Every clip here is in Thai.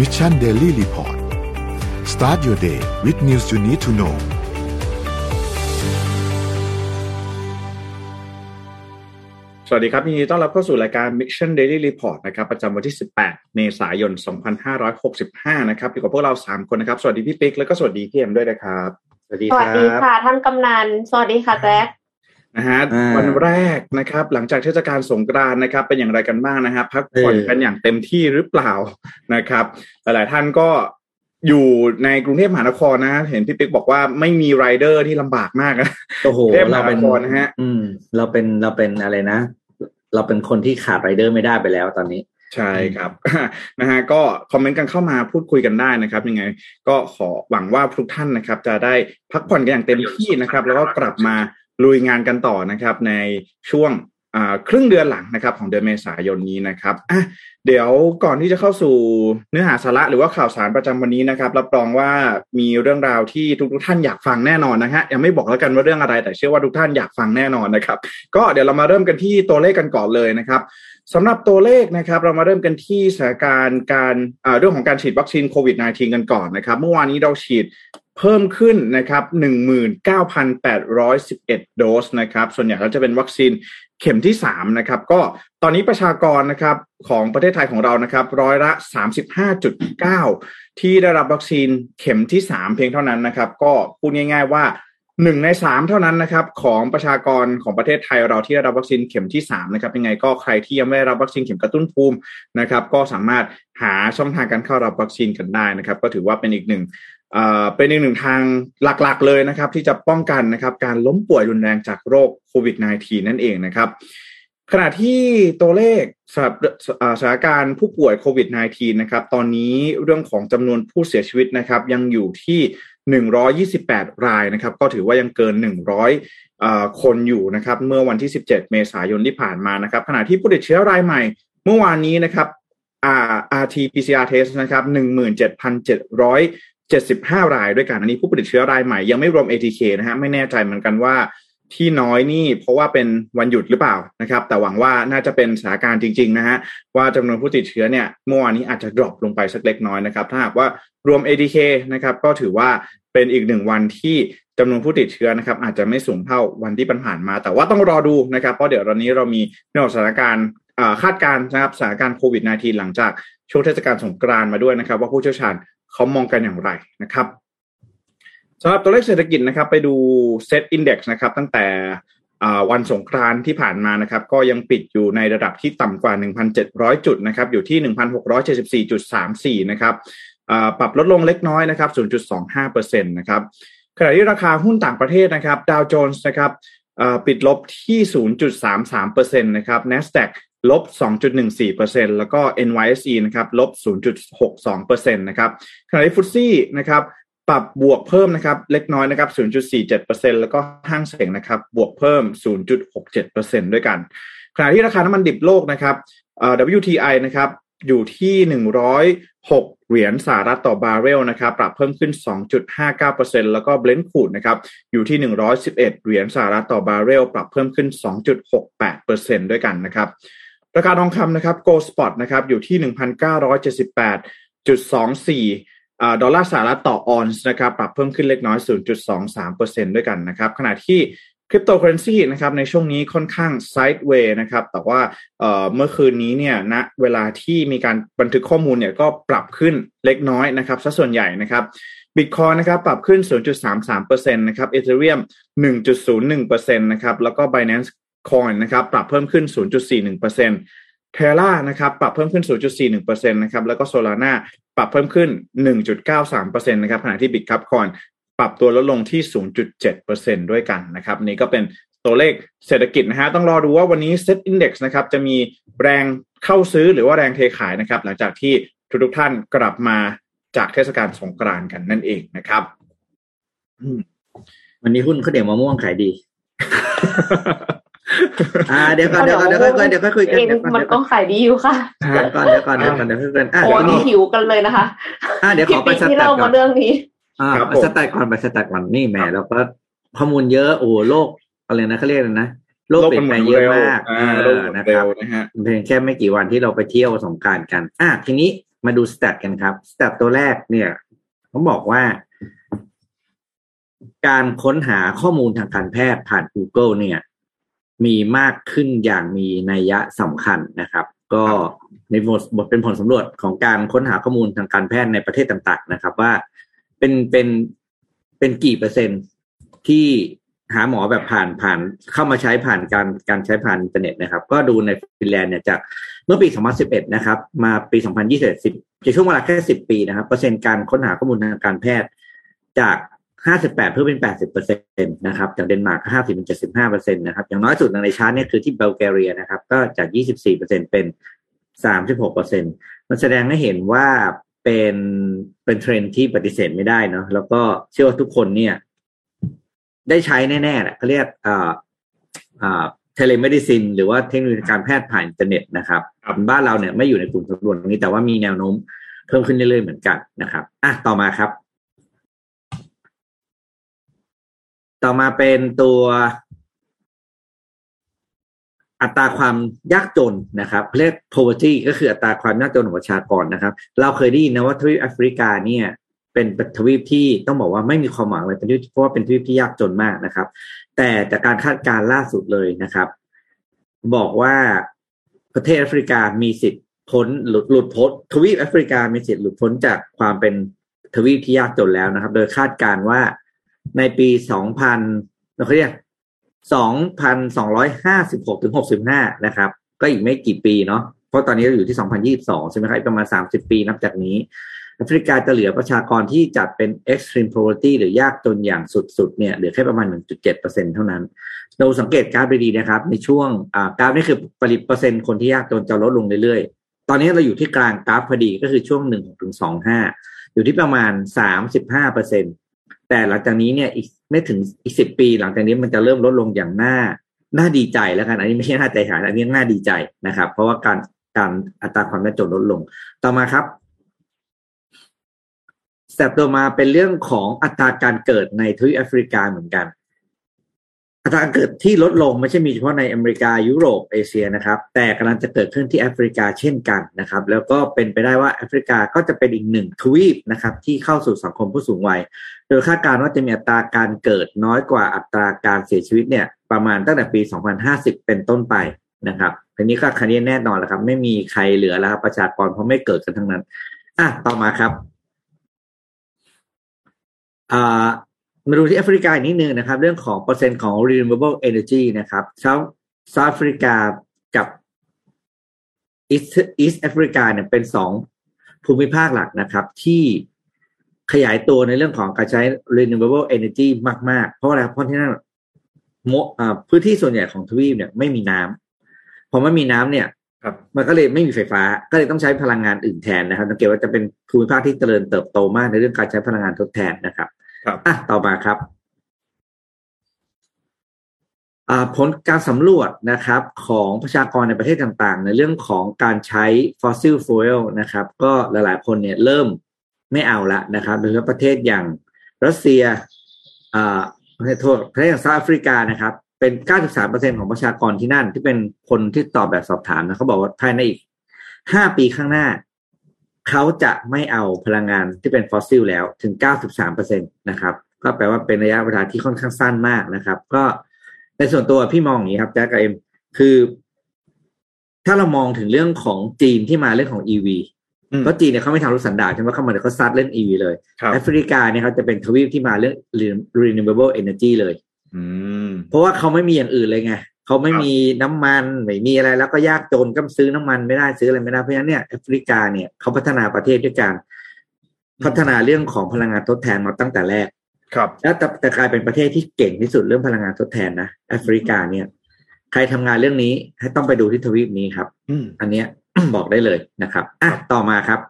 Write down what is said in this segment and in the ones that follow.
Mission Daily Report start your day with news you need to know สวัสดีครับยินดีต้อนรับเข้าสู่รายการ Mission Daily Report นะครับประจำวันที่ 18 เมษายน 2565 นะครับอยู่กับพวกเรา 3 คนนะครับ สวัสดีพี่ปิ๊กแล้วก็สวัสดีพี่เอ็มด้วยนะครับ สวัสดีสควัรัสดีบค่ะท่านกำนัน สวัสดีค่ะแจ็ค นะฮะอ่าวันแรกนะครับ หลังจากเทศกาลสงกรานต์นะครับ เป็นอย่างไรกันบ้างนะฮะพักผ่อนเออกันอย่างเต็มที่หรือเปล่านะครับ หลายๆท่านก็อยู่ในกรุงเทพมหานครนะเห็นพี่ปิ๊กบอกว่าไม่มีไรเดอร์ที่ลำบากมากนะโอ้โหเทพมหานครเราเป็นนะฮะอืม เราเป็นเราเป็นอะไรนะ เราเป็นคนที่ขาดไรเดอร์ไม่ได้ไปแล้วตอนนี้ใช่ครับนะฮะก็คอมเมนต์กันเข้ามาพูดคุยกันได้นะครับยังไง ก็ขอหวังว่าทุกท่านนะครับ จะได้พักผ่อนกันอย่างเต็มที่นะครับ แล้วก็กลับมา ลุยงานกันต่อนะครับในช่วงครึ่งเดือนหลังนะครับของเดือนเมษายนนี้นะครับอะเดี๋ยวก่อนที่จะเข้าสู่เนื้อหาสาระหรือว่าข่าวสารประจำวันนี้นะครับ รับรองว่ามีเรื่องราวที่ทุกๆท่านอยากฟังแน่นอนนะฮะยังไม่บอกแล้วกันว่าเรื่องอะไร แต่เชื่อว่าทุกท่านอยากฟังแน่นอนนะครับ ก็เดี๋ยวเรามาเริ่มกันที่ตัวเลขกันก่อนเลยนะครับสำหรับตัวเลขนะครับเรามาเริ่มกันที่สถานการณ์การเรื่องของการฉีดวัคซีนโควิด -19 กันก่อนนะครับ เมื่อวานนี้เราฉีด เพิ่มขึ้นนะครับ19,811 โดสนะครับ ส่วนใหญ่ก็จะเป็นวัคซีนเข็มที่3นะครับก็ตอนนี้ประชากรนะครับของประเทศไทยของเรานะครับร้อยละ 35.9 ที่ได้รับวัคซีนเข็มที่ 3 เพียงเท่านั้นนะครับ ก็พูดง่าย ๆว่าหนึ่งในสามเท่านั้นนะครับของประชากรของประเทศไทยเราที่ได้รับวัคซีนเข็มที่สามนะครับยังไงก็ใครที่ยังไม่ได้รับวัคซีนเข็มกระตุ้นภูมินะครับ ก็สามารถหาช่องทางการเข้ารับวัคซีนกันได้นะครับ ก็ถือว่าเป็นอีกหนึ่ง เป็นอีกหนึ่งทางหลักๆเลยนะครับ ที่จะป้องกันนะครับ การล้มป่วยรุนแรงจากโรคโควิด -19 นั่นเองนะครับ ขณะที่ตัวเลขสำหรับอ่าสถานการณ์ผู้ป่วยโควิด -19 นะครับ ตอนนี้เรื่องของจำนวนผู้เสียชีวิตนะครับ ยังอยู่ที่ 128 รายนะครับ ก็ถือว่ายังเกิน 100อ่าคนอยู่นะครับ เมื่อวันที่ 17 เมษายนที่ผ่านมานะครับ ขณะที่ผู้ติดเชื้อรายใหม่เมื่อวานนี้นะครับอ่า RT PCR test นะครับ 75 รายด้วยกัน อันนี้ผู้ติดเชื้อรายใหม่ยังไม่รวม ATK นะฮะไม่แน่ใจเหมือนกันว่าที่น้อยนี่เพราะว่าเป็นวันหยุดหรือเปล่านะครับ แต่หวังว่าน่าจะเป็นสถานการณ์จริง ๆ นะฮะว่าจำนวนผู้ติดเชื้อเนี่ยเมื่อวานนี้อาจจะดรอปลงไปสักเล็กน้อยนะครับ ถ้าหากว่ารวม ATK นะครับ ก็ถือว่าเป็นอีกหนึ่งวันที่จำนวนผู้ติดเชื้อนะครับ อาจจะไม่สูงเท่าวันที่ผ่านมา แต่ว่าต้องรอดูนะครับ เพราะเดี๋ยวตอนนี้เรามีเรื่องสถานการณ์คาดการณ์นะครับสถานการณ์โควิด -19 หลังจากช่วงเทศกาลสงกรานต์มาด้วยนะครับ ว่าผู้เชี่ยวชาญ เขามองกันอย่างไรนะครับสำหรับตัวเลขเศรษฐกิจนะครับ ไปดูเซตอินดี x นะครับ ตั้งแต่วันสงกรานที่ผ่านมานะครับ ก็ยังปิดอยู่ในระดับที่ต่ำกว่า 1,700 จุดนะครับ อยู่ที่ 1,674.34 นะครับอ่าปรับลดลงเล็กน้อยนะครับ 0.25%นะครับขณะที่ราคาหุ้นต่างประเทศนะครับดาวโจนส์นะครับปิดลบที่ 0.33%นะครับ NASDAQ ลบ 2.14%แล้วก็ NYSE นะครับ ลบ 0.62%นะครับขณะที่ฟุตซี่นะครับปรับบวกเพิ่มนะครับ เล็กน้อยนะครับ 0.47%แล้วก็ห้างเสียงนะครับ บวกเพิ่ม 0.67%ด้วยกัน ขณะที่ราคาน้ำมันดิบโลกนะครับ WTI นะครับอยู่ที่ 106 เหรียญสหรัฐต่อบาร์เรลนะครับ ปรับเพิ่มขึ้น 2.59%แล้วก็ Brent crude นะครับ อยู่ที่ 111 เหรียญสหรัฐต่อบาร์เรล ปรับเพิ่มขึ้น 2.68%ด้วยกันนะครับ ราคาทองคำนะครับ Gold Spot นะครับอยู่ที่ 1,978.24อ่าดอลลาร์สหรัฐต่อออนซ์นะครับปรับเพิ่มขึ้นเล็กน้อย 0.23%ด้วยกันนะครับขณะที่คริปโตเคอเรนซีนะครับในช่วงนี้ค่อนข้าง sideway นะครับแต่ว่าเมื่อคืนนี้เนี่ยณเวลาที่มีการบันทึกข้อมูลเนี่ยก็ปรับขึ้นเล็กน้อยนะครับซะส่วนใหญ่นะครับบิตคอยนะครับปรับขึ้น 0.33%นะครับเอเธเรียม1.01%นะครับแล้วก็ Binance Coin นะครับปรับเพิ่มขึ้น 0.41%เทล่านะครับปรับเพิ่มขึ้น 0.41%นะครับแล้วก็โซลาร่าปรับเพิ่มขึ้น 1.93%นะครับขณะที่ Bitcup Coin ปรับตัวลดลงที่ 0.7%ด้วยกันนะครับนี่ก็เป็นตัวเลขเศรษฐกิจนะฮะต้องรอดูว่าวันนี้ Set Index นะครับจะมีแรงเข้าซื้อหรือว่าแรงเทขายนะครับ หลังจากที่ทุกๆท่านกลับมาจากเทศกาลสงกรานต์กันนั่นเองนะครับวันนี้หุ้นข้าวเหนียวมะม่วงขายดี อ่าเดี๋ยวก่อนเดี๋ยวก่อนเดี๋ยวค่อยๆเดี๋ยวค่อยคุยกันเองเดี๋ยวก่อนมันก็ขายดีอยู่ค่ะเดี๋ยวก่อนเดี๋ยวก่อนเดี๋ยวก่อนเดี๋ยวค่อยคุยกันอะโอ้เดี๋ยวนี่นี้หิวกันเลยนะคะ อะเดี๋ยวขพี่อไปปิ๊กสที่แตทเล่าก่อมานเรื่องนี้อ่าครับไปผมสแตทก่อนไปสแตทก่อนนี่แหมแล้วก็ข้อมูลเยอะโอ้โหโลกอะไรนะเขาเรียกอะไรนะโลกเปลี่ยนแปลงเยอะมากอ่าเอโลกอหมุนนะคเร็รับวนะฮะเพียงแค่ไม่กี่วันที่เราไปเที่ยวสงกรารกัน อะทีนี้มาดูสแตทกันครับสแตทตัวแรกเนี่ยเขาบอกว่า การค้นหาข้อมูลทางการแพทย์ผ่าน Google เนี่ย มีมากขึ้นอย่างมีนัยยะสำคัญนะครับ ก็ในบทเป็นผลสำรวจของการค้นหาข้อมูลทางการแพทย์ในประเทศต่างๆนะครับ ว่าเป็นเป็นเป็นกี่เปอร์เซ็นต์ที่หาหมอแบบผ่านผ่านเข้ามาใช้ผ่านการการใช้ผ่านอินเทอร์เน็ตนะครับ ก็ดูในฟินแลนด์เนี่ยจากเมื่อปี 2011 นะครับ มาปี 2021 10จะช่วงเวลาแค่ 10 ปีนะครับ เปอร์เซ็นต์การค้นหาข้อมูลทางการแพทย์จาก 58เพิ่มเป็น80เปอร์เซ็นต์นะครับจากเดนมาร์ก50เป็น75เปอร์เซ็นต์นะครับอย่างน้อยสุดในชาร์ตเนี่ยคือที่บัลแกเรียนะครับ ก็จาก24เปอร์เซ็นต์เป็น36เปอร์เซ็นต์มันแสดงให้เห็นว่าเป็นเป็นเทรนที่ปฏิเสธไม่ได้เนาะแล้วก็เชื่อว่าทุกคนเนี่ย ได้ใช้แน่ๆแหละเขาเรียกอ่าอ่า telemedicine หรือว่าเทคโนโลยีการแพทย์ผ่านอินเทอร์เน็ตนะครับบ้านเราเนี่ยไม่อยู่ในกลุ่มสำรวจตรงนี้แต่ว่ามีแนวโน้มเพิ่มขึ้นเรื่อยๆเหมือนกันนะครับอะต่อมาครับ ต่อมาเป็นตัวอัตราความยากจนนะครับเรียก poverty ก็คืออัตราความยากจนของประชากรนะครับ เราเคยได้ยินนะว่าทวีปแอฟริกาเนี่ย เป็นทวีปที่ต้องบอกว่าไม่มีความหวังเลยเป็นทวีปเพราะว่าเป็นทวีปที่ยากจนมากนะครับ แต่จากการคาดการณ์ล่าสุดเลยนะครับ บอกว่าประเทศแอฟริกามีสิทธิ์พ้นหลุดหลุดพ้นทวีปแอฟริกามีสิทธิ์หลุดพ้นจากความเป็นทวีปที่ยากจนแล้วนะครับ โดยคาดการณ์ว่า ในปี2000เราเรียก2,256ถึง65นะครับ ก็อีกไม่กี่ปีเนาะเพราะตอนนี้เราอยู่ที่2022ใช่ไหมครับประมาณ30ปีนับจากนี้แอฟริกาจะเหลือประชากรที่จัดเป็น extreme poverty หรือยากจนอย่างสุดๆเนี่ยเหลือแค่ประมาณ 1.7%เท่านั้น เราสังเกตกราฟดีนะครับ ในช่วงอ่ากราฟนี่คือปริเปอร์เซ็นต์คนที่ยากจนจะลดลงเรื่อยๆ ตอนนี้เราอยู่ที่กลางกราฟพอดีก็คือช่วง 1 ถึง 25 อยู่ที่ประมาณ 35เปอร์เซ็นต์ แต่หลังจากนี้เนี่ยอีกไม่ถึงอีกสิบปี หลังจากนี้มันจะเริ่มลดลงอย่างน่าน่าดีใจแล้วกันอันนี้ไม่ใช่น่าใจหายอันนี้น่าดีใจนะครับ เพราะว่าการการอัตราความยากจนลดลง ต่อมาครับ step ต่อมาเป็นเรื่องของอัตราการเกิดในทวีปแอฟริกาเหมือนกัน อัตราเกิดที่ลดลงไม่ใช่มีเฉพาะในอเมริกายุโรปเอเชียนะครับ แต่กำลังจะเกิดขึ้นที่แอฟริกาเช่นกันนะครับ แล้วก็เป็นไปได้ว่าแอฟริกาก็จะเป็นอีกหนึ่งทวีปนะครับ ที่เข้าสู่สังคมผู้สูงวัย โดยคาดการณ์ว่าจะมีอัตราการเกิดน้อยกว่าอัตราการเสียชีวิตเนี่ยประมาณตั้งแต่ปี 2050 เป็นต้นไปนะครับทีนี้ก็คันนี้แน่นอนแล้วครับ ไม่มีใครเหลือแล้วครับประชากรเพราะไม่เกิดกันทั้งนั้น อะต่อมาครับอ่า มาดูที่แอฟริกาอีกนิดนึงนะครับ เรื่องของเปอร์เซ็นต์ของ renewable energy นะครับเช้าเซาท์แอฟริกากับ East East แอฟริกาเนี่ยเป็นสองภูมิภาคหลักนะครับ ที่ขยายตัวในเรื่องของการใช้ renewable energy มาก ๆ เพราะอะไรเพราะที่นั่นโมอ่าพื้นที่ส่วนใหญ่ของทวีปเนี่ยไม่มีน้ำพอไม่มีน้ำเนี่ยครับมันก็เลยไม่มีไฟฟ้า ก็เลยต้องใช้พลังงานอื่นแทนนะครับสังเกตว่าจะเป็นภูมิภาคที่เจริญเติบโตมากในเรื่องการใช้พลังงานทดแทนนะครับ ครับอะต่อมาครับผลการสำรวจนะครับของประชากรในประเทศต่างๆ ในเรื่องของการใช้ fossil fuel นะครับ ก็หลายๆคนเนี่ยเริ่มไม่เอาละนะครับโดยเฉพาะประเทศอย่างรัสเซียประเทศโทษประเทศอย่าง South Africa นะครับ เป็น 93%ของประชากรที่นั่นที่เป็นคนที่ตอบแบบสอบถามนะเขาบอกว่าภายในอีก 5 ปีข้างหน้า เขาจะไม่เอาพลังงานที่เป็นฟอสซิลแล้วถึง 93%นะครับ ก็แปลว่าเป็นระยะเวลาที่ค่อนข้างสั้นมากนะครับ ก็ในส่วนตัวพี่มองอย่างนี้ครับแจ็คกับเอ็มคือ ถ้าเรามองถึงเรื่องของจีนที่มาเรื่องของ EV อืมเพราะจีนเนี่ยเขาไม่ทำรถสันดาปใช่ไหมเขามาเดี๋ยวเขาซัดเล่น EV เลยครับแอฟริกาเนี่ยเขาจะเป็นทวีปที่มาเรื่อง renewable energy เลยอืมเพราะว่าเขาไม่มีอย่างอื่นเลยไง เขาไม่มีน้ำมันไม่มีอะไรแล้วก็ยากจนก็ซื้อน้ำมันไม่ได้ซื้ออะไรไม่ได้เพราะฉะนั้นเนี่ยแอฟริกาเนี่ยเขาพัฒนาประเทศด้วยการพัฒนาเรื่องของพลังงานทดแทนมาตั้งแต่แรก ครับ แล้วแต่แต่กลายเป็นประเทศที่เก่งที่สุดเรื่องพลังงานทดแทนนะแอฟริกาเนี่ย ใครทำงานเรื่องนี้ให้ต้องไปดูที่ทวีปนี้ครับอืมอันเนี้ยบอกได้เลยนะครับอะต่อมาครับ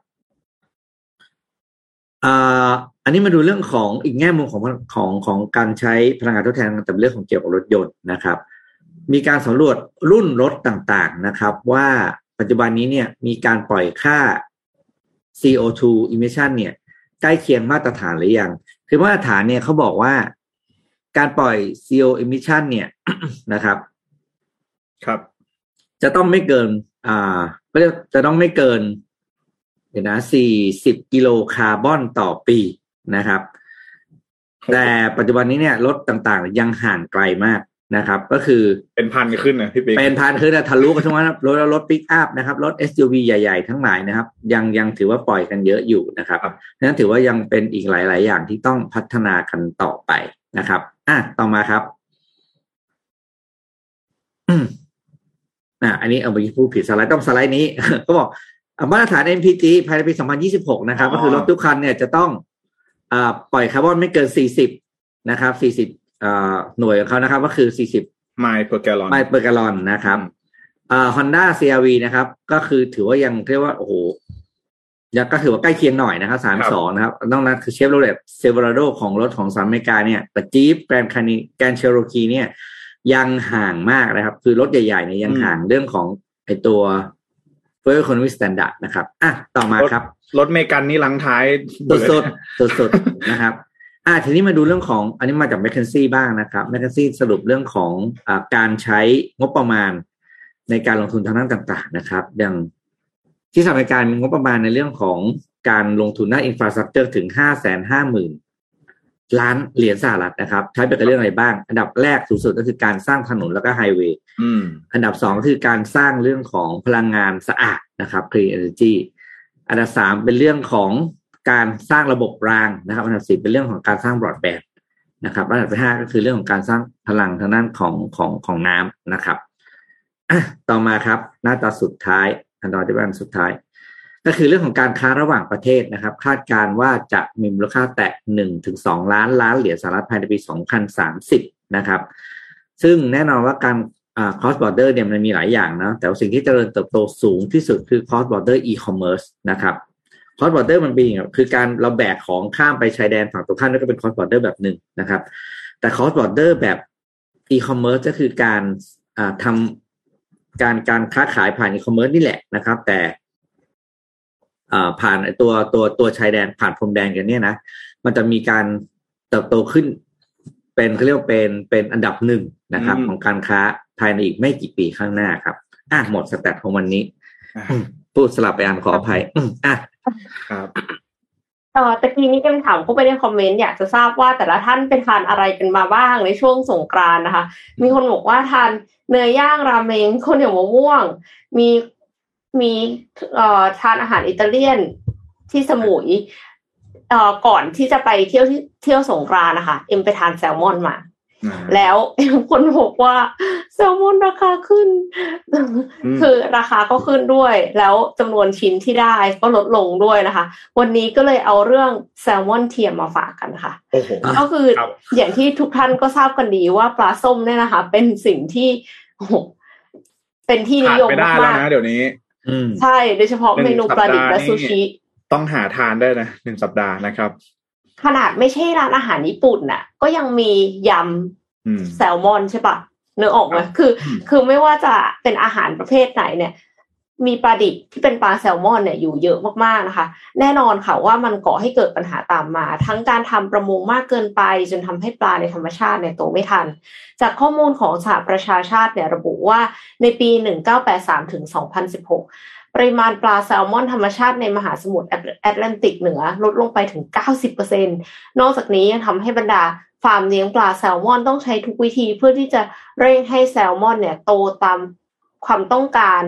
อ่าอันนี้มาดูเรื่องของอีกแง่มุมของของของการใช้พลังงานทดแทนแต่เรื่องของเกี่ยวกับรถยนต์นะครับ มีการสำรวจรุ่นรถต่างๆนะครับ ว่าปัจจุบันนี้เนี่ยมีการปล่อยค่า CO2 emission เนี่ยใกล้เคียงมาตรฐานหรือยัง คือมาตรฐานเนี่ยเขาบอกว่าการปล่อย CO emission เนี่ยนะครับ ครับ จะต้องไม่เกิน อ่าก็เรียกจะต้องไม่เกิน เดี๋ยวนะสี่สิบกิโลคาร์บอนต่อปีนะครับ แต่ปัจจุบันนี้เนี่ยรถต่างๆ ยังห่างไกลมาก นะครับ ก็คือเป็นพันขึ้นนะพี่ปิ๊กเป็นพันคือทะลุไปทั้งนั้นรถรถปิกอัพนะครับ รถ SUV ใหญ่ๆ ทั้งหลายนะครับ ยังยังถือว่าปล่อยกันเยอะอยู่นะครับนั้นถือว่ายังเป็นอีกหลาย ๆ อย่างที่ต้องพัฒนากันต่อไปนะครับ อะต่อมาครับอืมอะอันนี้เอาไปพูดผิดสไลด์ต้องสไลด์นี้ ก็บอกอะมาตรฐาน NPG ภายในปี 2026 นะครับ ก็คือรถทุกคันเนี่ยจะต้องอ่าปล่อยคาร์บอนไม่เกิน 40 นะครับ40อ่า หน่วยของเขานะครับ ก็คือ 40 ไมล์ per gallon ไมล์เปอร์กาลอนนะครับอ่าฮอนด้า CRV นะครับ ก็คือถือว่ายังเรียกว่า โอ้โหยังก็ถือว่าใกล้เคียงหน่อยนะครับสามสองนะครับนอกนั้นคือ Chevrolet Silverado ของรถของสหรัฐอเมริกาเนี่ยแต่ Jeep Grand คานิ Grand Cherokee เนี่ย ยังห่างมากนะครับ คือรถใหญ่ๆเนี่ยยังห่างเรื่องของไอตัว f u e l Economy Standard นะครับ อะ ต่อมาครับ รถเมกันนี่รั้งท้าย สุดสุดสุดสุดๆ นะครับ อ่าทีนี้มาดูเรื่องของอันนี้มาจาก McKinsey บ้างนะครับ McKinsey สรุปเรื่องของอ่าการใช้งบประมาณในการลงทุนทางด้านต่าง ๆ นะครับ อย่างที่สหรัฐอเมริกามีงบประมาณในเรื่องของการลงทุนด้านอินฟราสตรักเจอร์ถึงห้าแสนห้าหมื่นล้านเหรียญสหรัฐนะครับ ใช้ไปกับเรื่องอะไรบ้าง อันดับแรกสูงสุดก็คือการสร้างถนนแล้วก็ไฮเวย์อืมอันดับสองคือการสร้างเรื่องของพลังงานสะอาดนะครับ clean energy อันดับสามเป็นเรื่องของ การสร้างระบบรางนะครับ อันดับสี่เป็นเรื่องของการสร้างบรอดแบนด์นะครับ อันดับห้าก็คือเรื่องของการสร้างพลังทางด้านของของของน้ำนะครับอะต่อมาครับ หน้าตาสุดท้ายอันดับที่เป็นสุดท้าย ก็คือเรื่องของการค้าระหว่างประเทศนะครับ คาดการณ์ว่าจะมีมูลค่าแตะหนึ่งถึงสองล้านล้านเหรียญสหรัฐภายในปีสองพันสามสิบนะครับ ซึ่งแน่นอนว่าการอ่า cross border เนี่ยมันมีหลายอย่างนะแต่ว่าสิ่งที่เจริญเติบโตสูงที่สุดคือ cross border e-commerce นะครับ cross border มันเป็นอย่างไรคือการเราแบกของข้ามไปชายแดนฝั่งตรงข้ามนั่นก็เป็น cross border แบบหนึ่งนะครับ แต่ cross border แบบ e-commerce ก็คือการอ่าทำการการค้าขายผ่าน e-commerce นี่แหละนะครับ แต่อ่าผ่านไอ้ตัวตัวตัวชายแดนผ่านพรมแดนกันเนี่ยนะ มันจะมีการเติบโตขึ้นเป็นเขาเรียกว่าเป็นเป็นอันดับหนึ่งนะครับอืมของการค้าภายในอีกไม่กี่ปีข้างหน้าครับ อะหมดสแตทของวันนี้อะอืมพูดสลับไปอ่านขออภัยอืมอะ ครับเอ่อตะกี้นี้กันถามเข้าไปในคอมเมนต์อยากจะทราบว่าแต่ละท่านไปทานอะไรกันมาบ้างในช่วงสงกรานนะคะ มีคนบอกว่าทานเนื้อย่างราเมงข้าวเหนียวมะม่วง มีมีเอ่อทานอาหารอิตาเลียนที่สมุยเอ่อก่อนที่จะไปเที่ยวที่เที่ยวสงกรานนะคะ เอ็มไปทานแซลมอนมา แล้วเอ็มคนบอกว่าแซลมอนราคาขึ้น คือราคาก็ขึ้นด้วย แล้วจำนวนชิ้นที่ได้ก็ลดลงด้วยนะคะ วันนี้ก็เลยเอาเรื่องแซลมอนเทียมมาฝากกันค่ะโอ้โหก็คือครับอย่างที่ทุกท่านก็ทราบกันดีว่าปลาส้มเนี่ยนะคะ เป็นสิ่งที่โอ้โหเป็นที่นิขาดยมไม่ได้แล้วมากนะเดี๋ยวนี้อืมๆใช่โดยเฉพาะเมนูปลาดิบและหนึ่งสัปดาห์นี่ซูชิต้องหาทานได้นะหนึ่งสัปดาห์นะครับ ขนาดไม่ใช่ร้านอาหารญี่ปุ่นน่ะ ก็ยังมียอืมำแซลมอนใช่ปะเนื้อออกไหมครับคืออืมคือไม่ว่าจะเป็นอาหารประเภทไหนเนี่ย มีปลาดิบที่เป็นปลาแซลมอนเนี่ยอยู่เยอะมากๆนะคะ แน่นอนค่ะว่ามันก่อให้เกิดปัญหาตามมา ทั้งการทำประมงมากเกินไป จนทำให้ปลาในธรรมชาติเนี่ยโตไม่ทัน จากข้อมูลของสหประชาชาติเนี่ยระบุว่าในปี 1983ถึง2016 ปริมาณปลาแซลมอนธรรมชาติในมหาสมุทรแอตแลนติกเหนือ ลดลงไปถึง 90%นอกจากนี้ยังทำให้บรรดาฟาร์มเลี้ยงปลาแซลมอนต้องใช้ทุกวิธีเพื่อที่จะเร่งให้แซลมอนเนี่ยโตตามความต้องการ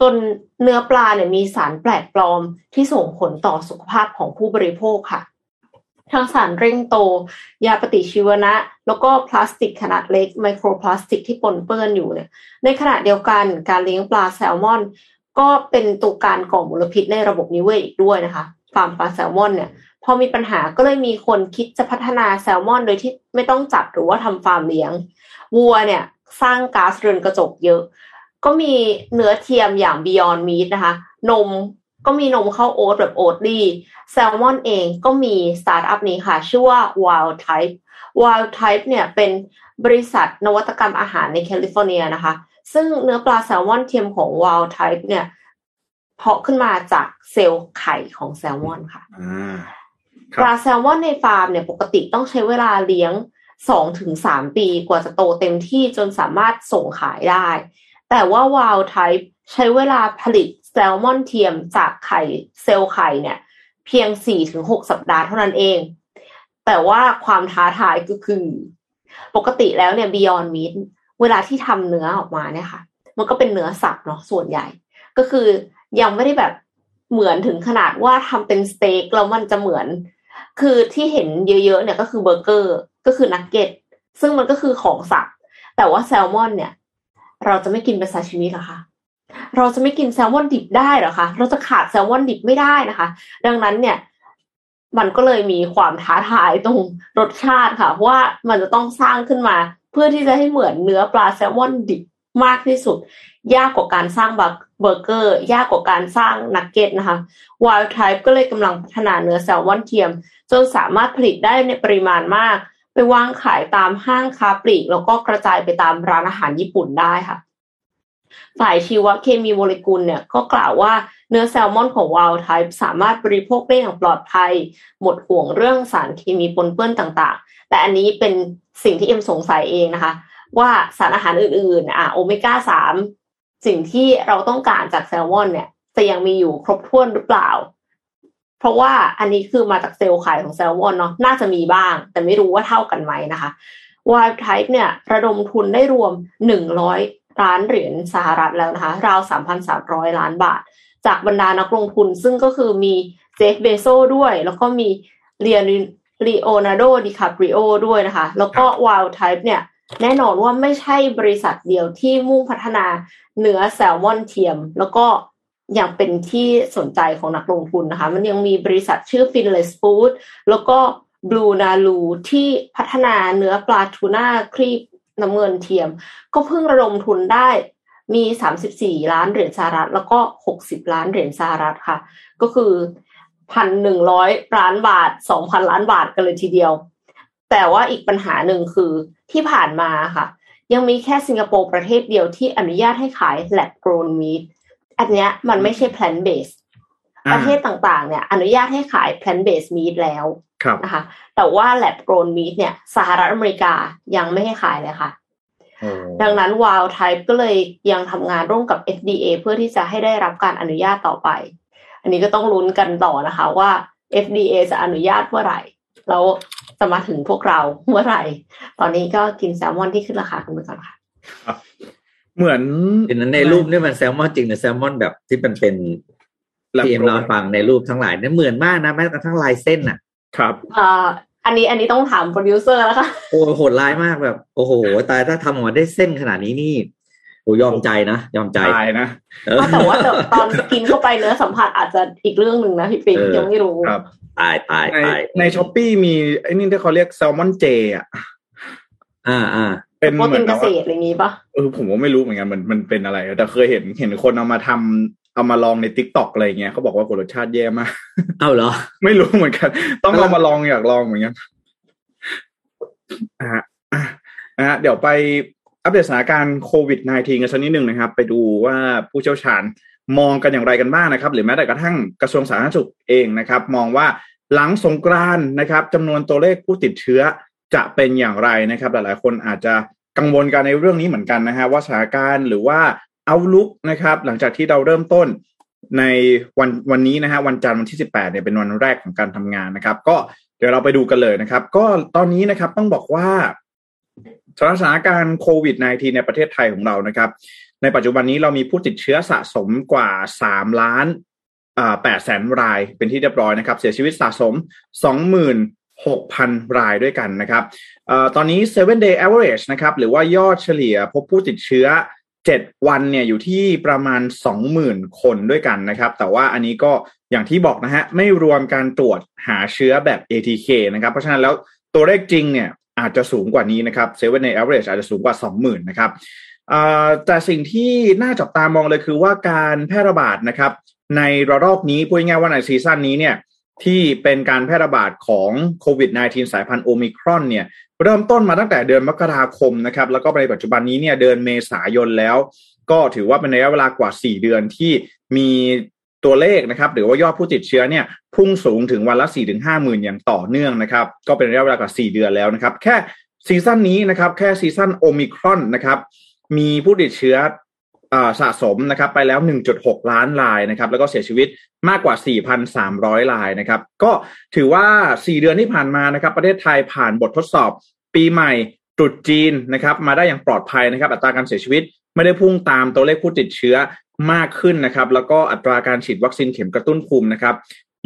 จนเนื้อปลาเนี่ยมีสารแปลกปลอมที่ส่งผลต่อสุขภาพของผู้บริโภคค่ะ ทั้งสารเร่งโต ยาปฏิชีวนะ แล้วก็พลาสติกขนาดเล็กไมโครพลาสติกที่ปนเปื้อนอยู่เนี่ยในขณะเดียวกันการเลี้ยงปลาแซลมอน ก็เป็นตัวการก่อมลพิษในระบบนิเวศอีกด้วยนะคะฟาร์มปลาแซลมอนเนี่ยพอมีปัญหาก็เลยมีคนคิดจะพัฒนาแซลมอน โดยที่ไม่ต้องจับหรือว่าทำฟาร์มเลี้ยง วัวเนี่ยสร้างก๊าซเรือนกระจกเยอะ ก็มีเนื้อเทียมอย่าง Beyond Meat นะคะ นมก็มีนมข้าวโอ๊ตแบบ Oatly แซลมอนเองก็มีสตาร์ทอัพนี้ค่ะ ชื่อว่า Wild Type Wild Type เนี่ยเป็นบริษัทนวัตกรรมอาหารในแคลิฟอร์เนียนะคะ ซึ่งเนื้อปลาแซลมอนเทียมของ Wild Type เนี่ย เพาะขึ้นมาจากเซลล์ไข่ของแซลมอนค่ะอ่าครัลาแซลมอนในฟาร์มเนี่ยปกติต้องใช้เวลาเลี้ยงสองถึงสามปีกว่าจะโตเต็มที่จนสามารถส่งขายได้ แต่ว่า Wild Type ใช้เวลาผลิตแซลมอนเทียมจากไข่เซลล์ไข่เนี่ย เพียงสี่ถึงหกสัปดาห์เท่านั้นเอง แต่ว่าความท้าทายก็คือ ปกติแล้วเนี่ย Beyond Meat เวลาที่ทำเนื้อออกมาเนี่ยค่ะ มันก็เป็นเนื้อสับเนาะส่วนใหญ่ ก็คือยังไม่ได้แบบเหมือนถึงขนาดว่าทำเป็นสเต็กแล้วมันจะเหมือน คือที่เห็นเยอะๆเนี่ยก็คือเบอร์เกอร์ก็คือนักเก็ตซึ่งมันก็คือของสับแต่ว่าแซลมอนเนี่ย เราจะไม่กินเป็นซาชิมิหรอคะเราจะไม่กินแซลมอนดิบได้หรอคะ เราจะขาดแซลมอนดิบไม่ได้นะคะ ดังนั้นเนี่ย มันก็เลยมีความท้าทายตรงรสชาติค่ะ เพราะว่ามันจะต้องสร้างขึ้นมา เพื่อที่จะให้เหมือนเนื้อปลาแซลมอนดิบมากที่สุด ยากกว่าการสร้างบเบอร์เกอร์ ยากกว่าการสร้างนักเก็ตนะคะ Wild Type ก็เลยกำลังพัฒนาเนื้อแซลมอนเทียม จนสามารถผลิตได้ในปริมาณมาก ไปวางขายตามห้างค้าปลีก แล้วก็กระจายไปตามร้านอาหารญี่ปุ่นได้ค่ะ ฝ่ายชีวเคมีโมเลกุลเนี่ยก็กล่าวว่าเนื้อแซลมอนของ Wild Type สามารถบริโภคได้อย่างปลอดภัย หมดห่วงเรื่องสารเคมีปนเปื้อนต่างๆ แต่อันนี้เป็นสิ่งที่เอ็มสงสัยเองนะคะ ว่าสารอาหารอื่นๆ อะโอเมก้าสามสิ่งที่เราต้องการจากแซลมอนเนี่ยจะยังมีอยู่ครบถ้วนหรือเปล่า เพราะว่าอันนี้คือมาจากเซลล์ไข่ของแซลมอนเนาะน่าจะมีบ้าง แต่ไม่รู้ว่าเท่ากันไหมนะคะ Wild Type เนี่ย ระดมทุนได้รวม100 ล้านเหรียญสหรัฐแล้วนะคะ ราว 3,300 ล้านบาท จากบรรดานักลงทุนซึ่งก็คือมีเจฟเบโซด้วย แล้วก็มีเรียนลีโอนาร์โดดิคาปริโอด้วยนะคะ แล้วก็ Wild Type เนี่ย แน่นอนว่าไม่ใช่บริษัทเดียวที่มุ่งพัฒนาเนื้อแซลมอนเทียม แล้วก็อยังเป็นที่สนใจของนักลงทุนนะคะ มันยังมีบริษัทชื่อ Finless Food แล้วก็ Blue Nalu ที่พัฒนาเนื้อปลาทูน่าครีบ น้ำเงินเทียม ก็เพิ่งระดมทุนได้มี 34 ล้านเหรียญสหรัฐ แล้วก็ 60 ล้านเหรียญสหรัฐค่ะ ก็คือพันหนึ่งร้อยล้านบาท2,000ล้านบาทกันเลยทีเดียว แต่ว่าอีกปัญหาหนึ่งคือที่ผ่านมาค่ะ ยังมีแค่สิงคโปร์ประเทศเดียวที่อนุญาตให้ขาย lab grown meat อันเนี้ยมันไม่ใช่ plant based ประเทศต่างๆ เนี่ยอนุญาตให้ขาย plant based meat แล้วครับนะคะ แต่ว่า lab grown meat เนี่ยสหรัฐอเมริกายังไม่ให้ขายเลยค่ะ ดังนั้น Wild Type ก็เลยยังทำงานร่วมกับ FDA เพื่อที่จะให้ได้รับการอนุญาตต่อไป อันนี้ก็ต้องลุ้นกันต่อนะคะว่า FDA จะอนุญาตเมื่อไหร่ แล้วจะมาถึงพวกเราเมื่อไหร่ ตอนนี้ก็กินแซลมอนที่ขึ้นราคากันไปก่อนค่ะเหมือนเห็นในรูปนี่มันแซลมอนจริงหรือแซลมอนแบบที่มันเป็น Lab ที่เอ็ม grown เราให้ฟังในรูปทั้งหลายเนี่ยเหมือนมากนะแม้กระทั่งลายเส้นอะ ครับอ่าอันนี้อันนี้ต้องถามโปรดิวเซอร์แล้วค่ะโอ้โหดร้ายมากแบบ โอ้โหตายถ้าทำออกมาได้เส้นขนาดนี้นี่โอ้ยอมใจนะยอมใจตายนะเออแต่ว่าแต่ตอนกินเข้าไปเนื้อสัมผัสอาจจะอีกเรื่องหนึ่งนะพี่ปิ๊กเออยังไม่รู้ครับตายตายในตายใน Shopee มีไอ้นี่ที่เขาเรียกแซลมอนเจอะอ่าอ่าเป็นโปรตีนเกษตรเหมือนกับษว่าอะไรอย่างงี้ปะเออผมก็ไม่รู้เหมือนกันมันมันเป็นอะไร แต่เคยเห็นเห็นคนเอามาทำ เอามาลองใน TikTok อะไรเงี้ยเขาบอกว่ารสชาติแย่มากเอ้าเหรอ ไม่รู้เหมือนกัน ต้องเอามาลองอยากลองเหมือนกันอะอะนะฮะเดี๋ยวไปอัปเดตสถานการณ์โควิด -19 กันสักนิดหนึ่งนะครับ ไปดูว่าผู้เชี่ยวชาญมองกันอย่างไรกันบ้างนะครับ หรือแม้แต่กระทั่งกระทรวงสาธารณสุขเองนะครับ มองว่าหลังสงกรานต์นะครับจำนวนตัวเลขผู้ติดเชื้อจะเป็นอย่างไรนะครับ หลายๆ คนอาจจะกังวลกันในเรื่องนี้เหมือนกันนะฮะว่าสถานการณ์หรือว่า เอาลุกนะครับหลังจากที่เราเริ่มต้นในวันวันนี้นะฮะวันจันทร์วันที่ 18เนี่ยเป็นวันแรกของการทำงานนะครับ ก็เดี๋ยวเราไปดูกันเลยนะครับ ก็ตอนนี้นะครับต้องบอกว่าสถานการณ์โควิด -19 ในประเทศไทยของเรานะครับ ในปัจจุบันนี้เรามีผู้ติดเชื้อสะสมกว่า 3 ล้านอ่า8แสนรายเป็นที่เรียบร้อยนะครับ เสียชีวิตสะสม 26,000 รายด้วยกันนะครับเอ่อตอนนี้ 7 day average นะครับหรือว่ายอดเฉลี่ยพบผู้ติดเชื้อ 7วันเนี่ยอยู่ที่ประมาณ20,000คนด้วยกันนะครับ แต่ว่าอันนี้ก็อย่างที่บอกนะฮะไม่รวมการตรวจหาเชื้อแบบ ATK นะครับ เพราะฉะนั้นแล้วตัวเลขจริงเนี่ยอาจจะสูงกว่านี้นะครับเซเว่นใน average อาจจะสูงกว่า20,000นะครับแต่สิ่งที่น่าจับตามองเลยคือว่าการแพร่ระบาดนะครับ ในระลอกนี้พูดง่ายว่าในซีซั่นนี้เนี่ยที่เป็นการแพร่ระบาดของโควิด -19 สายพันธุ์โอมิครอนเนี่ย เริ่มต้นมาตั้งแต่เดือนมกราคมนะครับ แล้วก็ในปัจจุบันนี้เนี่ยเดือนเมษายนแล้ว ก็ถือว่าเป็นระยะเวลากว่า 4 เดือนที่มีตัวเลขนะครับ หรือว่ายอดผู้ติดเชื้อเนี่ยพุ่งสูงถึงวันละ4ถึง5หมื่นอย่างต่อเนื่องนะครับ ก็เป็นระยะเวลากว่า 4 เดือนแล้วนะครับ แค่ซีซั่นนี้นะครับ แค่ซีซั่นโอมิครอนนะครับ มีผู้ติดเชื้อ สะสมนะครับไปแล้ว 1.6 ล้านรายนะครับแล้วก็เสียชีวิตมากกว่า 4,300 รายนะครับก็ถือว่า 4 เดือนที่ผ่านมานะครับประเทศไทยผ่านบททดสอบ ปีใหม่ตรุษจีนนะครับมาได้อย่างปลอดภัยนะครับอัตราการเสียชีวิตไม่ได้พุ่งตามตัวเลขผู้ติดเชื้อมากขึ้นนะครับแล้วก็อัตราการฉีดวัคซีนเข็มกระตุ้นภูมินะครับ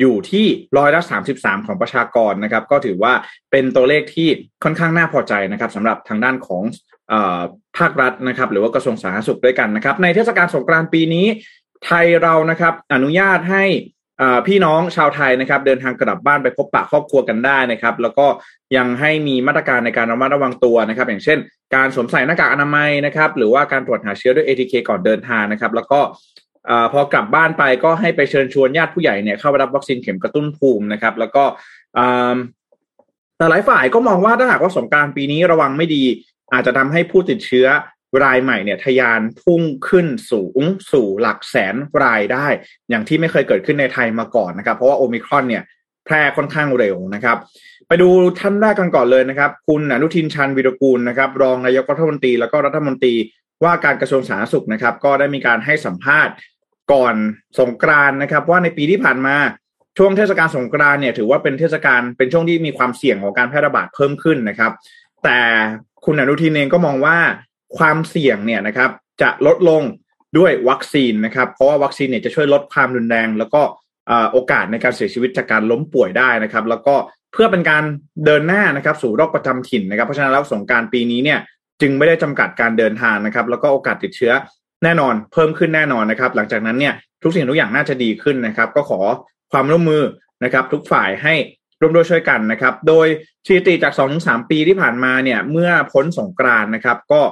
อยู่ที่ร้อยละสามสิบสามของประชากรนะครับ ก็ถือว่าเป็นตัวเลขที่ค่อนข้างน่าพอใจนะครับสำหรับทางด้านของ ภาครัฐนะครับหรือว่ากระทรวงสาธารณสุขด้วยกันนะครับ ในเทศกาลสงกรานต์ปีนี้ ไทยเรานะครับอนุญาตให้พี่น้องชาวไทยนะครับ เดินทางกลับบ้านไปพบปะครอบครัวกันได้นะครับ แล้วก็ยังให้มีมาตรการในการระมัดระวังตัวนะครับ อย่างเช่น การสวมใส่หน้ากากอนามัยนะครับ หรือว่าการตรวจหาเชื้อด้วย ATK ก่อนเดินทางนะครับ แล้วก็พอกลับบ้านไปก็ให้ไปเชิญชวนญาติผู้ใหญ่เนี่ยเข้ารับวัคซีนเข็มกระตุ้นภูมินะครับ แล้วก็แต่หลายฝ่ายก็มองว่าถ้าหากว่าสงการปีนี้ระวังไม่ดี อาจจะทำให้ผู้ติดเชื้อรายใหม่เนี่ยทยานพุ่งขึ้นสูงสู่หลักแสนรายได้ อย่างที่ไม่เคยเกิดขึ้นในไทยมาก่อนนะครับ เพราะว่าโอมิครอนเนี่ยแพร่ค่อนข้างเร็วนะครับ ไปดูท่านแรกกันก่อนเลยนะครับ คุณอนุทินชันวิรกูลนะครับ รองนายกรัฐมนตรีแล้วก็รัฐมนตรีว่าการกระทรวงสาธารณสุขนะครับ ก็ได้มีการให้สัมภาษณ์ก่อนสงกรานนะครับ ว่าในปีที่ผ่านมาช่วงเทศกาลสงกรานเนี่ยถือว่าเป็นเทศกาลเป็นช่วงที่มีความเสี่ยงของการแพร่ระบาดเพิ่มขึ้นนะครับ แต่ คุณอนุทินเองก็มองว่าความเสี่ยงเนี่ยนะครับ จะลดลงด้วยวัคซีนนะครับ เพราะว่าวัคซีนเนี่ยจะช่วยลดความรุนแรง แล้วก็โอกาสในการเสียชีวิตจากการล้มป่วยได้นะครับ แล้วก็เพื่อเป็นการเดินหน้านะครับ สู่โรคประจำถิ่นนะครับ เพราะฉะนั้นแล้วสงการปีนี้เนี่ยจึงไม่ได้จำกัดการเดินทางนะครับ แล้วก็โอกาสติดเชื้อแน่นอน เพิ่มขึ้นแน่นอนนะครับ หลังจากนั้นเนี่ยทุกสิ่งทุกอย่างน่าจะดีขึ้นนะครับ ก็ขอความร่วมมือนะครับ ทุกฝ่ายให้ ร่วมด้วยช่วยกันนะครับ โดยสถิติจาก2อถึงสปีที่ผ่านมาเนี่ยเมื่อพ้นสงกรานนะครับ ก็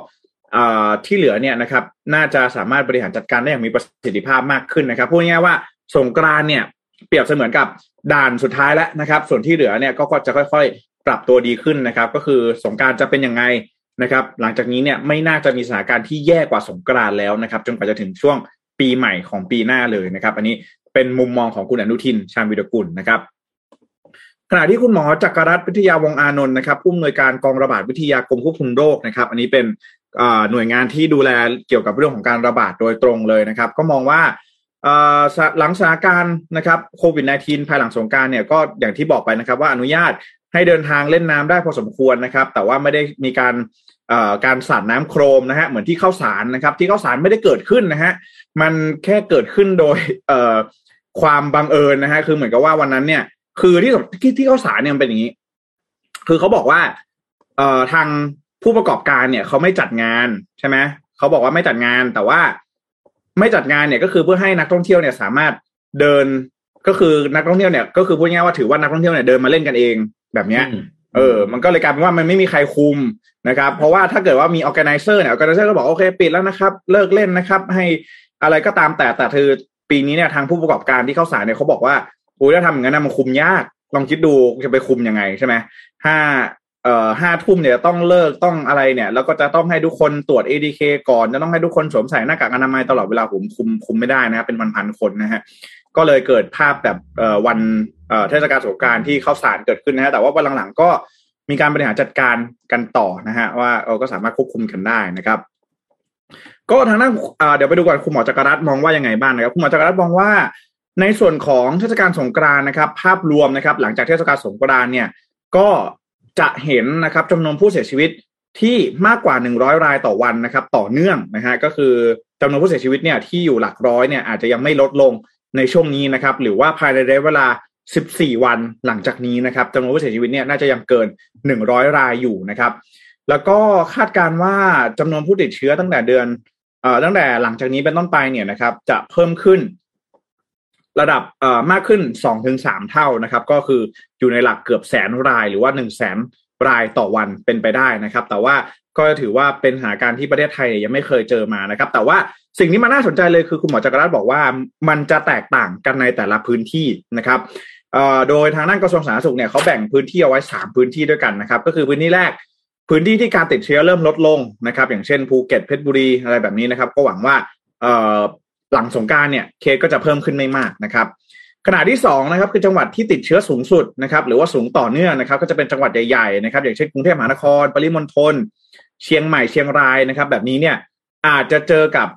ที่เหลือเนี่ยนะครับ น่าจะสามารถบริหารจัดการได้อย่างมีประสิทธิภาพมากขึ้นนะครับพูดง่ายๆว่าสงกรานเนี่ยเปรียบเสมือนกับด่านสุดท้ายแล้วนะครับ ส่วนที่เหลือเนี่ยก็จะค่อยๆ ปรับตัวดีขึ้นนะครับ ก็คือสงการจะเป็นยังไงนะครับ หลังจากนี้เนี่ยไม่น่าจะมีสถานการณ์ที่แย่กว่าสงกรานแล้วนะครับ จนกว่าจะถึงช่วงปีใหม่ของปีหน้าเลยนะครับ อันนี้เป็นมุมมองของคุณอนุทินชาญวิรกุลนะครับ ขณะที่คุณหมอจักรรัฐวิทยาวงอานนท์นะครับผู้อำนวยการกองระบาดวิทยากรมควบคุมโรคนะครับ อันนี้เป็นหน่วยงานที่ดูแลเกี่ยวกับเรื่องของการระบาดโดยตรงเลยนะครับ ก็มองว่าหลังสถานการณ์นะครับโควิด -19 ภายหลังสงการเนี่ยก็อย่างที่บอกไปนะครับว่าอนุญาตให้เดินทางเล่นน้ำได้พอสมควรนะครับ แต่ว่าไม่ได้มีการการสาดน้ำโครมนะฮะเหมือนที่เข้าสารนะครับ ที่เข้าสารไม่ได้เกิดขึ้นนะฮะมันแค่เกิดขึ้นโดยความบังเอิญนะฮะคือเหมือนกับว่าวันนั้นเนี่ย คือที่ที่ที่เข้าสารเนี่ยมันเป็นอย่างนี้ คือเขาบอกว่า เอ่อทางผู้ประกอบการเนี่ยเขาไม่จัดงานใช่ไหมเขาบอกว่าไม่จัดงานแต่ว่าไม่จัดงานเนี่ยก็คือเพื่อให้นักท่องเที่ยวเนี่ยสามารถเดินก็คือนักท่องเที่ยวเนี่ยก็คือพูดง่ายว่าถือว่านักท่องเที่ยวเนี่ยเดินมาเล่นกันเองแบบเนี้ยเออ มันก็เลยกลายเป็นว่ามันไม่มีใครคุมนะครับ เพราะว่าถ้าเกิดว่ามีออแกไนเซอร์เนี่ยออแกไนเซอร์ก็บอกโอเคปิดแล้วนะครับ เลิกเล่นนะครับ ให้อะไรก็ตามแต่แต่คือปีนี้เนี่ยทางผู้ประกอบการที่เข้าสายเนี่ยเขาบอกว่าโอ้ยถ้าทำอย่างนั้นมันคุมยาก ลองคิดดูจะไปคุมยังไงใช่ไหมห้าเอ่อห้าทุ่มเนี่ยต้องเลิกต้องอะไรเนี่ย แล้วก็จะต้องให้ทุกคนตรวจ ADK ก่อนจะต้องให้ทุกคนสวมใส่หน้ากากอนามัยตลอดเวลาผมคุมคุมไม่ได้นะครับเป็นพันๆคนนะฮะก็เลยเกิดภาพแบบเอ่อวันเอ่อเทศกาลสงการที่เข้าสารเกิดขึ้นนะฮะแต่ว่าวันหลังๆก็มีการบริหารจัดการกันต่อนะฮะว่าเราก็สามารถควบคุมกันได้นะครับ ก็ทางด้านเดี๋ยวไปดูก่อนคุณหมอจักรรัตมองว่ายังไงบ้างนะครับคุณหมอจักรรัตมองว่า ในส่วนของเทศกาลสงกรานนะครับ ภาพรวมนะครับ หลังจากเทศกาลสงกรานเนี่ยก็จะเห็นนะครับจำนวนผู้เสียชีวิตที่มากกว่า 100 รายต่อวันนะครับ ต่อเนื่องนะฮะก็คือจำนวนผู้เสียชีวิตเนี่ยที่อยู่หลักร้อยเนี่ยอาจจะยังไม่ลดลงในช่วงนี้นะครับ หรือว่าภายในระยะเวลา 14 วันหลังจากนี้นะครับจำนวนผู้เสียชีวิตเนี่ยน่าจะยังเกิน 100 รายอยู่นะครับ แล้วก็คาดการว่าจำนวนผู้ติดเชื้อตั้งแต่เดือนเอ่อตั้งแต่หลังจากนี้เป็นต้นไปเนี่ยนะครับ จะเพิ่มขึ้น ระดับเอ่อมากขึ้นสองถึงสามเท่านะครับ ก็คืออยู่ในหลักเกือบแสนรายหรือว่าหนึ่งแสนรายต่อวันเป็นไปได้นะครับ แต่ว่าก็ถือว่าเป็นสถานการณ์ที่ประเทศไทยยังไม่เคยเจอมานะครับ แต่ว่าสิ่งที่มันน่าสนใจเลยคือคุณหมอจักรรัตน์บอกว่ามันจะแตกต่างกันในแต่ละพื้นที่นะครับโดยทางด้านกระทรวงสาธารณสุขเนี่ยเขาแบ่งพื้นที่เอาไว้สามพื้นที่ด้วยกันนะครับ ก็คือพื้นที่แรกพื้นที่ที่การติดเชื้อเริ่มลดลงนะครับ อย่างเช่นภูเก็ตเพชรบุรีอะไรแบบนี้นะครับ ก็หวังว่า หลังสงการเนี่ยเคสก็จะเพิ่มขึ้นไม่มากนะครับขณะที่2นะครับคือจังหวัดที่ติดเชื้อสูงสุดนะครับหรือว่าสูงต่อเนื่องนะครับ ก็จะเป็นจังหวัดใหญ่ๆนะครับ อย่างเช่นกรุงเทพมหานคร ปริมณฑลเชียงใหม่เชียงรายนะครับ แบบนี้เนี่ยอาจจะเจอกับ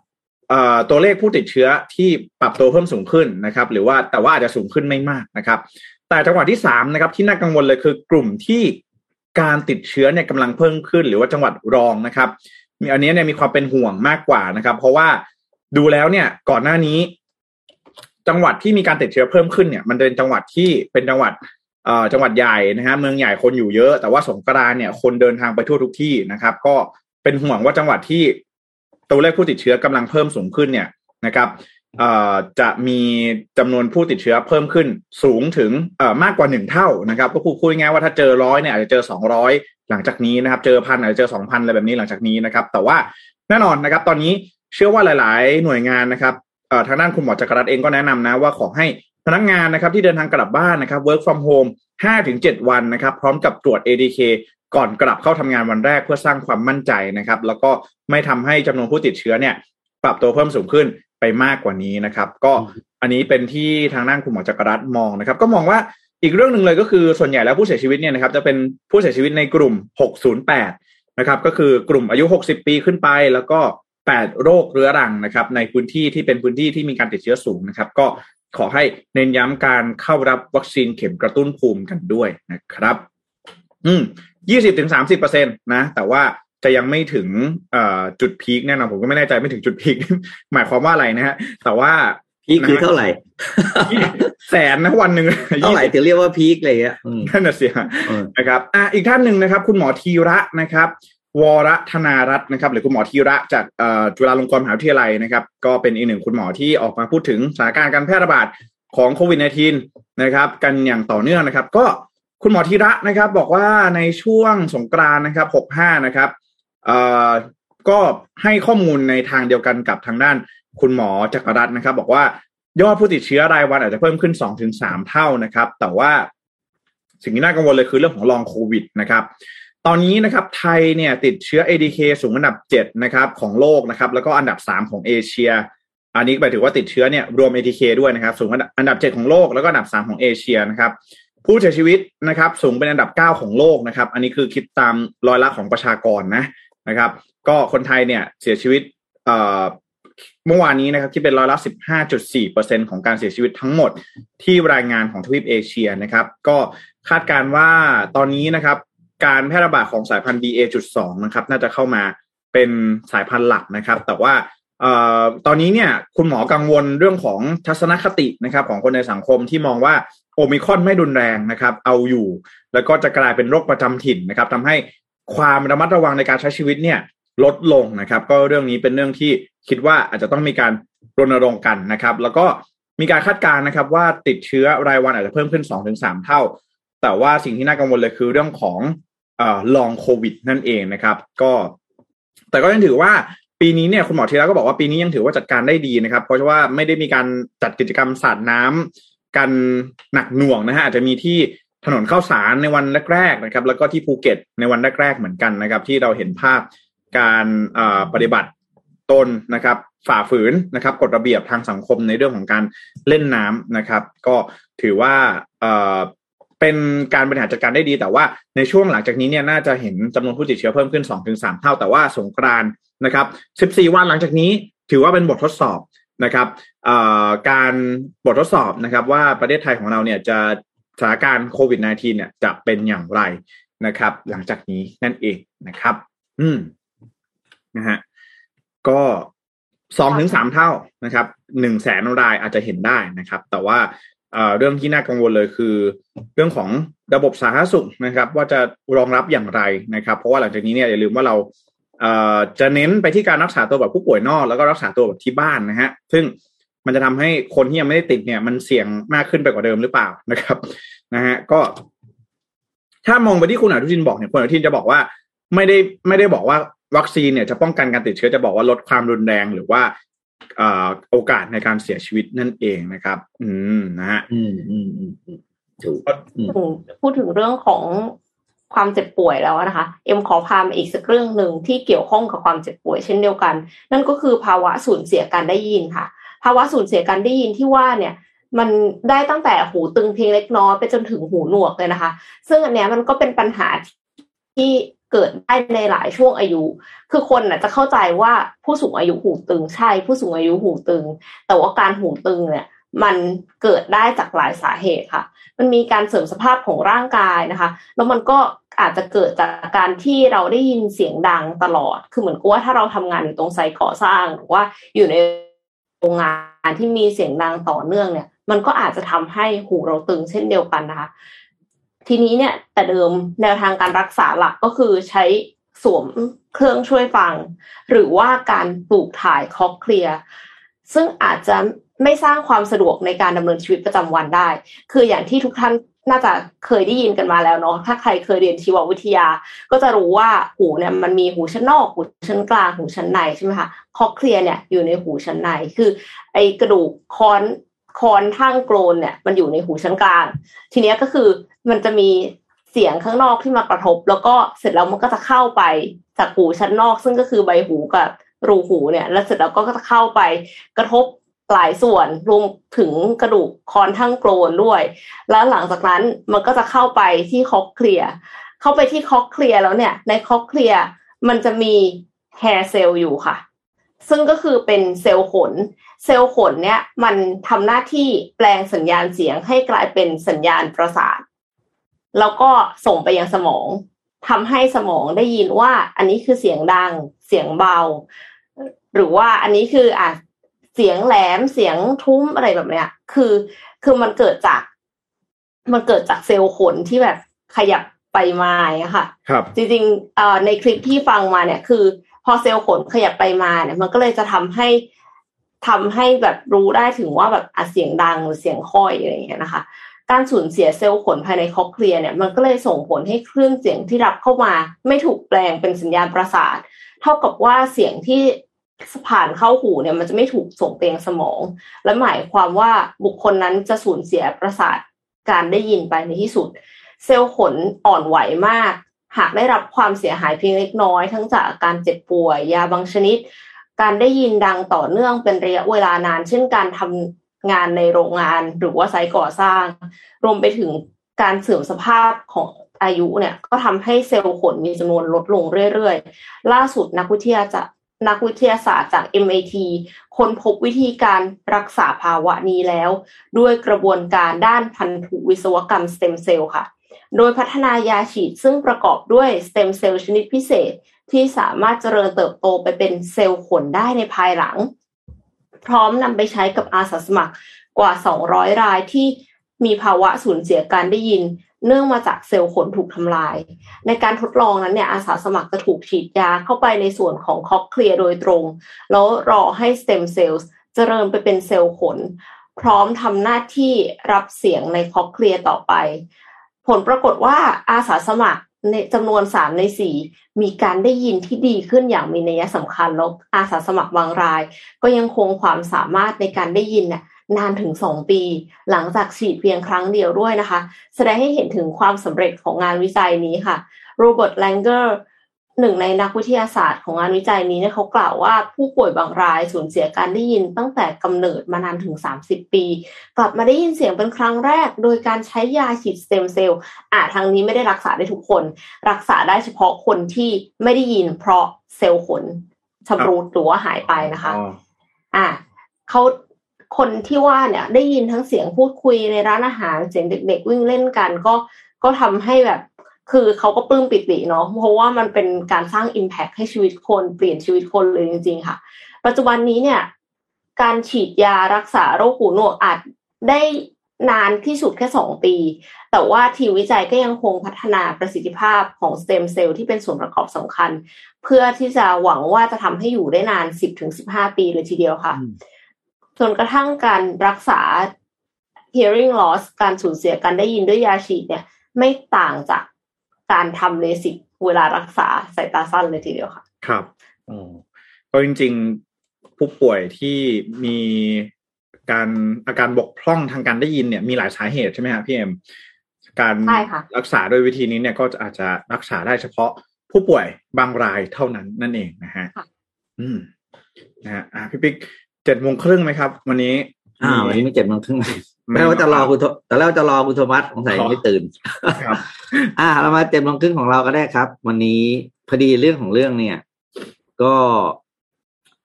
ตัวเลขผู้ติดเชื้อที่ปรับตัวเพิ่มสูงขึ้นนะครับ หรือว่าแต่ว่าอาจจะสูงขึ้นไม่มากนะครับ แต่จังหวัดที่สามนะครับที่น่ากังวลเลยคือกลุ่มที่การติดเชื้อเนี่ยกำลังเพิ่มขึ้น หรือว่าจังหวัดรองนะครับอันนี้เนี่ยมีความเป็นห่วงมากกว่านะครับ เพราะว่า ดูแล้วเนี่ยก่อนหน้านี้ จังหวัดที่มีการติดเชื้อเพิ่มขึ้นเนี่ย มันเป็นจังหวัดที่เป็นจังหวัดเอ่อจังหวัดใหญ่นะฮะเมืองใหญ่คนอยู่เยอะ แต่ว่าสงกรานเนี่ยคนเดินทางไปทั่วทุกที่นะครับ ก็เป็นห่วงว่าจังหวัดที่ตัวเลขผู้ติดเชื้อกำลังเพิ่มสูงขึ้นเนี่ยนะครับเอ่อจะมีจำนวนผู้ติดเชื้อเพิ่มขึ้นสูงถึงเอ่อมากกว่าหนึ่งเท่านะครับ ก็พูดง่ายว่าถ้าเจอร้อยเนี่ยอาจจะเจอสองร้อยหลังจากนี้นะครับ เจอพันอาจจะเจอสองพันอะไรแบบนี้หลังจากนี้นะครับ แต่ว่าแน่นอนนะครับ ตอนนี้ เชื่อว่าหลาย ๆ หน่วยงานนะครับทางด้านคุณหมอจักรรัตเองก็แนะนำนะว่าขอให้พนักงานนะครับที่เดินทางกลับบ้านนะครับ work from home 5-7 วันนะครับ พร้อมกับตรวจ ADK ก่อนกลับเข้าทำงานวันแรกเพื่อสร้างความมั่นใจนะครับ แล้วก็ไม่ทำให้จำนวนผู้ติดเชื้อเนี่ย ปรับตัวเพิ่มสูงขึ้นไปมากกว่านี้นะครับ ก็อันนี้เป็นที่ทางด้านคุณหมอจักรรัตมองนะครับ ก็มองว่าอีกเรื่องหนึ่งเลยก็คือส่วนใหญ่แล้วผู้เสียชีวิตเนี่ยนะครับ จะเป็นผู้เสียชีวิตในกลุ่ม 608 นะครับ ก็คือกลุ่มอายุ 60 ปีขึ้นไป แล้วก็ 8 โรคเรื้อรังนะครับ ในพื้นที่ที่เป็นพื้นที่ที่มีการติดเชื้อสูงนะครับ ก็ขอให้เน้นย้ำการเข้ารับวัคซีนเข็มกระตุ้นภูมิกันด้วยนะครับ อืมยี่สิบถึงสามสิบเปอร์เซ็นตนะ แต่ว่าจะยังไม่ถึงจุดพีคแน่นอนผมก็ไม่แน่ใจไม่ถึงจุดพีคหมายความว่าอะไรนะฮะ แต่ว่าพีคคือเท่าไหร่ แสนนะวันหนึ่งเท่าไหร่ถึงเรียกว่าพีคเลยอะนั่นน่ะสินะครับ อะอีกท่านหนึ่งนะครับ คุณหมอธีระนะครับ วรธนารัตน์นะครับ หรือคุณหมอธีระจากจุฬาลงกรณ์มหาวิทยาลัยนะครับ ก็เป็นอีกหนึ่งคุณหมอที่ออกมาพูดถึงสถานการณ์การแพร่ระบาดของโควิด -19 นะครับ กันอย่างต่อเนื่องนะครับ ก็คุณหมอธีระนะครับ บอกว่าในช่วงสงกรานนะครับหกห้านะครับก็ให้ข้อมูลในทางเดียวกันกับทางด้านคุณหมอจักรรัตน์นะครับ บอกว่ายอดผู้ติดเชื้อรายวันอาจจะเพิ่มขึ้นสองถึงสามเท่านะครับ แต่ว่าสิ่งที่น่ากังวลเลยคือเรื่องของลองโควิดนะครับ ตอนนี้นะครับไทยเนี่ยติดเชื้อ ADK สูงอันดับเจ็ดนะครับของโลกนะครับ แล้วก็อันดับสามของเอเชีย อันนี้หมายถึงว่าติดเชื้อเนี่ยรวม ATK ด้วยนะครับ สูงอันดับเจ็ดของโลกแล้วก็อันดับสามของเอเชียนะครับผู้เสียชีวิตนะครับสูงเป็นอันดับเก้าของโลกนะครับ อันนี้คือคิดตามร้อยละของประชากรนะนะครับ ก็คนไทยเนี่ยเสียชีวิตเอ่อเมื่อวานนี้นะครับที่เป็นร้อยละสิบห้าจุดสี่เปอร์เซ็นของการเสียชีวิตทั้งหมดที่รายงานของทวีปเอเชียนะครับ ก็คาดการว่าตอนนี้นะครับ การแพร่ระบาดของสายพันธุ์ BA.2 นะครับ น่าจะเข้ามาเป็นสายพันธุ์หลักนะครับ แต่ว่าออตอนนี้เนี่ยคุณหมอกังวลเรื่องของทัศนคตินะครับ ของคนในสังคมที่มองว่าโอมิคอนไม่รุนแรงนะครับ เอาอยู่ แล้วก็จะกลายเป็นโรคประจำถิ่นนะครับทำให้ความระมัดระวังในการใช้ชีวิตเนี่ยลดลงนะครับ ก็เรื่องนี้เป็นเรื่องที่คิดว่าอาจจะต้องมีการรณรงค์กันนะครับ แล้วก็มีการคาดการณ์นะครับ ว่าติดเชื้อรายวันอาจจะเพิ่มขึ้นสองถึงสามเท่า แต่ว่าสิ่งที่น่ากังวลเลยคือเรื่องของ ลองโควิดนั่นเองนะครับ ก็ แต่ก็ยังถือว่าปีนี้เนี่ยคุณหมอทีระก็บอกว่าปีนี้ยังถือว่าจัดการได้ดีนะครับ เพราะว่าไม่ได้มีการจัดกิจกรรมสาดน้ำกันหนักหน่วงนะฮะอาจจะมีที่ถนนข้าวสารในวันแรกๆนะครับ แล้วก็ที่ภูเก็ตในวันแรกๆเหมือนกันนะครับ ที่เราเห็นภาพการปฏิบัติตนนะครับ ฝ่าฝืนนะครับกฎระเบียบทางสังคมในเรื่องของการเล่นน้ำนะครับ ก็ถือว่า เป็นการบริหารจัดการได้ดี แต่ว่าในช่วงหลังจากนี้เนี่ยน่าจะเห็นจำนวนผู้ติดเชื้อเพิ่มขึ้น 2-3 เท่าแต่ว่าสงกรานนะครับ 14 วันหลังจากนี้ถือว่าเป็นบททดสอบนะครับการบททดสอบนะครับ ว่าประเทศไทยของเราเนี่ยจะสถานการณ์โควิด -19 เนี่ยจะเป็นอย่างไรนะครับ หลังจากนี้นั่นเองนะครับ อืมนะฮะก็สองถึงสามเท่านะครับหนึ่งแสนรายอาจจะเห็นได้นะครับ แต่ว่า เรื่องที่น่ากังวลเลยคือ เรื่องของระบบสาธารณสุขนะครับ ว่าจะรองรับอย่างไรนะครับ เพราะว่าหลังจากนี้เนี่ยอย่าลืมว่าเราจะเน้นไปที่การรักษาตัวแบบผู้ป่วยนอก แล้วก็รักษาตัวแบบที่บ้านนะฮะซึ่งมันจะทำให้คนที่ยังไม่ได้ติดเนี่ย มันเสี่ยงมากขึ้นไปกว่าเดิมหรือเปล่านะครับนะฮะก็ ถ้ามองไปที่คุณอนุทินบอกเนี่ยคุณอนุทินจะบอกว่าไม่ได้ไม่ได้บอกว่าวัคซีนเนี่ยจะป้องกันการติดเชื้อจะบอกว่าลดความรุนแรง หรือว่า โอกาสในการเสียชีวิตนั่นเองนะครับ อืมนะฮะอืมอืมอืมถูกพูดถึงเรื่องของความเจ็บป่วยแล้วนะคะ เอ็มขอพามอีกสักเรื่องหนึ่งที่เกี่ยวข้องกับความเจ็บป่วยเช่นเดียวกัน นั่นก็คือภาวะสูญเสียการได้ยินค่ะ ภาวะสูญเสียการได้ยินที่ว่าเนี่ย มันได้ตั้งแต่หูตึงเพียงเล็กน้อยไปจนถึงหูหนวกเลยนะคะ ซึ่งอันเนี้ยมันก็เป็นปัญหาที่ เกิดได้ในหลายช่วงอายุ คือคนน่ะจะเข้าใจว่าผู้สูงอายุหูตึง ใช่ ผู้สูงอายุหูตึง แต่ว่าการหูตึงเนี่ยมันเกิดได้จากหลายสาเหตุค่ะ มันมีการเสริมสภาพของร่างกายนะคะ แล้วมันก็อาจจะเกิดจากการที่เราได้ยินเสียงดังตลอด คือเหมือนกับว่าถ้าเราทำงานอยู่ตรงไซต์ก่อสร้าง หรือว่าอยู่ในโรงงานที่มีเสียงดังต่อเนื่องเนี่ย มันก็อาจจะทำให้หูเราตึงเช่นเดียวกันนะคะ ทีนี้เนี่ยแต่เดิมแนวทางการรักษาหลักก็คือใช้สวมเครื่องช่วยฟัง หรือว่าการปลูกถ่ายคอเคลียซึ่งอาจจะไม่สร้างความสะดวกในการดำเนินชีวิตประจำวันได้ คืออย่างที่ทุกท่านน่าจะเคยได้ยินกันมาแล้วเนาะ ถ้าใครเคยเรียนชีววิทยา ก็จะรู้ว่าหูเนี่ยมันมีหูชั้นนอก หูชั้นกลาง หูชั้นในใช่ไหมคะ คอเคลียเนี่ยอยู่ในหูชั้นใน คือไอกระดูกคอน คอนทั้งโกรนเนี่ย มันอยู่ในหูชั้นกลาง ทีนี้ก็คือมันจะมีเสียงข้างนอกที่มากระทบ แล้วก็เสร็จแล้วมันก็จะเข้าไปจากหูชั้นนอก ซึ่งก็คือใบหูกับรูหูเนี่ย แล้วเสร็จแล้วก็จะเข้าไปกระทบหลายส่วนรวมถึงกระดูกค้อนทั่งโกลนด้วย แล้วหลังจากนั้นมันก็จะเข้าไปที่ cochlea เข้าไปที่ cochlea แล้วเนี่ย ใน cochlea มันจะมี hair cell อยู่ค่ะ ซึ่งก็คือเป็นเซลล์ขน เซลล์ขนเนี่ยมันทำหน้าที่แปลงสัญญาณเสียงให้กลายเป็นสัญญาณประสาท แล้วก็ส่งไปยังสมองทำให้สมองได้ยินว่า อันนี้คือเสียงดัง เสียงเบา หรือว่าอันนี้คืออะเสียงแหลมเสียงทุ้มอะไรแบบเนี้ย คือคือมันเกิดจาก มันเกิดจากเซลล์ขนที่แบบขยับไปมาอะค่ะ ครับ จริงๆเอ่อในคลิปที่ฟังมาเนี่ยคือพ อเซลล์ขนขยับไปมาเนี่ย มันก็เลยจะทำให้ทำให้แบบรู้ได้ถึงว่าแบบอเสียงดังหรือเสียงค่อยอะไรอย่างเงี้ยนะคะ การสูญเสียเซลล์ขนภายในคอเคลียเนี่ย มันก็เลยส่งผลให้คลื่นเสียงที่รับเข้ามา ไม่ถูกแปลงเป็นสัญญาณประสาท เท่ากับว่าเสียงที่ผ่านเข้าหูเนี่ยมันจะไม่ถูกส่งไปยังสมอง และหมายความว่าบุคคลนั้นจะสูญเสียประสาทการได้ยินไปในที่สุด เซลล์ขนอ่อนไหวมาก หากได้รับความเสียหายเพียงเล็กน้อย ทั้งจากการเจ็บป่วย ยาบางชนิด การได้ยินดังต่อเนื่องเป็นระยะเวลานาน เช่นการทำงานในโรงงานหรือว่าไซต์ก่อสร้าง รวมไปถึงการเสื่อมสภาพของอายุเนี่ยก็ทำให้เซลล์ขนมีจำนวนลดลงเรื่อยๆ ล่าสุดนักวิทยาจะนักวิทยาศาสตร์จาก MIT ค้นพบวิธีการรักษาภาวะนี้แล้ว ด้วยกระบวนการด้านพันธุวิศวกรรมสเต็มเซลล์ค่ะ โดยพัฒนายาฉีดซึ่งประกอบด้วยสเต็มเซลล์ชนิดพิเศษที่สามารถเจริญเติบโตไปเป็นเซลล์ขนได้ในภายหลัง พร้อมนำไปใช้กับอาสาสมัครกว่า 200 รายที่มีภาวะสูญเสียการได้ยิน เนื่องมาจากเซลล์ขนถูกทำลาย ในการทดลองนั้นเนี่ยอาสาสมัครจะถูกฉีดยาเข้าไปในส่วนของคอเคลียโดยตรง แล้วรอให้สเต็มเซลล์เจริญไปเป็นเซลล์ขน พร้อมทำหน้าที่รับเสียงในคอเคลียต่อไป ผลปรากฏว่าอาสาสมัครในจำนวนสามในสี่มีการได้ยินที่ดีขึ้นอย่างมีนัยสำคัญแล้วอาสาสมัครบางราย ก็ยังคงความสามารถในการได้ยินเนี่ยนานถึง 2 ปี หลังจากฉีดเพียงครั้งเดียวด้วยนะคะ แสดงให้เห็นถึงความสำเร็จของงานวิจัยนี้ค่ะโรเบิร์ตแลงเกอร์ หนึ่งในนักวิทยาศาสตร์ของงานวิจัยนี้เนี่ยเขากล่าวว่าผู้ป่วยบางรายสูญเสียการได้ยินตั้งแต่กำเนิดมานานถึง 30 ปี กลับมาได้ยินเสียงเป็นครั้งแรก โดยการใช้ยาฉีดสเต็มเซลล์อ่าทางนี้ไม่ได้รักษาได้ทุกคน รักษาได้เฉพาะคนที่ไม่ได้ยินเพราะเซลล์ขนชำรุดหรือว่าหายไปนะคะ อ่าเขาคนที่ว่าเนี่ยได้ยินทั้งเสียงพูดคุยในร้านอาหารเสียงเด็ก ๆ วิ่งเล่นกันก็ก็ทำให้แบบ คือเขาก็ปลื้มปิติเนาะเพราะว่ามันเป็นการสร้าง Impact ให้ชีวิตคนเปลี่ยนชีวิตคนเลยจริง ๆ ค่ะ ปัจจุบันนี้เนี่ย การฉีดยารักษาโรคหูหนวกอาจได้นานที่สุดแค่สองปี แต่ว่าทีมวิจัยก็ยังคงพัฒนาประสิทธิภาพของสเต็มเซลล์ที่เป็นส่วนประกอบสำคัญ เพื่อที่จะหวังว่าจะทำให้อยู่ได้นานสิบถึงสิบห้าปีเลยทีเดียวค่ะ จนกระทั่งการรักษา hearing loss การสูญเสียการได้ยินด้วยยาฉีดเนี่ย ไม่ต่างจาก การทำเลสิกเวลารักษาสายตาสั้นเลยทีเดียวค่ะ ครับอ๋อก็จริงๆผู้ป่วยที่มีการอาการบกพร่องทางการได้ยินเนี่ยมีหลายสาเหตุใช่ไหมครับพี่เอ็มการรักษาโดยวิธีนี้เนี่ยก็อาจจะรักษาได้เฉพาะผู้ป่วยบางรายเท่านั้นนั่นเองนะฮะอืมนะฮะอ่าพี่ปิ๊กเจ็ดโมงครึ่งไหมครับ วันนี้ อ้าววันนี้ไม่เจ็ดโมงครึ่งแม้ว่าจะรอคุณแต่แล้วจะรอคุณโทมัสสงสัยยังไม่ตื่นครับอ่า เรามาเจ็ดโมงครึ่งของเราก็ได้ครับ วันนี้พอดีเรื่องของเรื่องเนี่ย ก็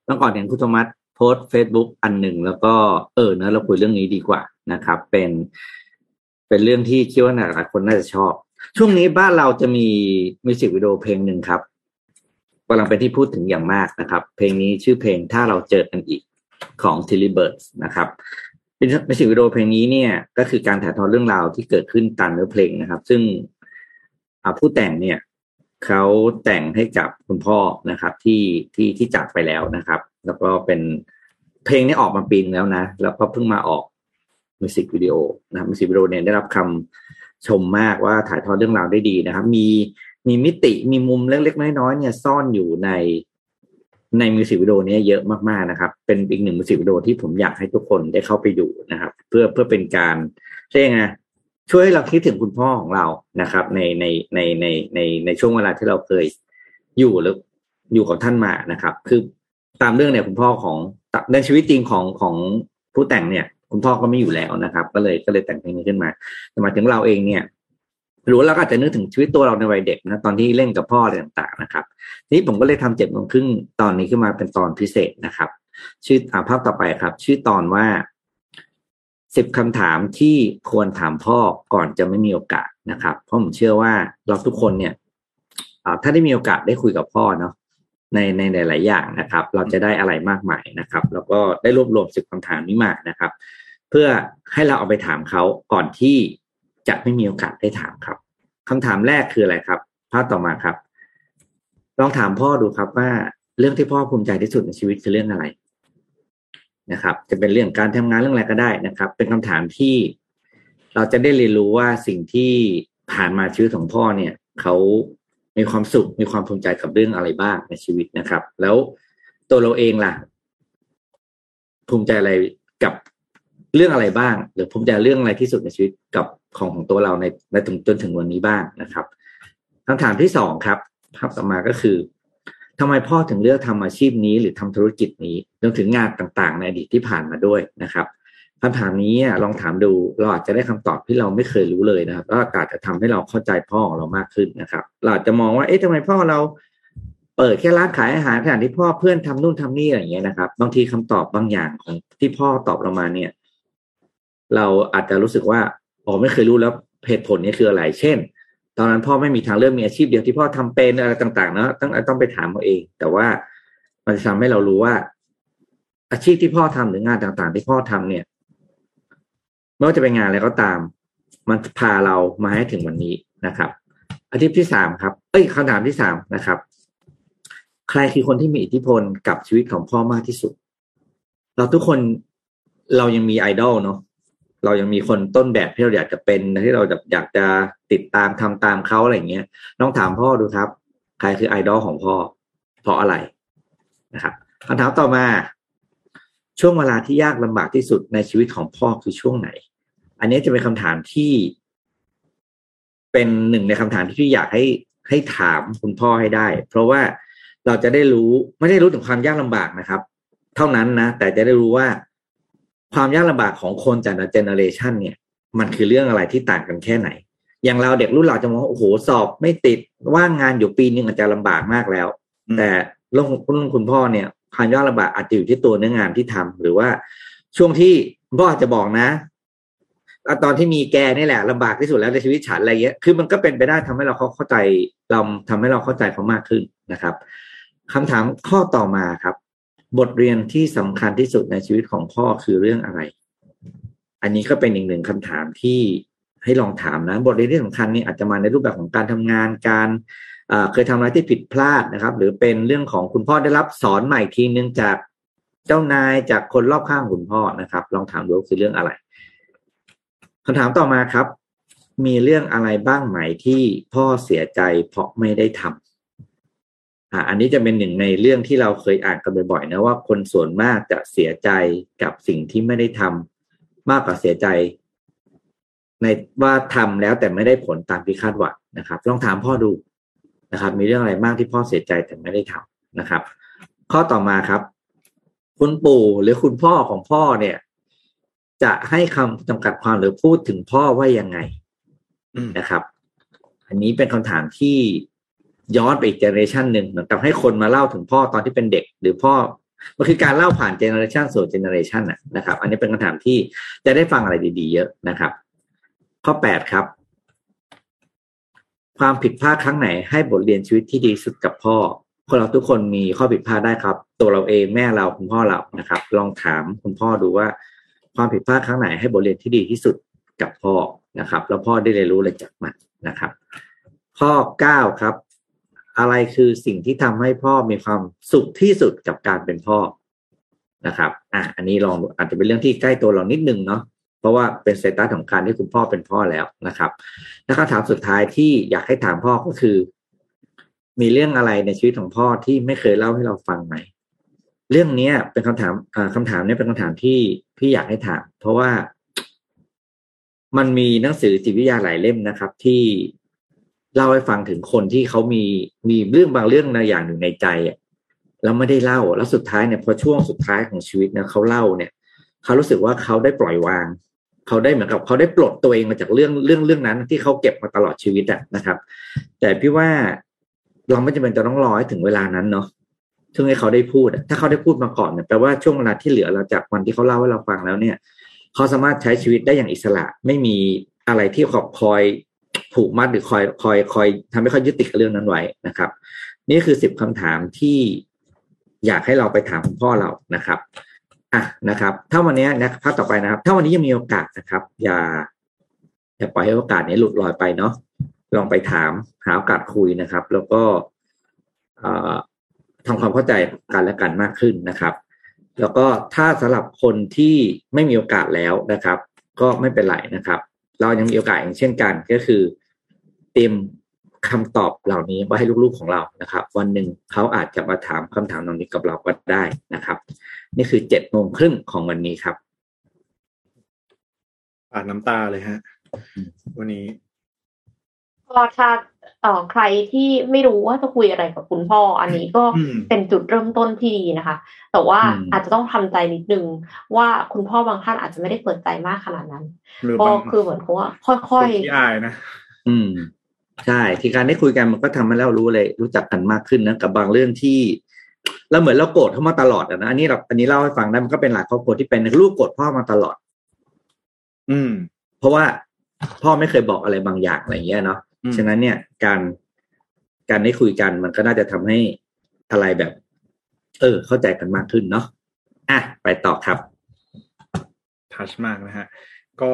เมื่อก่อนเห็นคุณโทมัสโพสเฟซบุ๊กอันหนึ่งแล้วก็เออเนอะเราคุยเรื่องนี้ดีกว่านะครับ เป็นเป็นเรื่องที่คิดว่าหลายคนน่าจะชอบ ช่วงนี้บ้านเราจะมีมิวสิกวิดีโอเพลงหนึ่งครับกำลังเป็นที่พูดถึงอย่างมากนะครับ เพลงนี้ชื่อเพลงถ้าเราเจอกันอีก ของ t i l l y Birds นะครับเป็นมิวสิกวิดีโอเพลงนี้เนี่ย ก็คือการถ่ายทอดเรื่องราวที่เกิดขึ้นตามเนื้อเพลงนะครับ ซึ่งผู้แต่งเนี่ยเขาแต่งให้กับคุณพ่อนะครับ ที่ที่ที่จากไปแล้วนะครับ แล้วก็เป็นเพลงนี้ออกมาปีนึงแล้วนะ แล้วก็เพิ่งมาออกมิวสิกวิดีโอนะครับมิวสิกวิดีโอเนี่ยได้รับคำชมมากว่าถ่ายทอดเรื่องราวได้ดีนะครับ มีมีมิติมีมุมเล็กๆน้อยๆเนี่ยซ่อนอยู่ใน ในมิวสิกวิดีโอนี้เยอะมากๆนะครับ เป็นอีกหนึ่งมิวสิกวิดีโอที่ผมอยากให้ทุกคนได้เข้าไปดูนะครับ เพื่อเพื่อเป็นการใช่ไงช่วยให้เราคิดถึงคุณพ่อของเรานะครับ ในในในในในในช่วงเวลาที่เราเคยอยู่หรืออยู่กับท่านมานะครับ คือตามเรื่องเนี่ยคุณพ่อของในชีวิตจริงของของผู้แต่งเนี่ย คุณพ่อก็ไม่อยู่แล้วนะครับ ก็เลยก็เลยแต่งเพลงนี้ขึ้นมาแต่มาถึงเราเองเนี่ย รู้แล้วก็อาจจะนึกถึงชีวิตตัวเราในวัยเด็กนะตอนที่เล่นกับพ่ออะไรต่างๆนะครับ นี้ผมก็เลยทำเจ็ดโมงครึ่งตอนนี้ขึ้นมาเป็นตอนพิเศษนะครับ ชื่ออาภาพต่อไปครับ ชื่อตอนว่าสิบคำถามที่ควรถามพ่อก่อนจะไม่มีโอกาสนะครับ เพราะผมเชื่อว่าเราทุกคนเนี่ยถ้าได้มีโอกาสได้คุยกับพ่อเนาะในในหลาย ๆ อย่างนะครับ เราจะได้อะไรมากมายนะครับ แล้วก็ได้รวบรวมสิบคำถามนี้มานะครับ เพื่อให้เราเอาไปถามเขาก่อนที่ จะไม่มีโอกาสได้ถามครับคำถามแรกคืออะไรครับ ภาพต่อมาครับ ลองถามพ่อดูครับว่าเรื่องที่พ่อภูมิใจที่สุดในชีวิตคือเรื่องอะไรนะครับ จะเป็นเรื่องการทำงานเรื่องอะไรก็ได้นะครับ เป็นคำถามที่เราจะได้เรียนรู้ว่าสิ่งที่ผ่านมาชีวิตของพ่อเนี่ยเขามีความสุขมีความภูมิใจกับเรื่องอะไรบ้างในชีวิตนะครับ แล้วตัวเราเองล่ะ ภูมิใจอะไรกับเรื่องอะไรบ้าง หรือภูมิใจเรื่องอะไรที่สุดในชีวิตกับ ของของตัวเราในในถึงจนถึงวันนี้บ้างนะครับคำถามที่สองครับภาพต่อมาก็คือทำไมพ่อถึงเลือกทำอาชีพนี้หรือทำธุรกิจนี้รวมถึงงานต่างๆ ในอดีตที่ผ่านมาด้วยนะครับคำถามนี้ลองถามดูเราอาจจะได้คำตอบที่เราไม่เคยรู้เลยนะครับก็อาจจะทำให้เราเข้าใจพ่อของเรามากขึ้นนะครับ เราจะมองว่าเอ๊ะทำไมพ่อเราเปิดแค่ร้านขายอาหารขณะที่พ่อเพื่อนทำนู่นทำนี่อะไรอย่างเงี้ยนะครับ บางทีคำตอบบางอย่างของที่พ่อตอบเรามาเนี่ย เราอาจจะรู้สึกว่า อ๋อไม่เคยรู้แล้วเหตุผลนี้คืออะไร เช่น ตอนนั้นพ่อไม่มีทางเลือกมีอาชีพเดียวที่พ่อทำเป็นอะไรต่างๆเนาะต้องต้องไปถามเขาเอง แต่ว่ามันจะทำให้เรารู้ว่า อาชีพที่พ่อทำหรืองานต่างๆ ที่พ่อทำเนี่ยไม่ว่าจะเป็นงานอะไรก็ตาม มันพาเรามาให้ถึงวันนี้นะครับอาชีพที่สามครับ เอ้ยคำถามที่สามนะครับ ใครคือคนที่มีอิทธิพลกับชีวิตของพ่อมากที่สุด เราทุกคนเรายังมีไอดอลเนาะ เรายังมีคนต้นแบบที่เราอยากจะเป็นที่เราอยากจะติดตามทำตามเขาอะไรเงี้ยต้องถามพ่อดูครับ ใครคือไอดอลของพ่อ เพราะอะไรนะครับคำถามต่อมา ช่วงเวลาที่ยากลำบากที่สุดในชีวิตของพ่อคือช่วงไหน อันนี้จะเป็นคำถามที่ เป็นหนึ่งในคำถามที่พี่อยากให้ให้ถามคุณพ่อให้ได้ เพราะว่าเราจะได้รู้ไม่ได้รู้ถึงความยากลำบากนะครับ เท่านั้นนะแต่จะได้รู้ว่า ความยากลำบากของคนจากเจเนอเรชันเนี่ยมันคือเรื่องอะไรที่ต่างกันแค่ไหน อย่างเราเด็กรุ่นเราจะมองโอ้โหสอบไม่ติดว่างงานอยู่ปีนึงอาจจะลำบากมากแล้ว แต่เรื่องคุณคุณพ่อเนี่ยความยากลำบากอาจจะอยู่ที่ตัวเนื้องานที่ทำหรือว่าช่วงที่พ่ออาจจะบอกนะตอนที่มีแกนี่แหละลำบากที่สุดแล้วในชีวิตฉันอะไรเงี้ย คือมันก็เป็นไปได้ทำให้เราเขาเข้าใจเราทำให้เราเข้าใจเขามากขึ้นนะครับคำถามข้อต่อมาครับ บทเรียนที่สำคัญที่สุดในชีวิตของพ่อคือเรื่องอะไร อันนี้ก็เป็นอีกหนึ่งคำถามที่ให้ลองถามนะ บทเรียนที่สำคัญนี่อาจจะมาในรูปแบบของการทำงานการเคยทำอะไรที่ผิดพลาดนะครับ หรือเป็นเรื่องของคุณพ่อได้รับสอนใหม่ทีนึงจากเจ้านายจากคนรอบข้างคุณพ่อนะครับ ลองถามดูคือเรื่องอะไรคำถามต่อมาครับ มีเรื่องอะไรบ้างไหมที่พ่อเสียใจเพราะไม่ได้ทำ อันนี้จะเป็นหนึ่งในเรื่องที่เราเคยอ่านกันบ่อยๆนะว่าคนส่วนมากจะเสียใจกับสิ่งที่ไม่ได้ทำมากกว่าเสียใจ ในว่าทำแล้วแต่ไม่ได้ผลตามที่คาดหวังนะครับ ลองถามพ่อดูนะครับ มีเรื่องอะไรมากที่พ่อเสียใจแต่ไม่ได้ทำนะครับ ข้อต่อมาครับ คุณปู่หรือคุณพ่อของพ่อเนี่ย จะให้คำจำกัดความหรือพูดถึงพ่อว่ายังไงนะครับ อันนี้เป็นคำถามที่ ย้อนไปอีก generation หนึ่งเหมือนกับให้คนมาเล่าถึงพ่อตอนที่เป็นเด็ก หรือพ่อมันคือการเล่าผ่าน generation สู่ generation นะครับ อันนี้เป็นคำถามที่จะได้ฟังอะไรดี ๆ เยอะนะครับ ข้อแปดครับ ความผิดพลาดครั้งไหนให้บทเรียนชีวิตที่ดีสุดกับพ่อคนเราทุกคนมีข้อผิดพลาดได้ครับ ตัวเราเองแม่เราคุณพ่อเรานะครับ ลองถามคุณพ่อดูว่า ความผิดพลาดครั้งไหนให้บทเรียนที่ดีที่สุดกับพ่อนะครับ แล้วพ่อได้เรียนรู้อะไรจากมันนะครับ ข้อเก้าครับ อะไรคือสิ่งที่ทำให้พ่อมีความสุขที่สุดกับการเป็นพ่อนะครับ อะอันนี้ลองอาจจะเป็นเรื่องที่ใกล้ตัวเรานิดนึงเนาะเพราะว่าเป็นสเตตัสของการที่คุณพ่อเป็นพ่อแล้วนะครับและคำถามสุดท้ายที่อยากให้ถามพ่อก็คือ มีเรื่องอะไรในชีวิตของพ่อที่ไม่เคยเล่าให้เราฟังไหมเรื่องเนี้ย เป็นคำถามอ่าคำถามเนี้ยเป็นคำถามที่พี่อยากให้ถาม เพราะว่ามันมีหนังสือจิตวิทยาหลายเล่มนะครับ ที่ เล่าให้ฟังถึงคนที่เขามีมีเรื่องบางเรื่องในอย่างหนึ่งในใจอะแล้วไม่ได้เล่าแล้วสุดท้ายเนี่ยพอช่วงสุดท้ายของชีวิตเนี่ยเขาเล่าเนี่ยเขารู้สึกว่าเขาได้ปล่อยวาง เขาได้เหมือนกับเขาได้ปลดตัวเองมาจากเรื่องเรื่องเรื่องนั้น ที่เขาเก็บมาตลอดชีวิตอะนะครับ แต่พี่ว่าเราไม่จำเป็นจะต้องรอให้ถึงเวลานั้นเนาะซึ่งให้เขาได้พูด ถ้าเขาได้พูดมาก่อนเนี่ยแปลว่าช่วงเวลาที่เหลือเราจากวันที่เขาเล่าให้เราฟังแล้วเนี่ย เขาสามารถใช้ชีวิตได้อย่างอิสระ ไม่มีอะไรที่ขอบคอย ผูกมัดหรือคอยคอยคอยทำให้เขายึดติดกับเรื่องนั้นไว้นะครับ นี่คือสิบคำถามที่อยากให้เราไปถามคุณพ่อเรานะครับอะนะครับ ถ้าวันนี้นะภาพต่อไปนะครับ ถ้าวันนี้ยังมีโอกาสนะครับ อย่าอย่าปล่อยให้โอกาสนี้หลุดลอยไปเนาะลองไปถามหาโอกาสคุยนะครับ แล้วก็ทำความเข้าใจกันและกันมากขึ้นนะครับ แล้วก็ถ้าสำหรับคนที่ไม่มีโอกาสแล้วนะครับ ก็ไม่เป็นไรนะครับ เรายังมีโอกาสอย่างเช่นกันก็คือ เตรียมคำตอบเหล่านี้ไว้ให้ลูกๆของเรานะครับ วันหนึ่งเขาอาจจะมาถามคำถามเหล่านี้กับเราก็ได้นะครับ นี่คือเจ็ดโมงครึ่งของวันนี้ครับอ่านน้ำตาเลยฮะ วันนี้ก็ถ้าเอ่อใครที่ไม่รู้ว่าจะคุยอะไรกับคุณพ่อ อันนี้ก็อืมเป็นจุดเริ่มต้นที่ดีนะคะ แต่ว่าอืมอาจจะต้องทำใจนิดนึงว่าคุณพ่อบางท่านอาจจะไม่ได้เปิดใจมากขนาดนั้นหรือก็บางคือเหมือนกับว่าค่คอนยที่อายนะ อืม ใช่ที่การได้คุยกันมันก็ทำให้เรารู้เลย รู้จักกันมากขึ้นนะกับบางเรื่องที่เราเหมือนเราโกรธเขามาตลอดอะนะอันนี้เราอันนี้เล่าให้ฟังได้มันก็เป็นหลายครอบครัวที่เป็นลูกโกรธพ่อมาตลอด อืม เพราะว่าพ่อไม่เคยบอกอะไรบางอย่างอะไรอย่างเงี้ยเนาะอืมฉะนั้นเนี่ย การการได้คุยกันมันก็น่าจะทำให้อะไรแบบ เออ เข้าใจกันมากขึ้นเนาะอะไปต่อครับทัชมากนะฮะ ก็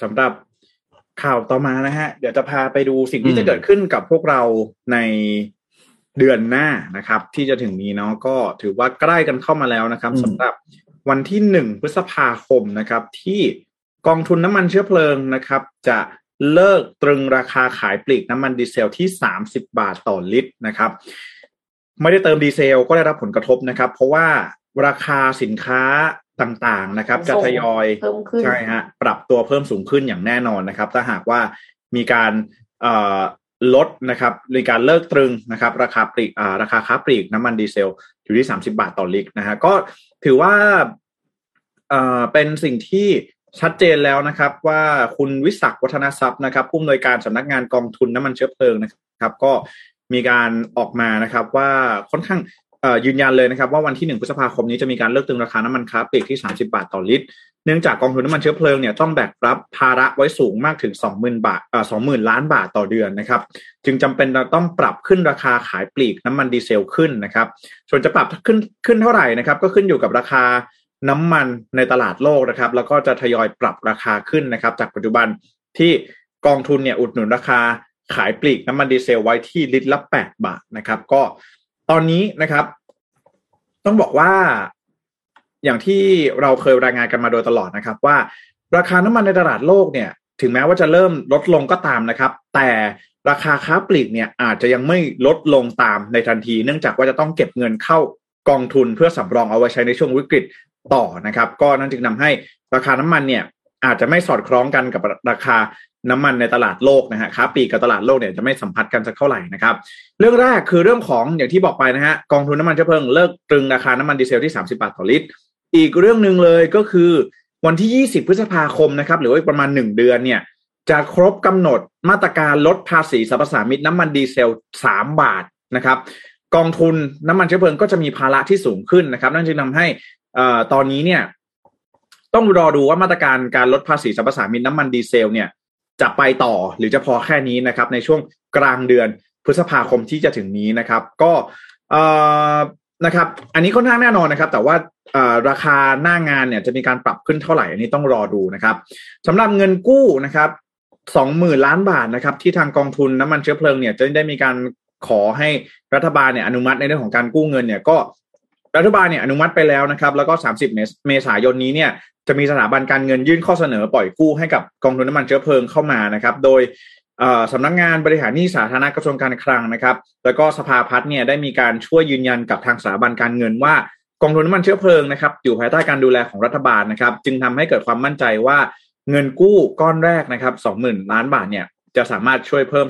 สำหรับ ข่าวต่อมานะฮะ เดี๋ยวจะพาไปดูสิ่งที่อืมจะเกิดขึ้นกับพวกเราในเดือนหน้านะครับ ที่จะถึงนี้เนาะก็ถือว่าใกล้กันเข้ามาแล้วนะครับสำหรับวันที่หนึ่งพฤษภาคมนะครับ ที่กองทุนน้ำมันเชื้อเพลิงนะครับ จะเลิกตรึงราคาขายปลีกน้ำมันดีเซลที่สามสิบาทต่อลิตรนะครับ ไม่ได้เติมดีเซลก็ได้รับผลกระทบนะครับ เพราะว่าราคาสินค้า ต่างๆนะครับจะทยอยเพิ่มขึ้นใช่ฮะปรับตัวเพิ่มสูงขึ้นอย่างแน่นอนนะครับ ถ้าหากว่ามีการเอ่อลดนะครับมีการเลิกตรึงนะครับ ราคาปลีกอ่าราคาค้าปลีกน้ำมันดีเซลอยู่ที่ 30 บาทต่อลิตรนะฮะก็ถือว่าเอ่อเป็นสิ่งที่ชัดเจนแล้วนะครับ ว่าคุณวิศักดิ์วัฒนทรัพย์นะครับผู้อำนวยการสำนักงานกองทุนน้ำมันเชื้อเพลิงนะครับ ก็มีการออกมานะครับว่าค่อนข้างเอ่อ ยืนยันเลยนะครับว่าวันที่หนึ่งพฤษภาคมนี้จะมีการเลิกตึงราคาน้ำมันค้าปลีกที่ 30 บาทต่อลิตร เนื่องจากกองทุนน้ำมันเชื้อเพลิงเนี่ยต้องแบกรับภาระไว้สูงมากถึง 20,000 บาทเอ่อ20,000 ล้านบาทต่อเดือนนะครับ จึงจำเป็นต้องปรับขึ้นราคาขายปลีกน้ำมันดีเซลขึ้นนะครับ ส่วนจะปรับขึ้นขึ้นเท่าไหร่นะครับ ก็ขึ้นอยู่กับราคาน้ำมันในตลาดโลกนะครับ แล้วก็จะทยอยปรับราคาขึ้นนะครับ จากปัจจุบันที่กองทุนเนี่ยอุดหนุนราคาขายปลีกน้ำมันดีเซลไว้ที่ลิตรละ 8 บาทนะครับ ก็ ตอนนี้นะครับ ต้องบอกว่าอย่างที่เราเคยรายงานกันมาโดยตลอดนะครับ ว่าราคาน้ำมันในตลาดโลกเนี่ย ถึงแม้ว่าจะเริ่มลดลงก็ตามนะครับ แต่ราคาค้าปลีกเนี่ยอาจจะยังไม่ลดลงตามในทันที เนื่องจากว่าจะต้องเก็บเงินเข้ากองทุนเพื่อสำรองเอาไว้ใช้ในช่วงวิกฤตต่อนะครับ ก็นั่นจึงนำให้ราคาน้ำมันเนี่ยอาจจะไม่สอดคล้องกันกับราคา น้ำมันในตลาดโลกนะฮะค้าปลีกกับตลาดโลกเนี่ยจะไม่สัมพัทธ์กันสักเท่าไหร่นะครับ เรื่องแรกคือเรื่องของอย่างที่บอกไปนะฮะกองทุนน้ำมันเชื้อเพลิงเลิกตรึงราคาน้ำมันดีเซลที่ 30 บาทต่อลิตร อีกเรื่องหนึ่งเลยก็คือวันที่ 20 พฤษภาคมนะครับหรือว่าประมาณ 1 เดือนเนี่ยจะครบกำหนดมาตรการลดภาษีสรรพสามิตน้ำมันดีเซล 3 บาทนะครับกองทุนน้ำมันเชื้อเพลิงก็จะมีภาระที่สูงขึ้นนะครับ นั่นจึงทำให้ตอนนี้เนี่ยต้องรอดูว่ามาตรการการลดภาษีสรรพสามิตน้ำมันดีเซลเนี่ย จะไปต่อหรือจะพอแค่นี้นะครับในช่วงกลางเดือนพฤษภาคมที่จะถึงนี้นะครับ ก็นะครับ อันนี้ค่อนข้างแน่นอนนะครับ แต่ว่าราคาหน้างานเนี่ยจะมีการปรับขึ้นเท่าไหร่อันนี้ต้องรอดูนะครับสำหรับเงินกู้นะครับสองหมื่นล้านบาทนะครับ ที่ทางกองทุนน้ำมันเชื้อเพลิงเนี่ยจะได้มีการขอให้รัฐบาลเนี่ยอนุมัติในเรื่องของการกู้เงินเนี่ยก็รัฐบาลเนี่ยอนุมัติไปแล้วนะครับ แล้วก็ 30 เมษายนนี้เนี่ย จะมีสถาบันการเงินยื่นข้อเสนอปล่อยกู้ให้กับกองทุนน้ำมันเชื้อเพลิงเข้ามานะครับ โดยสำนักงงานบริหารหนี้สาธารณะกระทรวงการคลังนะครับ แล้วก็สภาพัฒน์เนี่ยได้มีการช่วยยืนยันกับทางสถาบันการเงินว่ากองทุนน้ำมันเชื้อเพลิงนะครับอยู่ภายใต้การดูแลของรัฐบาลนะครับ จึงทำให้เกิดความมั่นใจว่าเงินกู้ก้อนแรกนะครับสองหมื่นล้านบาทเนี่ยจะสามารถช่วยเพิ่ม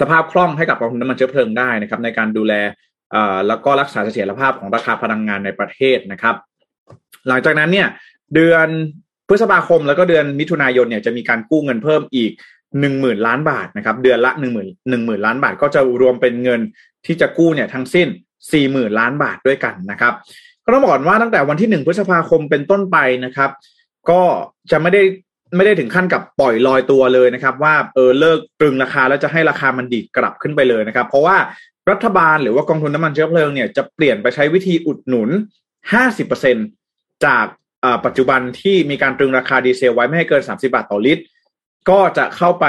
สภาพคล่องให้กับกองทุนน้ำมันเชื้อเพลิงได้นะครับ ในการดูแลแล้วก็รักษาเสถียรภาพของราคาพลังงานในประเทศนะครับ หลังจากนั้นเนี่ย เดือนพฤษภาคมแล้วก็เดือนมิถุนายนเนี่ยจะมีการกู้เงินเพิ่มอีกหนึ่งหมื่นล้านบาทนะครับเดือนละหนึ่งหมื่นหนึ่งหมื่นล้านบาทก็จะรวมเป็นเงินที่จะกู้เนี่ยทั้งสิ้นสี่หมื่นล้านบาทด้วยกันนะครับ ก็ต้องบอกก่อนว่าตั้งแต่วันที่หนึ่งพฤษภาคมเป็นต้นไปนะครับ ก็จะไม่ได้ไม่ได้ถึงขั้นกับปล่อยลอยตัวเลยนะครับ ว่าเออเลิกตรึงราคาแล้วจะให้ราคามันดีดกลับขึ้นไปเลยนะครับ เพราะว่ารัฐบาลหรือว่ากองทุนน้ำมันเชื้อเพลิงเนี่ยจะเปลี่ยนไปใช้วิธีอุดหนุน 50%จาก ปัจจุบันที่มีการตรึงราคาดีเซลไว้ไม่ให้เกิน 30 บาทต่อลิตร ก็จะเข้าไป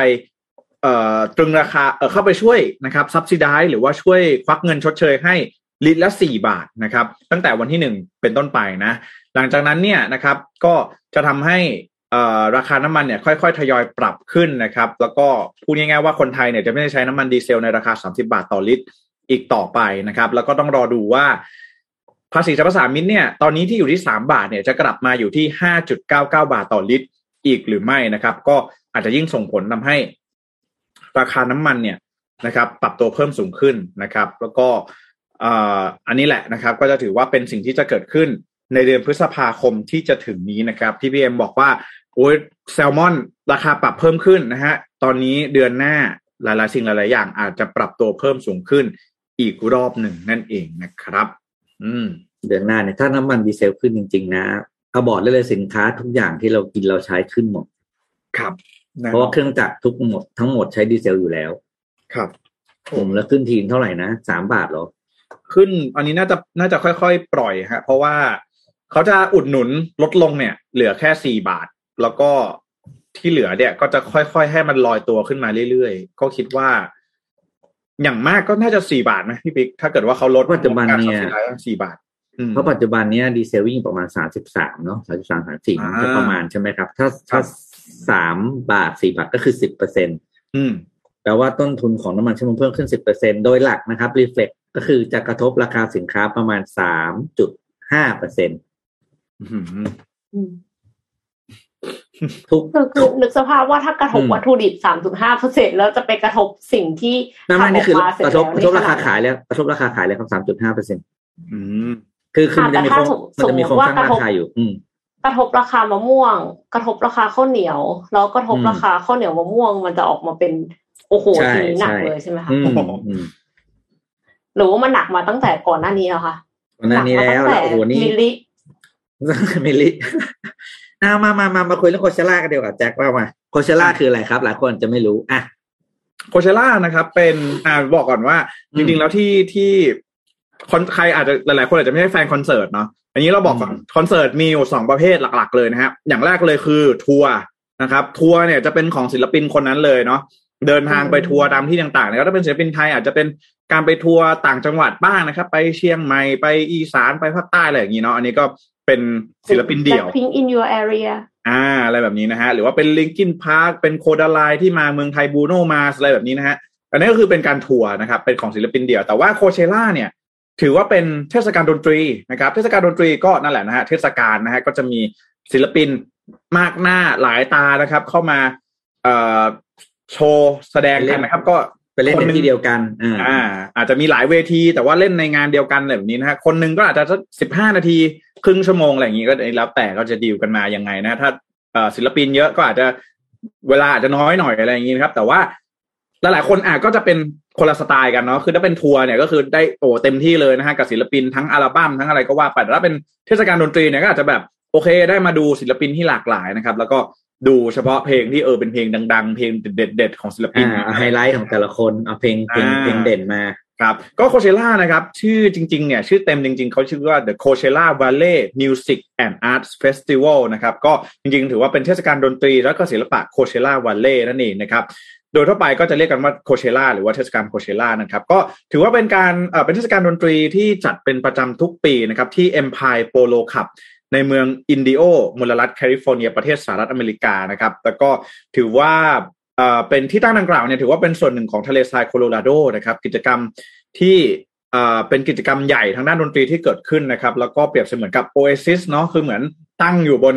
ตรึงราคาเข้าไปช่วยนะครับซับซิได้หรือว่าช่วยควักเงินชดเชยให้ลิตรละ 4 บาทนะครับ ตั้งแต่วันที่ 1 เป็นต้นไปนะ หลังจากนั้นเนี่ยนะครับก็จะทำให้ราคาน้ำมันเนี่ยค่อยๆ ทยอยปรับขึ้นนะครับ แล้วก็พูดง่ายๆว่าคนไทยเนี่ยจะไม่ได้ใช้น้ำมันดีเซลในราคา 30 บาทต่อลิตรอีกต่อไปนะครับ แล้วก็ต้องรอดูว่า ภาษีสรรพสามิตเนี่ยตอนนี้ที่อยู่ที่ 3 บาทเนี่ยจะกลับมาอยู่ที่ 5.99 บาทต่อลิตรอีกหรือไม่นะครับ ก็อาจจะยิ่งส่งผลทำให้ ราคาน้ำมันเนี่ยนะครับ ปรับตัวเพิ่มสูงขึ้นนะครับ แล้วก็อันนี้แหละนะครับ ก็จะถือว่าเป็นสิ่งที่จะเกิดขึ้นในเดือนพฤษภาคมที่จะถึงนี้นะครับที่พีเอ็มบอกว่าโอ้ยแซลมอน ราคาปรับเพิ่มขึ้นนะฮะตอนนี้เดือนหน้าหลายๆ สิ่งหลาย ๆ อย่างอาจจะปรับตัวเพิ่มสูงขึ้นอีกรอบหนึ่งนั่นเองนะครับ อืม เดือนหน้าเนี่ยถ้าน้ำมันดีเซลขึ้นจริง ๆ นะเขาบอกได้เลยสินค้าทุกอย่างที่เรากินเราใช้ขึ้นหมด ครับ เพราะว่าเครื่องจักรทุกหมดทั้งหมดใช้ดีเซลอยู่แล้ว ครับผมแล้วขึ้นทีนเท่าไหร่นะสามบาทหรอ ขึ้นอันนี้น่าจะน่าจะค่อยๆ ปล่อยฮะ เพราะว่าเขาจะอุดหนุนลดลงเนี่ย เหลือแค่สี่บาท แล้วก็ที่เหลือเนี่ย ก็จะค่อยๆ ให้มันลอยตัวขึ้นมาเรื่อยๆ ก็คิดว่า อย่างมากก็น่าจะสี่บาทไหมพี่ปิ๊กถ้าเกิดว่าเขาลดปัจจุบันเนี่ยสี่บาท เพราะปัจจุบันเนี้ยดีเซลวิ่งประมาณสามสิบสามเนาะสามสิบสามสามสี่จะประมาณใช่ไหมครับ ถ้าถ้าสามบาทสี่บาทก็คือสิบเปอร์เซ็นต์แปลว่าต้นทุนของน้ำมันเชื้อเพลิงเพิ่มขึ้นสิบเปอร์เซ็นโดยหลักนะครับ reflect ก็คือจะกระทบราคาสินค้าประมาณสามจุดห้าเปอร์เซ็นต์ทุกคือนึกสภาพว่าถ้ากระทบวัตถุดิบสามจุดห้าเปอร์เซ็นแล้วจะไปกระทบสิ่งที่ทำออกมาเสร็จแล้วกระทบกระทบราคาขายแล้วกระทบราคาขายแล้วครับสามจุดห้าเปอร์เซ็นต์ คือคือมันจะมีมันจะมีโครงสร้างราคาอยู่ อืกระทบราคามะม่วง กระทบราคาข้าวเหนียว แล้วกระทบราคาข้าวเหนียวมะม่วง มันจะออกมาเป็นโอ้โหทีหนักเลยใช่ไหมคะหรือว่ามันหนักมาตั้งแต่ก่อนหน้านี้แล้วคะก่อนหน้านี้แล้วโอ้โหนี่มิลลิมิลลิอามามามามาคุยเรื่องโคเชล่ากันเดียวกับแจ็คว่ามาโคเชล่าคืออะไรครับ หลายคนจะไม่รู้อะโคเชล่านะครับ เป็นอ่าบอกก่อนว่า จริงๆแล้วที่ที่ คนใครอาจจะหลายๆคนอาจจะไม่ใช่แฟนคอนเสิร์ตเนาะอันนี้เราบอกก่อนคอนเสิร์ตมีอยู่สองประเภทหลัก ๆ เลยนะครับอย่างแรกเลยคือทัวร์นะครับ ทัวร์เนี่ยจะเป็นของศิลปินคนนั้นเลยเนาะเดินทางไปทัวร์ตามที่ต่างๆนะครับถ้าเป็นศิลปินไทยอาจจะเป็นการไปทัวร์ต่างจังหวัดบ้างนะครับ ไปเชียงใหม่ไปอีสานไปภาคใต้อะไรอย่างนี้เนาะอันนี้ก็เป็นศิลปินเดี่ยว Pink in your area อ่าอะไรแบบนี้นะฮะหรือว่าเป็นลิงกินพาร์คเป็นโคลด์เพลย์ที่มาเมืองไทยบรูโนมาร์สอะไรแบบนี้นะฮะอันนี้ก็คือเป็นการทัวร์นะครับเป็นของศิลปินเดี่ยวแต่ว่าโคเชล่าเนี่ย ถือว่าเป็นเทศกาลดนตรีนะครับ เทศกาลดนตรีก็นั่นแหละนะฮะเทศกาลนะฮะก็จะมีศิลปินมากหน้าหลายตานะครับ เข้ามาเอ่อโชว์แสดงกันนะครับ ก็ไปเล่นคนหในนึ่งที่เดียวกันอ่าอ่า อาจจะมีหลายเวที แต่ว่าเล่นในงานเดียวกันแบบนี้นะฮะคนหนึ่งก็อาจจะสักสิบห้านาทีครึ่งชั่วโมงอะไรอย่างนี้ก็แล้วแต่ก็จะดีลกันมายังไงนะ ถ้าเอ่อศิลปินเยอะก็อาจจะเวลาอาจจะน้อยหน่อยอะไรอย่างนี้นะครับ แต่ว่า หลายๆคนอาจก็จะเป็นคนละสไตล์กันเนาะคือถ้าเป็นทัวร์เนี่ยก็คือได้โอ้เต็มที่เลยนะฮะกับศิลปินทั้งอัลบั้มทั้งอะไรก็ว่าไปแต่ถ้าเป็นเทศกาลดนตรีเนี่ยก็อาจจะแบบโอเคได้มาดูศิลปินที่หลากหลายนะครับ แล้วก็ดูเฉพาะเพลงที่เออเป็นเพลงดัง ๆ เพลงเด็ดๆของศิลปินอ่าเอาไฮไลท์ของแต่ละคนเอาเพลงเพลงอ่าเพลงเด่นมาครับก็โคเชล่านะครับ ชื่อจริงๆเนี่ยชื่อเต็มจริง ๆ เขาชื่อว่า The Coachella Valley Music and Arts Festival นะครับ ก็จริงๆ ถือว่าเป็นเทศกาลดนตรี และก็ศิลปะโคเชล่า Valley นั่นเองนะครับ โดยทั่วไปก็จะเรียกกันว่าโคเชล่าหรือว่าเทศกาลโคเชล่านะครับ ก็ถือว่าเป็นการเป็นเทศกาลดนตรีที่จัดเป็นประจำทุกปีนะครับที่ Empire Polo Club ในเมืองอินดิโอมลรัฐแคลิฟอร์เนีย ประเทศสหรัฐอเมริกานะครับ แล้วก็ถือว่าเป็นที่ตั้งดังกล่าวเนี่ยถือว่าเป็นส่วนหนึ่งของทะเลทรายโคโลราโดนะครับกิจกรรมที่เอ่อเป็นกิจกรรมใหญ่ทางด้านดนตรีที่เกิดขึ้นนะครับ แล้วก็เปรียบเสมือนกับ Oasis เนาะคือเหมือนตั้งอยู่บน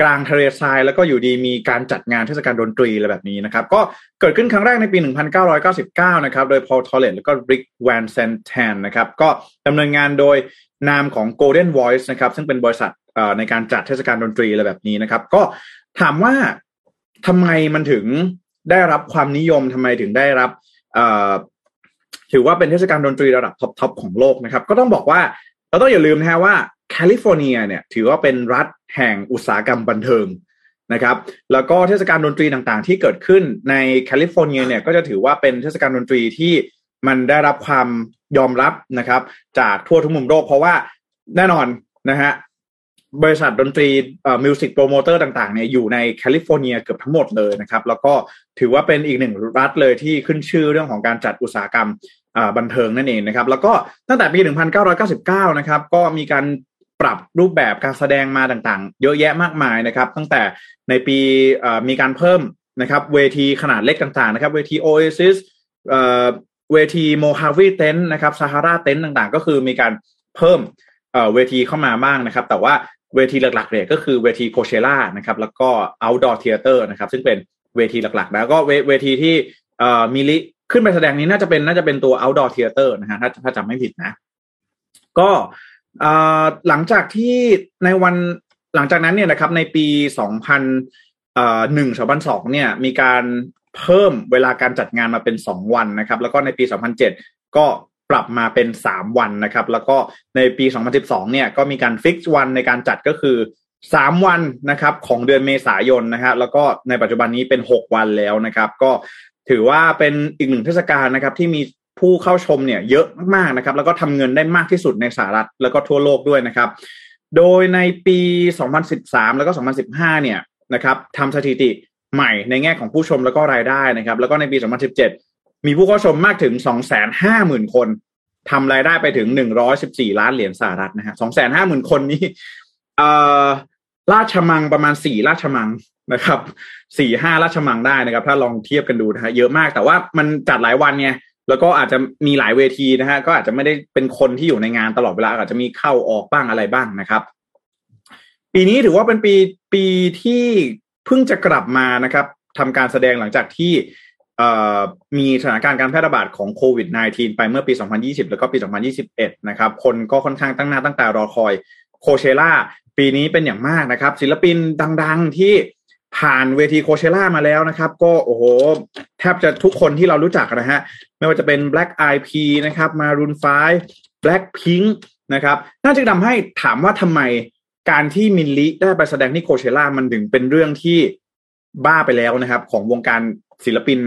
กลางทะเลทรายแล้วก็อยู่ดีมีการจัดงานเทศกาลดนตรีอะไรแบบนี้นะครับ ก็เกิดขึ้นครั้งแรกในปี 1999 นะครับ โดย Paul Tollett แล้วก็ Rick Van Santen นะครับ ก็ดำเนินงานโดยนามของ Golden Voice นะครับ ซึ่งเป็นบริษัทในการจัดเทศกาลดนตรีอะไรแบบนี้นะครับ ก็ถามว่าทำไมมันถึงได้รับความนิยมทำไมถึงได้รับถือว่าเป็นเทศกาลดนตรีระดับ top ๆของโลกนะครับ ก็ต้องบอกว่าเราต้องอย่าลืมนะฮะว่า แคลิฟอร์เนียเนี่ยถือว่าเป็นรัฐแห่งอุตสาหกรรมบันเทิงนะครับ แล้วก็เทศกาลดนตรีต่างๆ ที่เกิดขึ้นในแคลิฟอร์เนียเนี่ยก็จะถือว่าเป็นเทศกาลดนตรีที่มันได้รับความยอมรับนะครับ จากทั่วทุกมุมโลกเพราะว่าแน่นอนนะฮะบริษัทดนตรีเอ่อ music promoter ต่างๆเนี่ยอยู่ในแคลิฟอร์เนียเกือบทั้งหมดเลยนะครับ แล้วก็ถือว่าเป็นอีกหนึ่งรัฐเลยที่ขึ้นชื่อเรื่องของการจัดอุตสาหกรรมอ่าบันเทิงนั่นเองนะครับ แล้วก็ตั้งแต่ปี 1999 นะครับ ก็มีการ ปรับรูปแบบการแสดงมาต่างๆ เยอะแยะมากมายนะครับ ตั้งแต่ในปีมีการเพิ่มนะครับ เวทีขนาดเล็กต่างๆนะครับ เวที Oasis เอเวทีโมฮาวีเต็นนะครับซาฮาราเต็นต่างๆ ก็คือมีการเพิ่มเวทีเข้ามาบ้างนะครับ แต่ว่าเวทีหลักๆเนี่ยก็คือเวทีโคเชล่านะครับแล้วก็ outdoor theater นะครับ ซึ่งเป็นเวทีหลักๆแล้วก็เวเวทีที่มิลิขึ้นไปแสดงนี้น่าจะเป็นน่าจะเป็นตัว outdoor theater นะฮะถ้าถ้าจำไม่ผิดนะ ก็ หลังจากที่ในวันหลังจากนั้นเนี่ยนะครับในปี2000เอ่อหนึ่งสองพันสองเนี่ยมีการเพิ่มเวลาการจัดงานมาเป็น2วันนะครับ แล้วก็ในปี2007ก็ปรับมาเป็น3วันนะครับ แล้วก็ในปี2012เนี่ยก็มีการฟิกซ์วันในการจัดก็คือ3วันนะครับของเดือนเมษายนนะฮะแล้วก็ในปัจจุบันนี้เป็น6วันแล้วนะครับ ก็ถือว่าเป็นอีกหนึ่งเทศกาลนะครับที่มี ผู้เข้าชมเนี่ยเยอะมากๆนะครับ แล้วก็ทำเงินได้มากที่สุดในสหรัฐแล้วก็ทั่วโลกด้วยนะครับ โดยในปี 2013 แล้วก็ 2015 เนี่ยนะครับทำสถิติใหม่ในแง่ของผู้ชมแล้วก็รายได้นะครับ แล้วก็ในปี 2017 มีผู้เข้าชมมากถึง 250,000 คนทำรายได้ไปถึง 114 ล้านเหรียญสหรัฐนะฮะ250,000 คนนี้เอ่อราชมังประมาณ4ราชมังนะครับสี่ห้าราชมังได้นะครับ ถ้าลองเทียบกันดูนะฮะเยอะมากแต่ว่ามันจัดหลายวันไง แล้วก็อาจจะมีหลายเวทีนะฮะก็อาจจะไม่ได้เป็นคนที่อยู่ในงานตลอดเวลาอาจจะมีเข้าออกบ้างอะไรบ้างนะครับ ปีนี้ถือว่าเป็นปีปีที่เพิ่งจะกลับมานะครับทำการแสดงหลังจากที่มีสถานการณ์การแพร่ระบาดของโควิด -19 ไปเมื่อปี 2020 แล้วก็ปี 2021 นะครับ คนก็ค่อนข้างตั้งหน้าตั้งตารอคอยโคเชล่าปีนี้เป็นอย่างมากนะครับ ศิลปินดัง ๆ ที่ ผ่านเวทีโคเชล่ามาแล้วนะครับ ก็โอ้โห แทบจะทุกคนที่เรารู้จักนะฮะ ไม่ว่าจะเป็น Black Eyed p นะครับ Maroon 5 Blackpink นะครับน่าจะทำให้ถามว่าทำไมการที่มินลิได้ไปแสดงที่โคเชล่ามันถึงเป็นเรื่องที่บ้าไปแล้วนะครับ ของวงการศิลปิน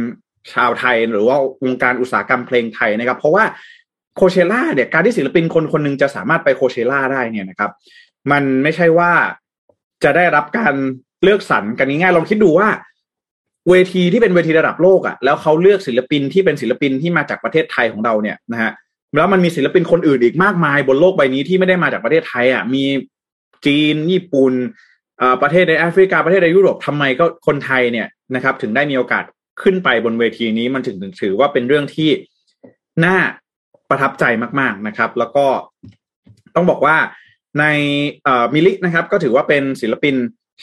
ชาวไทย หรือว่าวงการอุตสาหกรรมเพลงไทยนะครับ เพราะว่าโคเชล่าเนี่ยการที่ศิลปินคนคนหนึงจะสามารถไปโคเชล่าได้เนี่ยนะครับ มันไม่ใช่ว่าจะได้รับการ เลือกสรรกันง่ายๆลองคิดดูว่า เวทีที่เป็นเวทีระดับโลกอะ่ะ แล้วเขาเลือกศิลปินที่เป็นศิลปินที่มาจากประเทศไทยของเราเนี่ยนะฮะแล้วมันมีศิลปินคนอื่นอีกมากมายบนโลกใบนี้ที่ไม่ได้มาจากประเทศไทยอะ่ะมีจีนญี่ปุ่นเอ่อประเทศในแอฟริกาประเทศในยุโรปทำไมก็คนไทยเนี่ยนะครับ ถึงได้มีโอกาสขึ้นไปบนเวทีนี้มันถึงถือว่าเป็นเรื่องที่น่าประทับใจมาก ๆนะครับ แล้วก็ต้องบอกว่าในมิลินะครับ ก็ถือว่าเป็นศิลปิน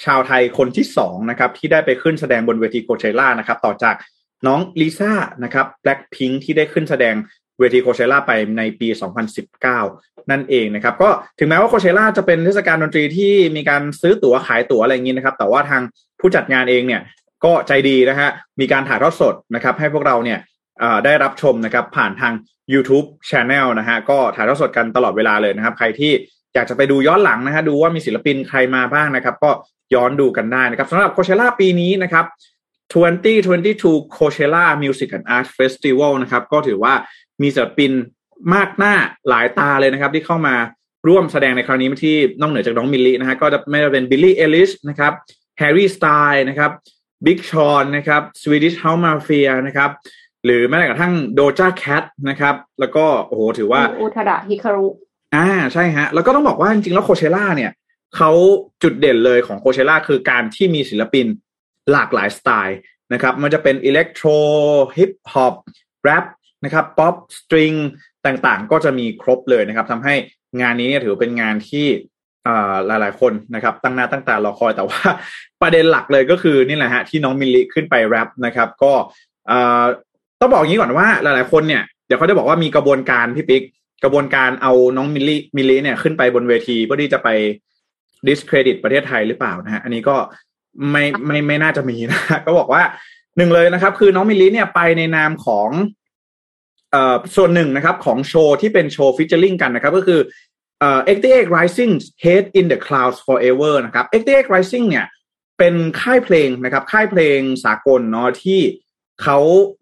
ชาวไทยคนที่สองนะครับที่ได้ไปขึ้นแสดงบนเวทีโคเชล่านะครับต่อจากน้องลิซ่านะครับแบล็คพิงที่ได้ขึ้นแสดงเวทีโคเชล่าไปในปี 2019 นั่นเองนะครับ ก็ถึงแม้ว่าโคเชล่าจะเป็นเทศกาลดนตรีที่มีการซื้อตั๋วขายตั๋วอะไรอย่างนี้นะครับ แต่ว่าทางผู้จัดงานเองเนี่ยก็ใจดีนะฮะมีการถ่ายทอดสดนะครับ ให้พวกเราเนี่ยได้รับชมนะครับผ่านทาง YouTube Channel นะฮะก็ถ่ายทอดสดกันตลอดเวลาเลยนะครับ ใครที่ อยากจะไปดูย้อนหลังนะฮะดูว่ามีศิลปินใครมาบ้างนะครับ ก็ย้อนดูกันได้นะครับสำหรับโคเชล่าปีนี้นะครับ2022 Coachella Music and Art Festival นะครับ ก็ถือว่ามีศิลปินมากหน้าหลายตาเลยนะครับ ที่เข้ามาร่วมแสดงในครั้งนี้ที่นอกเหนือจากน้องมิลลี่นะฮะก็จะไม่ว่าเป็นบิลลี่เอลิชนะครับแฮร์รี่สไตล์นะครับบิ๊กชอนนะครับสวีดิชเฮาส์มาเฟียนะครับ หรือแม้กระทั่งโดจาแคทนะครับ แล้วก็โอ้โหถือว่าอุทาดะฮิคารุ อ่าใช่ฮะ แล้วก็ต้องบอกว่าจริงๆแล้วโคเชล่าเนี่ยเขาจุดเด่นเลยของโคเชล่าคือการที่มีศิลปินหลากหลายสไตล์นะครับ มันจะเป็น electro ฮิปฮอปแรปนะครับป๊อปสตริงต่างๆ ก็จะมีครบเลยนะครับทำให้งานนี้เนี่ยถือเป็นงานที่หลายๆคนนะครับ ตั้งหน้าตั้งตารอคอยแต่ว่าประเด็นหลักเลยก็คือนี่แหละฮะที่น้องมิลลิขึ้นไปแรปนะครับ ก็ต้องบอกอย่างนี้ก่อนว่าหลายๆคนเนี่ยเดี๋ยวเขาจะบอกว่ามีกระบวนการพี่ปิ๊ก กระบวนการเอาน้องมิลลิมิลลิเนี่ยขึ้นไปบนเวทีเพื่อที่จะไป discredit ประเทศไทยหรือเปล่านะฮะอันนี้ก็ไม่ไม่ไม่น่าจะมีนะก็บอกว่าหนึ่งเลยนะครับ คือน้องมิลลิเนี่ยไปในนามของเอ่อส่วนหนึ่งนะครับของโชว์ที่เป็นโชว์ featuring กันนะครับ ก็คือเอ่อ 88rising Head in the Clouds Forever นะครับ 88rising เนี่ยเป็นค่ายเพลงนะครับ ค่ายเพลงสากลเนาะที่เขา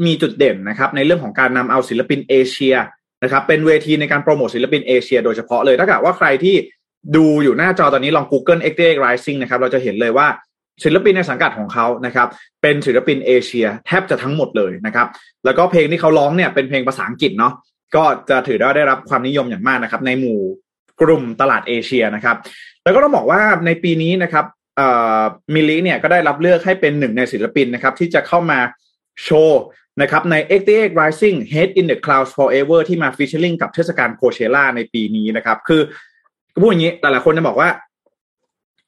มีจุดเด่นนะครับ ในเรื่องของการนำเอาศิลปินเอเชีย นะครับเป็นเวทีในการโปรโมทศิลปินเอเชียโดยเฉพาะเลย ถ้าเกิดว่าใครที่ดูอยู่หน้าจอตอนนี้ลอง Google 88rising นะครับเราจะเห็นเลยว่าศิลปินในสังกัดของเขานะครับ เป็นศิลปินเอเชียแทบจะทั้งหมดเลยนะครับ แล้วก็เพลงที่เขาร้องเนี่ยเป็นเพลงภาษาอังกฤษเนาะก็จะถือได้ได้รับความนิยมอย่างมากนะครับ ในหมู่กลุ่มตลาดเอเชียนะครับ แล้วก็ต้องบอกว่าในปีนี้นะครับมิลลิเนี่ยก็ได้รับเลือกให้เป็นหนึ่งในศิลปินนะครับ ที่จะเข้ามาโชว์ นะครับใน 88rising Head in the Clouds Forever ที่มา featuring กับเทศกาลโคเชล่าในปีนี้นะครับ คือพูดอย่างนี้หลายๆคนจะบอกว่า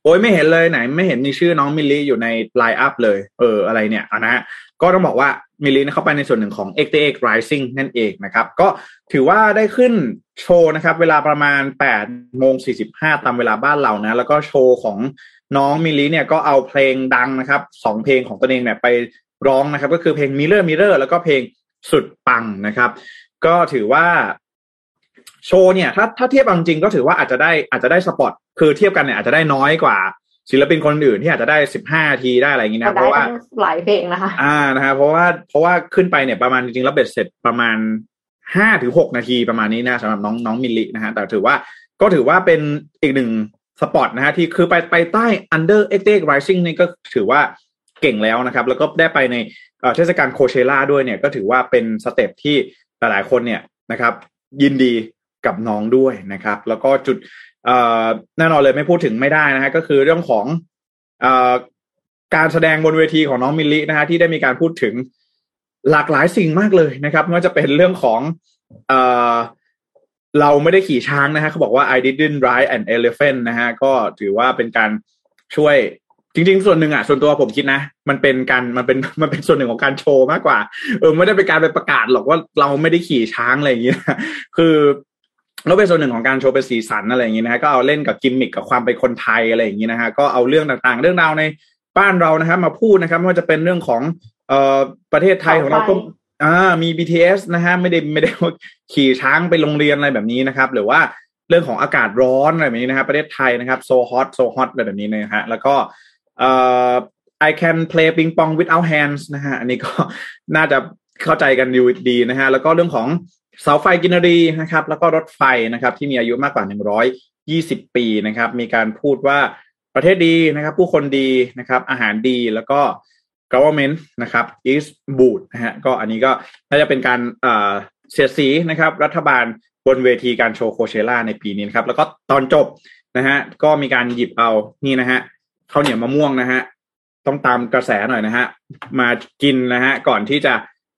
โอ้ยไม่เห็นเลยไหน ไม่เห็นมีชื่อน้องมิลลี่อยู่ใน line up เลย เอออะไรเนี่ยนะฮะก็ต้องบอกว่ามิลลี่เข้าไปในส่วนหนึ่งของ 88rising นั่นเองนะครับ ก็ถือว่าได้ขึ้นโชว์นะครับ เวลาประมาณ8โมง45ตามเวลาบ้านเรานะ แล้วก็โชว์ของน้องมิลลี่เนี่ยก็เอาเพลงดังนะครับสองเพลงของตัวเองเนี่ยไป ร้องนะครับ ก็คือเพลง Mirror Mirror แล้วก็เพลงสุดปังนะครับ ก็ถือว่าโชว์เนี่ยถ้าถ้าเทียบจริงก็ถือว่าอาจจะได้อาจจะได้สปอตคือเทียบกันเนี่ยอาจจะได้น้อยกว่าศิลปินคนอื่นที่อาจจะได้สิบห้าทีได้อะไรอย่างนี้นะเพราะว่าหลายเพลงนะคะอ่านะฮะเพราะว่าเพราะว่าขึ้นไปเนี่ยประมาณจริงๆแล้วเบ็ดเสร็จประมาณห้าถึงหกนาทีประมาณนี้นะสำหรับน้องน้องมิลลินะฮะแต่ถือว่าก็ถือว่าเป็นอีกหนึ่งสปอตนะฮะที่คือไปไปใต้ under x t rising นี่ก็ถือว่า เก่งแล้วนะครับ แล้วก็ได้ไปในเทศกาลโคเชล่าด้วยเนี่ยก็ถือว่าเป็นสเต็ปที่หลายๆคนเนี่ยนะครับ ยินดีกับน้องด้วยนะครับ แล้วก็จุดแน่นอนเลยไม่พูดถึงไม่ได้นะฮะก็คือเรื่องของอการแสดงบนเวทีของน้องมิลลินะฮะที่ได้มีการพูดถึงหลากหลายสิ่งมากเลยนะครับไม่ว่าจะเป็นเรื่องของเอเราไม่ได้ขี่ช้างนะฮะเขาบอกว่า I didn't ride an elephant นะฮะก็ถือว่าเป็นการช่วย จริง ๆ ส่วนหนึ่งอะส่วนตัวผมคิดนะ มันเป็นการมันเป็นมันเป็นส่วนหนึ่งของการโชว์มากกว่า เออไม่ได้เป็นการไปประกาศหรอกว่าเราไม่ได้ขี่ช้างอะไรอย่างเงี้ยคือแล้วเป็นส่วนหนึ่งของการโชว์เป็นสีสันอะไรอย่างนี้นะฮะก็เอาเล่นกับกิมมิคกับความเป็นคนไทยอะไรอย่างนี้นะฮะก็เอาเรื่องต่างๆ เรื่องราวในบ้านเรานะครับ มาพูดนะครับไม่ว่าจะเป็นเรื่องของเอ่อประเทศไทยของเราก็อ่ามี BTS นะฮะไม่ได้ไม่ได้ขี่ช้างไปโรงเรียนอะไรแบบนี้นะครับ หรือว่าเรื่องของอากาศร้อนอะไรแบบนี้นะครับประเทศไทยนะครับ so hot so hot อะไรแบบนี้นะฮะแล้วก็เอ่อ I can play ping pong without hands นะฮะอันนี้ก็น่าจะเข้าใจกันอยู่ดีนะฮะแล้วก็เรื่องของเสาไฟกินรีนะครับ แล้วก็รถไฟนะครับ ที่มีอายุมากกว่า 120 ปีนะครับ มีการพูดว่าประเทศดีนะครับ ผู้คนดีนะครับ อาหารดีแล้วก็ government นะครับ is good นะฮะก็อันนี้ก็น่าจะเป็นการเสียดสีนะครับ รัฐบาลบนเวทีการโชว์โคเชล่าในปีนี้นะครับ แล้วก็ตอนจบนะฮะก็มีการหยิบเอานี่นะฮะ ข้าวเหนียวมะม่วงนะฮะ ต้องตามกระแสหน่อยนะฮะ มากินนะฮะ ก่อนที่จะ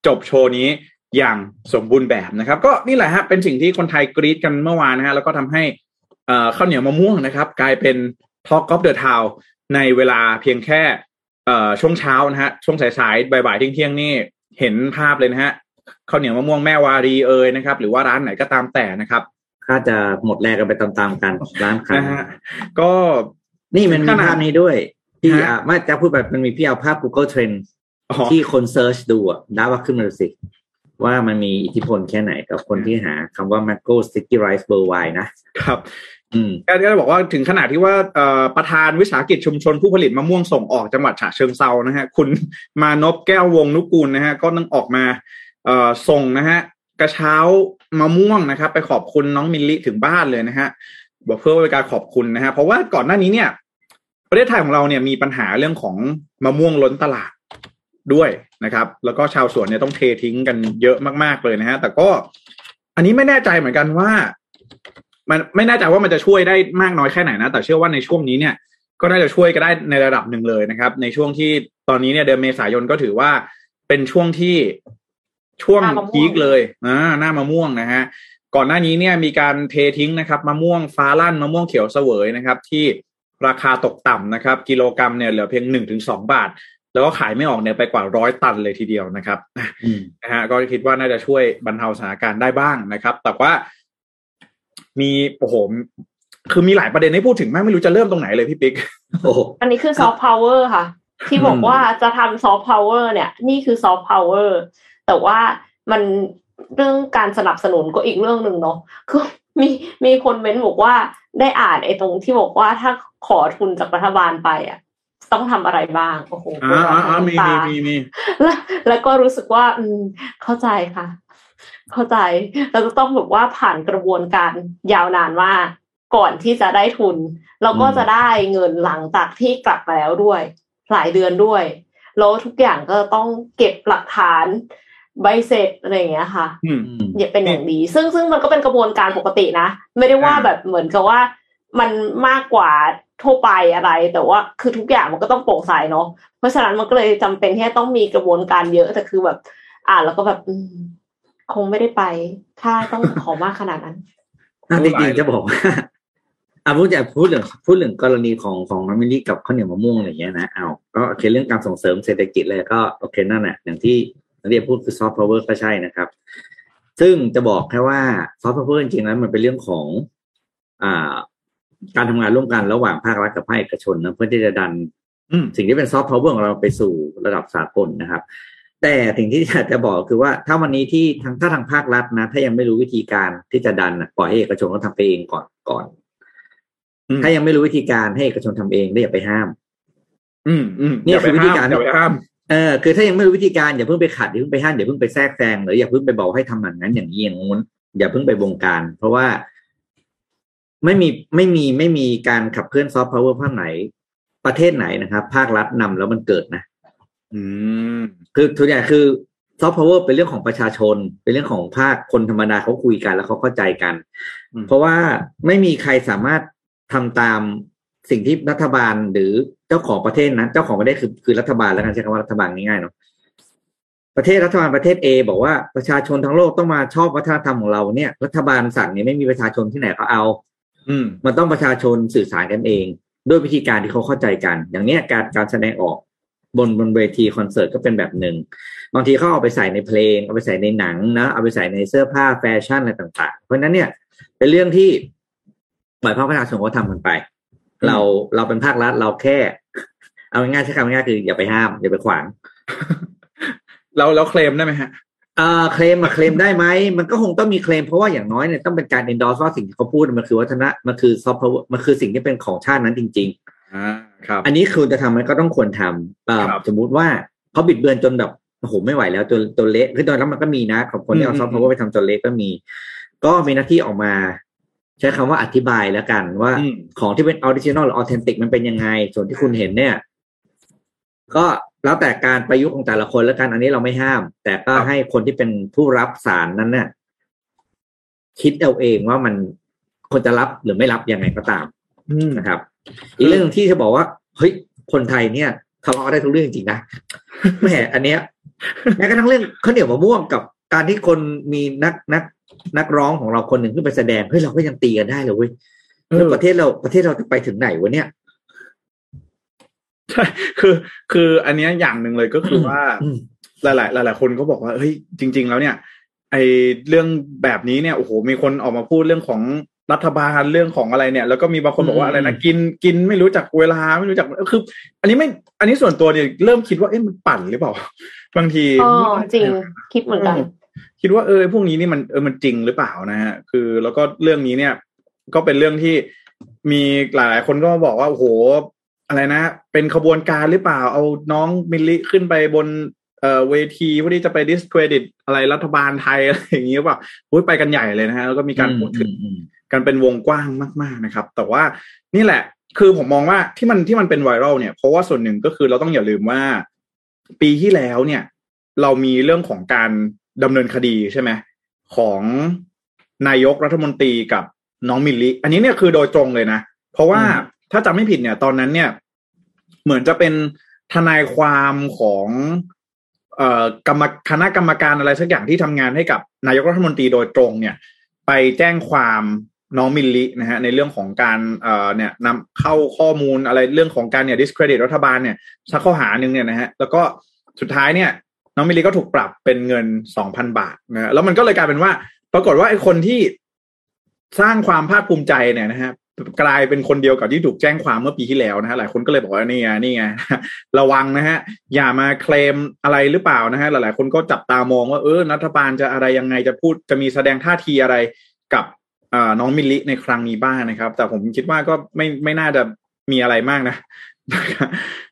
จบโชว์นี้อย่างสมบูรณ์แบบนะครับ ก็นี่แหละฮะเป็นสิ่งที่คนไทยกรี๊ดกันเมื่อวานนะฮะแล้วก็ทำให้ข้าวเหนียวมะม่วงนะครับ กลายเป็น talk of the town ในเวลาเพียงแค่ช่วงเช้านะฮะช่วงสายๆบ่ายๆเที่ยงๆนี่เห็นภาพเลยนะฮะข้าวเหนียวมะม่วงแม่วารีเอ่ยนะครับ หรือว่าร้านไหนก็ตามแต่นะครับ ถ้าจะหมดแรงกันไปตามๆกันร้านค้านะฮะก็ นี่มันมีขนาดภาพนี้ด้วยที่ฮะอะไม่จะพูดแบบมันมีพี่เอาภาพ Google Trend อ๋อที่คนเซิร์ชดูอะได้ว่าขึ้นมาดูสิ ว่ามันมีอิทธิพลแค่ไหนกับคนที่หาคำว่า Macro Sticky Rice b u r w i นะครับ อืมก็ก็บอกว่าถึงขนาดที่ว่าเอ่อประธานวิสาหกิจชุมชนผู้ผลิตมะม่วงส่งออกจังหวัดฉะเชิงเซานะฮะ คุณมานพแก้ววงนุกูลนะฮะ ก็ต้องออกมาเอ่อส่งนะฮะ กระเช้ามะม่วงนะครับ ไปขอบคุณน้องมิลลิถึงบ้านเลยนะฮะบอก เพื่อเป็นการขอบคุณนะฮะเพราะว่าก่อนหน้านี้เนี่ย ประเทศไทยของเราเนี่ยมีปัญหาเรื่องของมะม่วงล้นตลาดด้วยนะครับ แล้วก็ชาวสวนเนี่ยต้องเททิ้งกันเยอะมากๆเลยนะฮะแต่ก็อันนี้ไม่แน่ใจเหมือนกันว่า มันไม่แน่ใจว่ามันจะช่วยได้มากน้อยแค่ไหนนะ แต่เชื่อว่าในช่วงนี้เนี่ย ก็น่าจะช่วยก็ได้ในระดับหนึ่งเลยนะครับ ในช่วงที่ตอนนี้เนี่ยเดือนเมษายนก็ถือว่าเป็นช่วงที่ช่วงหน้ามะม่วงพีคเลยอ่าหน้ามะม่วงนะฮะ ก่อนหน้านี้เนี่ยมีการเททิ้งนะครับมะม่วงฟ้าลั่นมะม่วงเขียวเสวยนะครับ ที่ราคาตกต่ำนะครับ กิโลกรัมเนี่ยเหลือเพียงหนึ่งถึงสองบาท แล้วก็ขายไม่ออกเนี่ยไปกว่าร้อยตันเลยทีเดียวนะครับอืมนะฮะก็คิดว่าน่าจะช่วยบรรเทาสถานการณ์ได้บ้างนะครับ แต่ว่ามีโอ้โหคือมีหลายประเด็นให้พูดถึงมากไม่รู้จะเริ่มตรงไหนเลยพี่ปิ๊กโอ้โหอันนี้คือซอฟต์พาวเวอร์ค่ะ ที่บอกว่าจะทำซอฟต์พาวเวอร์เนี่ย นี่คือซอฟต์พาวเวอร์แต่ว่ามัน เรื่องการสนับสนุนก็อีกเรื่องหนึ่งเนาะคือมีมีคนเม้นบอกว่าได้อ่านไอ้ตรงที่บอกว่าถ้าขอทุนจากรัฐบาลไปอะ ต้องทำอะไรบ้างโอ้โหอ่าอ่าอ่ามีน้ำตามีมีมีแล้วแล้วก็รู้สึกว่า อืม เข้าใจค่ะ เข้าใจเราจะต้องแบบว่าผ่านกระบวนการยาวนานมากก่อนที่จะได้ทุนเราก็อืมจะได้เงินหลังจากที่กลับมาแล้วด้วย หลายเดือนด้วย แล้วทุกอย่างก็ต้องเก็บหลักฐาน ใบเสร็จอะไรอย่างเงี้ยค่ะอืมอืมอย่าเป็นอย่างดี ซึ่งซึ่งมันก็เป็นกระบวนการปกตินะ ไม่ได้ว่าอ่าแบบเหมือนกับว่ามันมากกว่าทั่วไปอะไร แต่ว่าคือทุกอย่างมันก็ต้องโปร่งใสเนาะเพราะฉะนั้นมันก็เลยจำเป็นที่จะต้องมีกระบวนการเยอะแต่คือแบบ อ่านแล้วก็แบบอืมคงไม่ได้ไป ถ้าต้องขอมากขนาดนั้นอะจริงๆจะบอกว่าอะพูดจะพูดเรื่องพูดเรื่องกรณีของของน้องมิลลี่กับข้าวเหนียวมะม่วงอะไรอย่างเงี้ยนะเอาก็โอเคเรื่องการส่งเสริมเศรษฐกิจเลยก็โอเคนั่นแหละอย่างที่ นักเรียนพูดคือซอฟต์พาวเวอร์ก็ใช่นะครับ ซึ่งจะบอกแค่ว่าซอฟต์พาวเวอร์จริงๆแล้วมันเป็นเรื่องของอ่าการทำงานร่วมกันระหว่างภาครัฐกับภาคเอกชนนะเพื่อที่จะดันอืมสิ่งที่เป็นซอฟต์พาวเวอร์ของเราไปสู่ระดับสากลนะครับ แต่สิ่งที่อยากจะบอกคือว่า ถ้าวันนี้ที่ทางถ้าทางภาครัฐนะ ถ้ายังไม่รู้วิธีการที่จะดันนะปล่อยให้เอกชนเขาทำไปเองก่อนก่อนอืมถ้ายังไม่รู้วิธีการให้เอกชนทำเองได้อย่าไปห้าม อืมอืมเนี่ยอย่าไปคือวิธีการห้มอย่าไปห้าม เออคือถ้ายังไม่รู้วิธีการอย่าเพิ่งไปขัดอย่าเพิ่งไปห้ามอย่าเพิ่งไปแทรกแซงหรืออย่าเพิ่งไปบอกให้ทำอย่างนั้นอย่างนี้อย่างงู้นอย่าเพิ่งไปบงการ เพราะว่าไม่มีไม่มีไม่มีการขับเคลื่อนซอฟต์พาวเวอร์ภาคไหน ประเทศไหนนะครับ ภาครัฐนำแล้วมันเกิดนะ อืม คือทุกอย่างคือซอฟต์พาวเวอร์เป็นเรื่องของประชาชน เป็นเรื่องของภาคคนธรรมดาเขาคุยกันแล้วเขาเข้าใจกันอืมเพราะว่าไม่มีใครสามารถทำตามสิ่งที่รัฐบาลหรือ เจ้าของประเทศนะเจ้าของประเทศคือคือรัฐบาลแล้วกันใช้คำว่ารัฐบาลง่ายๆเนาะประเทศรัฐบาลประเทศ A บอกว่าประชาชนทั้งโลกต้องมาชอบวัฒนธรรมของเราเนี่ย รัฐบาลสั่งเนี่ยไม่มีประชาชนที่ไหนเขาเอา อืม มันต้องประชาชนสื่อสารกันเอง ด้วยวิธีการที่เขาเข้าใจกัน อย่างเนี้ยการการแสดงออกบนบนเวทีคอนเสิร์ตก็เป็นแบบหนึ่งบางทีเขาเอาไปใส่ในเพลง เอาไปใส่ในหนังนะเอาไปใส่ในเสื้อผ้าแฟชั่นอะไรต่าง ๆ เพราะฉะนั้นเนี่ย เป็นเรื่องที่ปล่อยภาคประชาชนเขาทำกันไป เราเราเป็นภาครัฐเราแค่ เอาง่ายๆใช้คำง่ายๆคืออย่าไปห้าม อย่าไปขวาง เราเราเคลมได้ไหมฮะเอ่อเคลมมาเคลมได้ไหมมันก็คงต้องมีเคลมเพราะว่าอย่างน้อยเนี่ยต้องเป็นการ endorse ว่าสิ่งที่เขาพูดมันคือวัฒนะมันคือ soft power มันคือสิ่งที่เป็นของชาตินั้นจริงๆอ่าครับ อันนี้คือจะทำมันก็ต้องควรทำเอ่อครับสมมุติว่าเขาบิดเบือนจนแบบโอ้โหไม่ไหวแล้วจนจนเละคือตอนนั้นมันก็มีนะของคนที่เอาอืมซอฟต์พาวเวอร์ไปทำจนเละก็มี ก็มีหน้าที่ออกมา ใช้คำว่าอธิบายแล้วกันว่าอืมของที่เป็น original หรือ authentic มันเป็นยังไง ส่วนที่คุณเห็นเนี่ย ก็แล้วแต่การประยุกต์ของแต่ละคนแล้วกันอันนี้เราไม่ห้าม แต่ก็ครับให้คนที่เป็นผู้รับสารนั้นเนี่ยคิดเอาเองว่ามันควรจะรับหรือไม่รับยังไงก็ตามอืมนะครับ อีกเรื่องหนึ่งที่จะบอกว่าเฮ้ยคนไทยเนี่ยทะเลาะได้ทุกเรื่องจริงๆนะแหมอันเนี้ยแม้กระทั่งเรื่องข้าวเหนียวมะม่วงกับการที่คนมีนักนัก นักร้องของเราคนหนึ่งขึ้นไปแสดงเฮ้ยเราก็ยังตีกันได้เลยเว้ยเออแล้วประเทศเราประเทศเราจะไปถึงไหนวะเนี่ยใช่คือ คืออันเนี้ยอย่างหนึ่งเลยก็คือว่าอืมหลาย ๆ หลาย ๆ คนก็บอกว่าเฮ้ยจริง ๆ แล้วเนี่ย ไอเรื่องแบบนี้เนี่ยโอ้โหมีคนออกมาพูดเรื่องของรัฐบาลเรื่องของอะไรเนี่ย แล้วก็มีบางคนบอกว่าอะไรนะกินกินไม่รู้จักเวลาไม่รู้จักคือ อันนี้ไม่ อันนี้ส่วนตัวเนี่ยเริ่มคิดว่าเอ๊ะมันปั่นหรือเปล่า บางทีอ๋อจริงคิดเหมือนกัน คิดว่าเออพวกนี้นี่มันเออมันจริงหรือเปล่านะฮะคือแล้วก็เรื่องนี้เนี่ย ก็เป็นเรื่องที่มีหลาย ๆ คนก็บอกว่าโอ้โหอะไรนะ เป็นขบวนการหรือเปล่า เอาน้องมิลลิขึ้นไปบนเอ่อเวทีเพื่อที่จะไปดิสเครดิตอะไรรัฐบาลไทยอะไรอย่างนี้หรือเปล่าอุ้ยไปกันใหญ่เลยนะฮะแล้วก็มีการพูดถึงอืมกันเป็นวงกว้างมาก ๆนะครับ แต่ว่านี่แหละ คือผมมองว่าที่มันที่มันเป็นไวรัลเนี่ย เพราะว่าส่วนหนึ่งก็คือเราต้องอย่าลืมว่า ปีที่แล้วเนี่ย เรามีเรื่องของการ ดำเนินคดีใช่ไหมของนายกรัฐมนตรีกับน้องมิลลิอันนี้เนี่ยคือโดยตรงเลยนะ เพราะว่าถ้าจำไม่ผิดเนี่ย ตอนนั้นเนี่ย เหมือนจะเป็นทนายความของเอ่อกรรมคณะกรรมการอะไรสักอย่างที่ทำงานให้กับนายกรัฐมนตรีโดยตรงเนี่ย ไปแจ้งความน้องมิลลินะฮะในเรื่องของการเอ่อเนี่ยนำเข้าข้อมูลอะไรเรื่องของการเนี่ย discredit รัฐบาลเนี่ยสักข้อหาหนึ่งเนี่ยนะฮะแล้วก็สุดท้ายเนี่ย น้องมิลลิก็ถูกปรับเป็นเงินสองพันบาทนะฮะแล้วมันก็เลยกลายเป็นว่า ปรากฏว่าไอ้คนที่สร้างความภาคภูมิใจเนี่ยนะฮะกลายเป็นคนเดียวกับที่ถูกแจ้งความเมื่อปีที่แล้วนะฮะหลายคนก็เลยบอกว่านี่ไงนี่ไงระวังนะฮะอย่ามาเคลมอะไรหรือเปล่านะฮะหลายๆ คนก็จับตามองว่าเออรัฐบาลจะอะไรยังไงจะพูดจะมีแสดงท่าทีอะไรกับน้องมิลลิในครั้งนี้บ้างนะครับ แต่ผมคิดว่าก็ไม่ไม่น่าจะมีอะไรมากนะ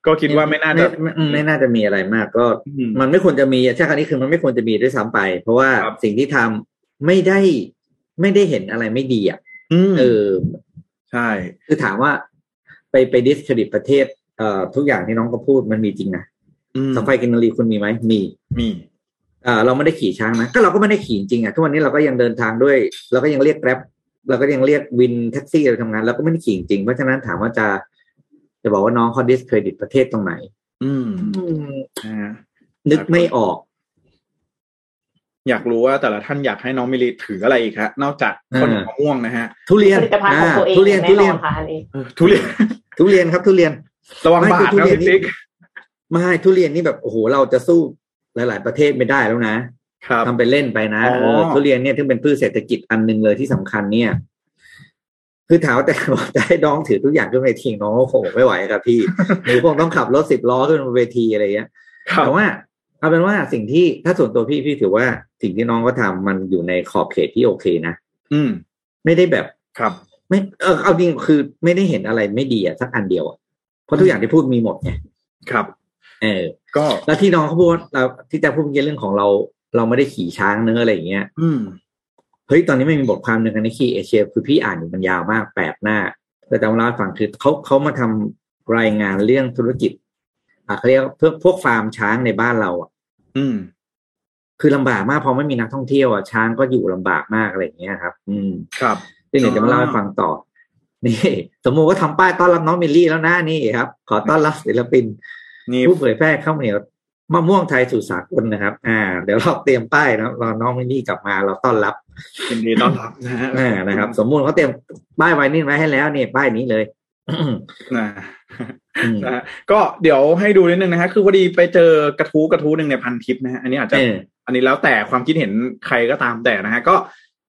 ก็คิดว่าไม่น่าจะไม่ไม่ไม่น่าจะมีอะไรมาก ก็อืมมันไม่ควรจะมีใช่คำนี้คือมันไม่ควรจะมีด้วยซ้ำไป เพราะว่าครับสิ่งที่ทำไม่ได้ไม่ได้เห็นอะไรไม่ดีอะอืมเออใช่ คือถามว่าไปไปดิสเครดิตประเทศเอ่อทุกอย่างที่น้องก็พูดมันมีจริงนะอืมสไฟกินนารีคุณมีไหมมีมีอ่าเราไม่ได้ขี่ช้างนะก็เราก็ไม่ได้ขี่จริงอะทุกวันนี้เราก็ยังเดินทางด้วย เราก็ยังเรียกแกร็บเราก็ยังเรียกวินแท็กซี่ไปทำงานเราก็ไม่ได้ขี่จริงเพราะฉะนั้นถามว่าจะ จะบอกว่าน้องเขาดิสเครดิตประเทศตรงไหน อืมอืมนะฮะนึกไม่ออก อยากรู้ว่าแต่ละท่านอยากให้น้องมิลลิถืออะไรอีกฮะนอกจากข้าวเหนียวมะม่วงนะฮะ ทุเรียนผลิตภัณฑ์ของตัวเองทุเรียนแน่ทุนเรียอนนค่ะอันนี้เออทุเรียน ทุเรียนครับ ทุเรียนระวังไม่บาคือดทุนะเรียนพี่นี่ติ๊กไม่ทุเรียนนี่แบบโอ้โหเราจะสู้หลาย ๆ ประเทศไม่ได้แล้วนะครับทำไปเล่นไปนะอ๋อเออทุเรียนเนี่ยถึงเป็นพืชเศรษฐกิจอันหนึ่งเลยที่สำคัญเนี่ย คือถามว่าแต่ว่าจะให้น้องถือทุกอย่างขึ้นเวทีน้องก็คงไม่ไหวครับพี่หนูคงต้องขับรถสิบล้อขึ้นบนเวทีอะไรเงี้ยครับแต่ว่าเอาเป็นว่าสิ่งที่ถ้าส่วนตัวพี่พี่ถือว่าสิ่งที่น้องก็ทำมันอยู่ในขอบเขตที่โอเคนะอืม ไม่ได้แบบครับ ไม่เออเอาจริงคือไม่ได้เห็นอะไรไม่ดีอะสักอันเดียวอะเพราะทุกอย่างที่พูดมีหมดไงครับ เออ ก็แล้วที่น้องเขาพูดว่าเราที่จะพูดเมื่อกี้เรื่องของเรา เราไม่ได้ขี่ช้างเนื้อะอะไรอย่างเงี้ย อืม เฮ้ยตอนนี้ไม่มีบทความหนึ่งในขี่เอเชียคือพี่อ่านอยู่มันยาวมากแปดหน้าแต่จะมาเล่าให้ฟังคือเขาเขามาทำรายงานเรื่องธุรกิจอะเขาเรียกเพื่อพวกฟาร์มช้างในบ้านเราอะ อืม คือลำบากมากพอไม่มีนักท่องเที่ยวอะช้างก็อยู่ลำบากมากอะไรอย่างเงี้ยครับ อืม ครับซึ่งเดี๋ยวจะมาเล่าให้ฟังต่อ นี่ สมมุติว่าทำป้ายต้อนรับน้องมิลลี่แล้วนะนี่ครับ ขอต้อนรับศิลปินนี่ผู้เผยแพร่ข้าวเหนียวมะม่วงไทยสู่สากลนะครับ อ่า เดี๋ยวเราเตรียมป้ายนะรอน้องมิลลี่กลับมาเราต้อนรับ ยินดีต้อนรับนะฮะอ่านะครับ สมมุติเขาเตรียมป้ายไว้นี่ไว้ให้แล้วนี่ป้ายนี้เลยนะอืมนะฮะก็เดี๋ยวให้ดูนิดนึงนะฮะคือพอดีไปเจอกระทู้กระทู้หนึ่งในพันทิปนะฮะอันนี้อาจจะเอออันนี้แล้วแต่ความคิดเห็นใครก็ตามแต่นะฮะก็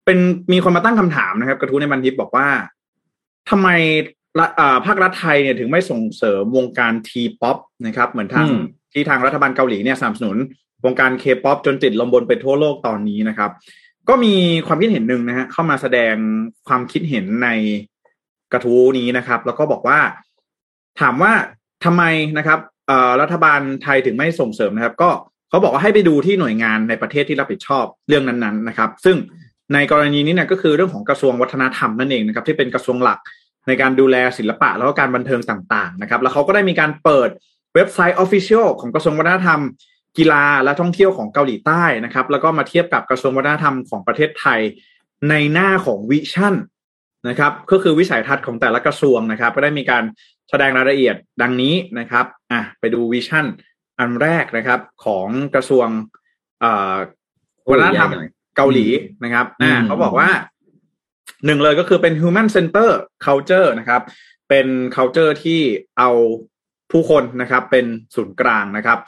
เป็นมีคนมาตั้งคำถามนะครับ กระทู้ในพันทิปบอกว่าทำไมรัฐอ่าภาครัฐไทยเนี่ยถึงไม่ส่งเสริมวงการ T-pop นะครับ เหมือนทางอืมที่ทางรัฐบาลเกาหลีเนี่ยสนับสนุนวงการเคป๊อปจนติดลมบนไปทั่วโลกตอนนี้นะครับ ก็มีความคิดเห็นหนึ่งนะฮะเข้ามาแสดงความคิดเห็นในกระทู้นี้นะครับ แล้วก็บอกว่าถามว่าทำไมนะครับรัฐบาลไทยถึงไม่ส่งเสริมนะครับ ก็เขาบอกว่าให้ไปดูที่หน่วยงานในประเทศที่รับผิดชอบเรื่องนั้นๆนะครับ ซึ่งในกรณีนี้เนี่ยก็คือเรื่องของกระทรวงวัฒนธรรมนั่นเองนะครับ ที่เป็นกระทรวงหลักในการดูแลศิลปะแล้วก็การบันเทิงต่าง ๆ นะครับ แล้วเขาก็ได้มีการเปิดเว็บไซต์ Official ของกระทรวงวัฒนธรรม กีฬาและท่องเที่ยวของเกาหลีใต้นะครับ แล้วก็มาเทียบกับกระทรวงวัฒนธรรมของประเทศไทยในหน้าของวิชั่นนะครับ ก็คือวิสัยทัศน์ของแต่ละกระทรวงนะครับ ก็ได้มีการแสดงรายละเอียดดังนี้นะครับอะไปดู vision อันแรกนะครับของกระทรวงเอ่อวัฒนธรรมใหญ่หน่อยเกาหลีนะครับอ่าอืมเขาบอกว่าหนึ่งเลยก็คือเป็น human center culture นะครับ เป็น culture ที่เอาผู้คนนะครับ เป็นศูนย์กลางนะครับ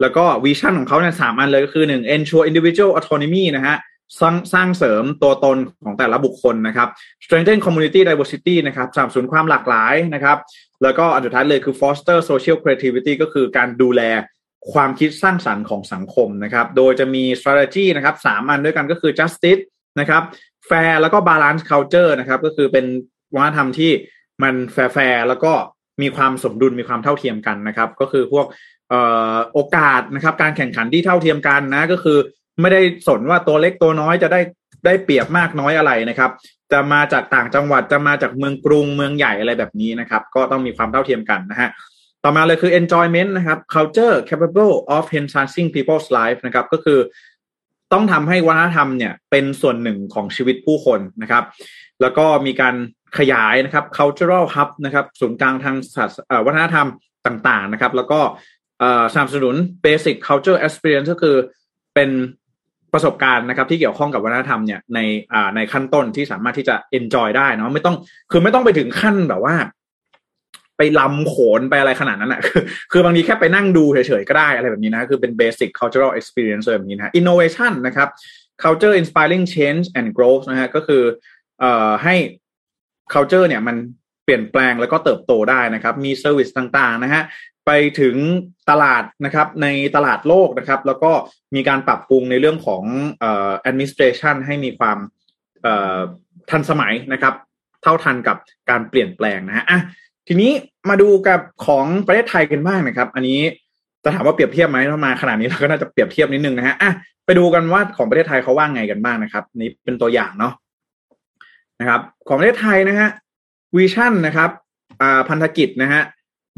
แล้วก็ vision ของเขาเนี่ยสามอันเลยก็คือหนึ่ง ensure individual autonomy นะฮะสร้างสร้างเสริมตัวตนของแต่ละบุคคลนะครับ strengthen community diversity นะครับสนับสนุนความหลากหลายนะครับ แล้วก็อันสุดท้ายเลยคือ foster social creativity ก็คือการดูแลความคิดสร้างสรรค์ของสังคมนะครับ โดยจะมี strategy นะครับสามอันด้วยกันก็คือ justice นะครับ fair แล้วก็ balance culture นะครับ ก็คือเป็นวัฒนธรรมที่มันแฟร์แล้วก็มีความสมดุลมีความเท่าเทียมกันนะครับ ก็คือพวก โอกาสนะครับการแข่งขันที่เท่าเทียมกันนะก็คือไม่ได้สนว่าตัวเล็กตัวน้อยจะได้ได้เปรียบมากน้อยอะไรนะครับ จะมาจากต่างจังหวัดจะมาจากเมืองกรุงเมืองใหญ่อะไรแบบนี้นะครับ ก็ต้องมีความเท่าเทียมกันนะฮะต่อมาเลยคือ enjoyment นะครับ culture capable of enhancing people's life นะครับก็คือต้องทำให้วัฒนธรรมเนี่ยเป็นส่วนหนึ่งของชีวิตผู้คนนะครับ แล้วก็มีการขยายนะครับ cultural hub นะครับศูนย์กลางทางวัฒนธรรมต่างๆนะครับ แล้วก็ สนับสนุน basic culture experience ก็คือเป็นประสบการณ์นะครับที่เกี่ยวข้องกับวัฒนธรรมเนี่ยในในขั้นต้นที่สามารถที่จะ enjoy ได้นะไม่ต้องคือไม่ต้องไปถึงขั้นแบบว่า ไปลำโขนไปอะไรขนาดนั้นอะคือคือบางทีแค่ไปนั่งดูเฉยๆก็ได้อะไรแบบนี้นะ คือเป็น basic cultural experience แบบนี้นะ innovation นะครับ culture inspiring change and growth นะฮะก็คือเอ่อให้ culture เนี่ยมันเปลี่ยนแปลงแล้วก็เติบโตได้นะครับ มี service ต่างๆนะฮะ ไปถึงตลาดนะครับในตลาดโลกนะครับ แล้วก็มีการปรับปรุงในเรื่องของเอ่อ administration ให้มีความเอ่อทันสมัยนะครับ เท่าทันกับการเปลี่ยนแปลงนะฮะอะทีนี้มาดูกับของประเทศไทยกันบ้างนะครับ อันนี้จะถามว่าเปรียบเทียบไหมถ้ามาขนาดนี้เราก็น่าจะเปรียบเทียบนิดนึงนะฮะอะไปดูกันว่าของประเทศไทยเขาว่าไงกันบ้างนะครับ นี้เป็นตัวอย่างเนาะนะครับ ของประเทศไทยนะฮะวิชั่นนะครับอ่าพันธกิจนะฮะ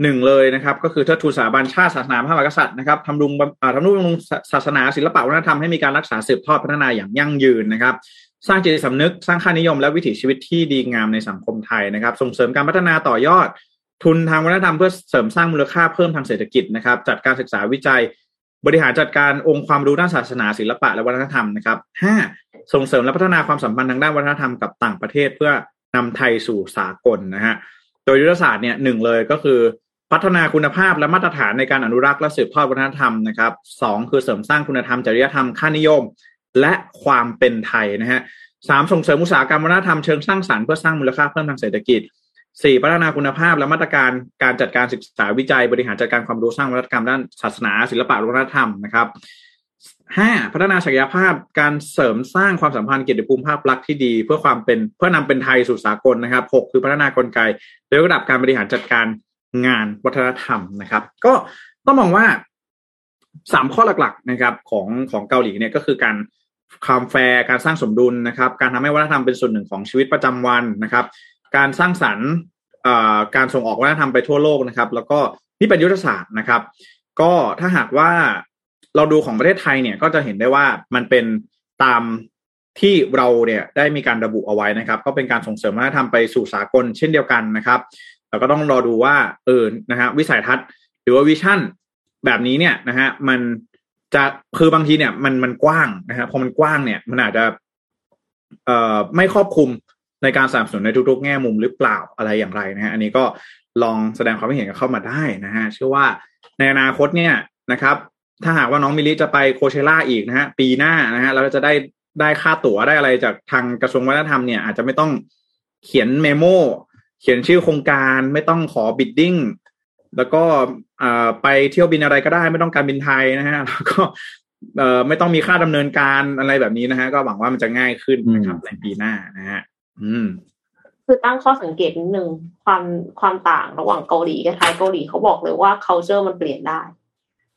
หนึ่งเลยนะครับ ก็คือเทิดทูนสถาบันชาติศาสนาพระมหากษัตริย์นะครับทำรุงทำนุบำรุงศาสนาศิลปะวัฒนธรรมให้มีการรักษาสืบทอดพัฒนาอย่างยั่งยืนนะครับ สร้างจิตสำนึกสร้างค่านิยมและวิถีชีวิตที่ดีงามในสังคมไทยนะครับ ส่งเสริมการพัฒนาต่อยอด ทุนทางวัฒนธรรมเพื่อเสริมสร้างมูลค่าเพิ่มทางเศรษฐกิจนะครับ จัดการศึกษาวิจัย บริหารจัดการองค์ความรู้ด้านศาสนาศิลปะและวัฒนธรรมนะครับห้าส่งเสริมและพัฒนาความสัมพันธ์ทางด้านวัฒนธรรมกับต่างประเทศเพื่อนำไทยสู่สากลนะฮะโดยยุทธศาสตร์เนี่ยหนึ่งเลยก็คือ พัฒนาคุณภาพและมาตรฐานในการอนุรักษ์และสืบทอดวัฒนธรรมนะครับสองคือเสริมสร้างคุณธรรมจริยธรรมค่านิยม และความเป็นไทยนะฮะสามส่งเสริมอุตสาหกรรมวัฒนธรรมเชิงสร้างสรรค์เพื่อสร้างมูลค่าเพิ่มทางเศรษฐกิจสี่พัฒนาคุณภาพและมาตรการการจัดการศึกษาวิจัย บริหารจัดการความรู้สร้างวัฒนธรรมด้านศาสนา ศิลปะวัฒนธรรมนะครับห้าพัฒนาศักยภาพการเสริมสร้างความสัมพันธ์เกียรติภูมิภาพลักษณ์ที่ดี เพื่อความเป็นเพื่อนำเป็นไทยสู่สากลนะครับหกคือพัฒนากลไกโดยระดับการบริหารจัดการ งานวัฒนธรรมนะครับ ก็ต้องมองว่าสามข้อหลักๆนะครับของของเกาหลีเนี่ยก็คือการความแฟร์การสร้างสมดุลนะครับ การทำให้วัฒนธรรมเป็นส่วนหนึ่งของชีวิตประจำวันนะครับ การสร้างสรรค์การส่งออกวัฒนธรรมไปทั่วโลกนะครับ แล้วก็นี่เป็นยุทธศาสตร์นะครับ ก็ถ้าหากว่าเราดูของประเทศไทยเนี่ยก็จะเห็นได้ว่ามันเป็นตามที่เราเนี่ยได้มีการระบุเอาไว้นะครับ ก็เป็นการส่งเสริมวัฒนธรรมไปสู่สากลเช่นเดียวกันนะครับ เราก็ต้องรอดูว่าเออนะฮะวิสัยทัศน์ หรือว่าวิชั่นแบบนี้เนี่ยนะฮะมันจะคือบางทีเนี่ยมันมันกว้างนะฮะพอมันกว้างเนี่ย มันอาจจะเอ่อไม่ครอบคลุมในการสนับสนุนในทุกๆ แง่มุมหรือเปล่าอะไรอย่างไรนะฮะอันนี้ก็ลองแสดงความคิดเห็นกันเข้ามาได้นะฮะเชื่อว่าในอนาคตเนี่ยนะครับ ถ้าหากว่าน้องมิลลิจะไปโคเชล่าอีกนะฮะปีหน้านะฮะเราจะได้ได้ค่าตั๋วได้อะไรจากทางกระทรวงวัฒนธรรมเนี่ยอาจจะไม่ต้องเขียน memo เขียนชื่อโครงการไม่ต้องขอ bidding แล้วก็ไปเที่ยวบินอะไรก็ได้ ไม่ต้องการบินไทยนะฮะแล้วก็ไม่ต้องมีค่าดำเนินการอะไรแบบนี้นะฮะ ก็หวังว่ามันจะง่ายขึ้นนะครับในปีหน้านะฮะอืม คือตั้งข้อสังเกตนิดนึงความความต่างระหว่างเกาหลีกับไทยเกาหลีเขาบอกเลยว่า culture มันเปลี่ยนได้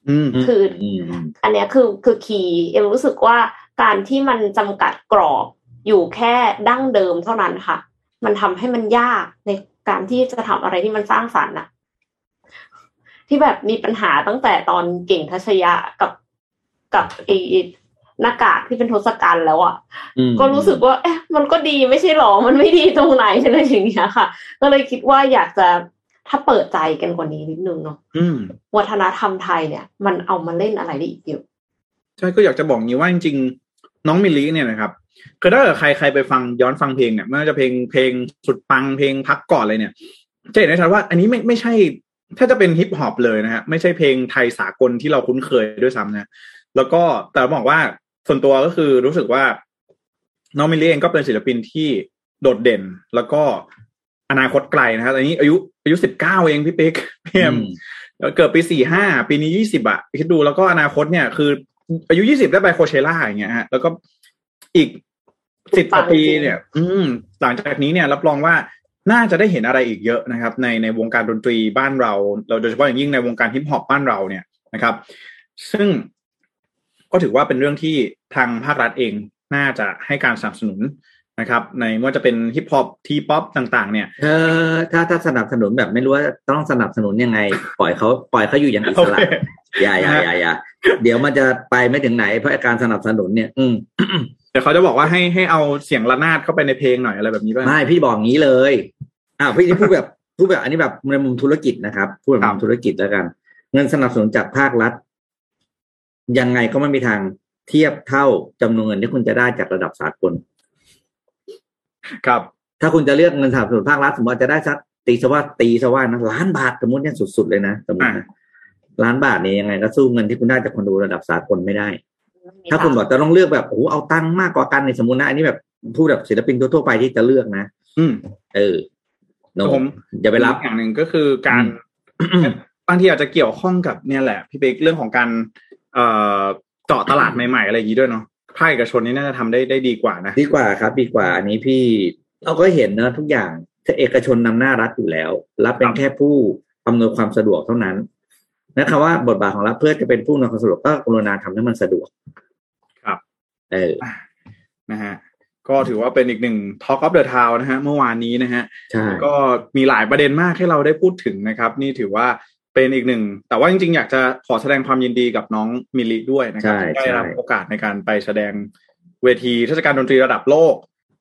อืมคืออันเนี้ยคือคือคีย์เอ็มรู้สึกว่าการที่มันจำกัดกรอบอยู่แค่ดั้งเดิมเท่านั้นค่ะ มันทำให้มันยากในการที่จะทำอะไรที่มันสร้างสรรค์อะที่แบบมีปัญหาตั้งแต่ตอนเก่งทัชยะกับกับไอ้หน้ากากที่เป็นทศกัณฐ์แล้วอะ ก็รู้สึกว่า เอ๊ะ มันก็ดีไม่ใช่หรอ มันไม่ดีตรงไหนอะไรอย่างเงี้ยค่ะ ก็เลยคิดว่าอยากจะถ้าเปิดใจกันกว่านี้นิดนึงเนาะวัฒนธรรมไทยเนี่ย มันเอามาเล่นอะไรได้อีกเยอะใช่ก็อยากจะบอกงี้ว่าจริงๆน้องมิลลีเนี่ยนะครับ คือถ้าเกิดใครใครไปฟังย้อนฟังเพลงเนี่ยไม่ว่าจะเพลงเพลงสุดปังเพลงพักก่อนเลยเนี่ยจะเห็นได้ชัดว่า อันนี้ไม่ไม่ใช่ถ้าจะเป็นฮิปฮอปเลยนะฮะไม่ใช่เพลงไทยสากลที่เราคุ้นเคยด้วยซ้ำนะแล้วก็แต่บอกว่าส่วนตัวก็คือรู้สึกว่าน้องมิลลี่เองก็เป็นศิลปินที่โดดเด่น แล้วก็อนาคตไกลนะครับอันนี้อายุอายุสิบเก้าเองพี่เป๊กพี่เอ็มเกิดปีสี่ห้าปีนี้ยี่สิบอะคิดดูแล้วก็อนาคตเนี่ยคืออายุยี่สิบได้ไปโคเชล่าอย่างเงี้ยฮะแล้วก็ อีกสิบกว่าปีเนี่ย อืม หลังจากนี้เนี่ย รับรองว่าน่าจะได้เห็นอะไรอีกเยอะนะครับ ในในวงการดนตรีบ้านเรา เราโดยเฉพาะอย่างยิ่งในวงการฮิปฮอปบ้านเราเนี่ยนะครับ ซึ่งก็ถือว่าเป็นเรื่องที่ทางภาครัฐเองน่าจะให้การสนับสนุนนะครับ ในว่าจะเป็นฮิปฮอป T-pop ต่าง ๆ เนี่ยเออถ้าถ้าสนับสนุนแบบไม่รู้ว่าต้องสนับสนุนยังไง ปล่อยเขาปล่อยเขาอยู่อย่างอิสระโอเคอย่าอย่าอย่าอย่าเดี๋ยวมันจะไปไม่ถึงไหนเพราะการสนับสนุนเนี่ย อืมเดี๋ยวเขาจะบอกว่าให้ให้เอาเสียงระนาดเข้าไปในเพลงหน่อยอะไรแบบนี้ป่ะไม่พี่บอกงี้เลยอ้าวพี่นี่พูดแบบพูดแบบอันนี้แบบในมุมธุรกิจนะครับพูดแบบครับมุมธุรกิจแล้วกัน เงินสนับสนุนจากภาครัฐ ยังไงก็ไม่มีทางเทียบเท่าจำนวนเงินที่คุณจะได้จากระดับสากล ครับ ถ้าคุณจะเลือกเงินสนับสนุนภาครัฐสมมติว่าจะได้สักตีซะว่าตีซะว่านะล้านบาทสมมติเนี่ยสุดๆเลยนะสมมตินะ ล้านบาทนี่ยังไงก็สู้เงินที่คุณได้จากคนดูระดับสากลไม่ได้ ถ้าคุณบอกจะต้องเลือกแบบโอ้โหเอาตังค์มากกว่ากันในสมมตินะอันนี้แบบพูดแบบศิลปินทั่วๆไปที่จะเลือกนะ อืม เออโนผมอย่าไปรับอีกอย่างหนึ่งก็คือการบางทีอาจจะเกี่ยวข้องกับเนี่ยแหละ พี่เบกเรื่องของการเอ่อเจาะตลาดใหม่ๆอะไรอย่างนี้ด้วยเนาะภาคเอกชนนี่น่าจะทำได้ได้ดีกว่านะดีกว่าครับ ดีกว่า อันนี้พี่เราก็เห็นนะทุกอย่างถ้าเอกชนนำหน้ารัฐอยู่แล้วรัฐเป็นแค่ผู้อำนวยความสะดวกเท่านั้น นะครับว่าบทบาทของรัฐเพื่อจะเป็นผู้อำนวยความสะดวกก็กรุณาทำให้มันสะดวก ครับ เออนะฮะก็ถือว่าเป็นอีกหนึ่ง Talk of the Town นะฮะเมื่อวานนี้นะฮะใช่ก็มีหลายประเด็นมากให้เราได้พูดถึงนะครับ นี่ถือว่าเป็นอีกหนึ่ง แต่ว่าจริงๆ อยากจะขอแสดงความยินดีกับน้องมิลลิด้วยนะครับใช่ที่ได้ใช่รับโอกาสในการไปแสดงเวทีเทศกาลดนตรีระดับโลก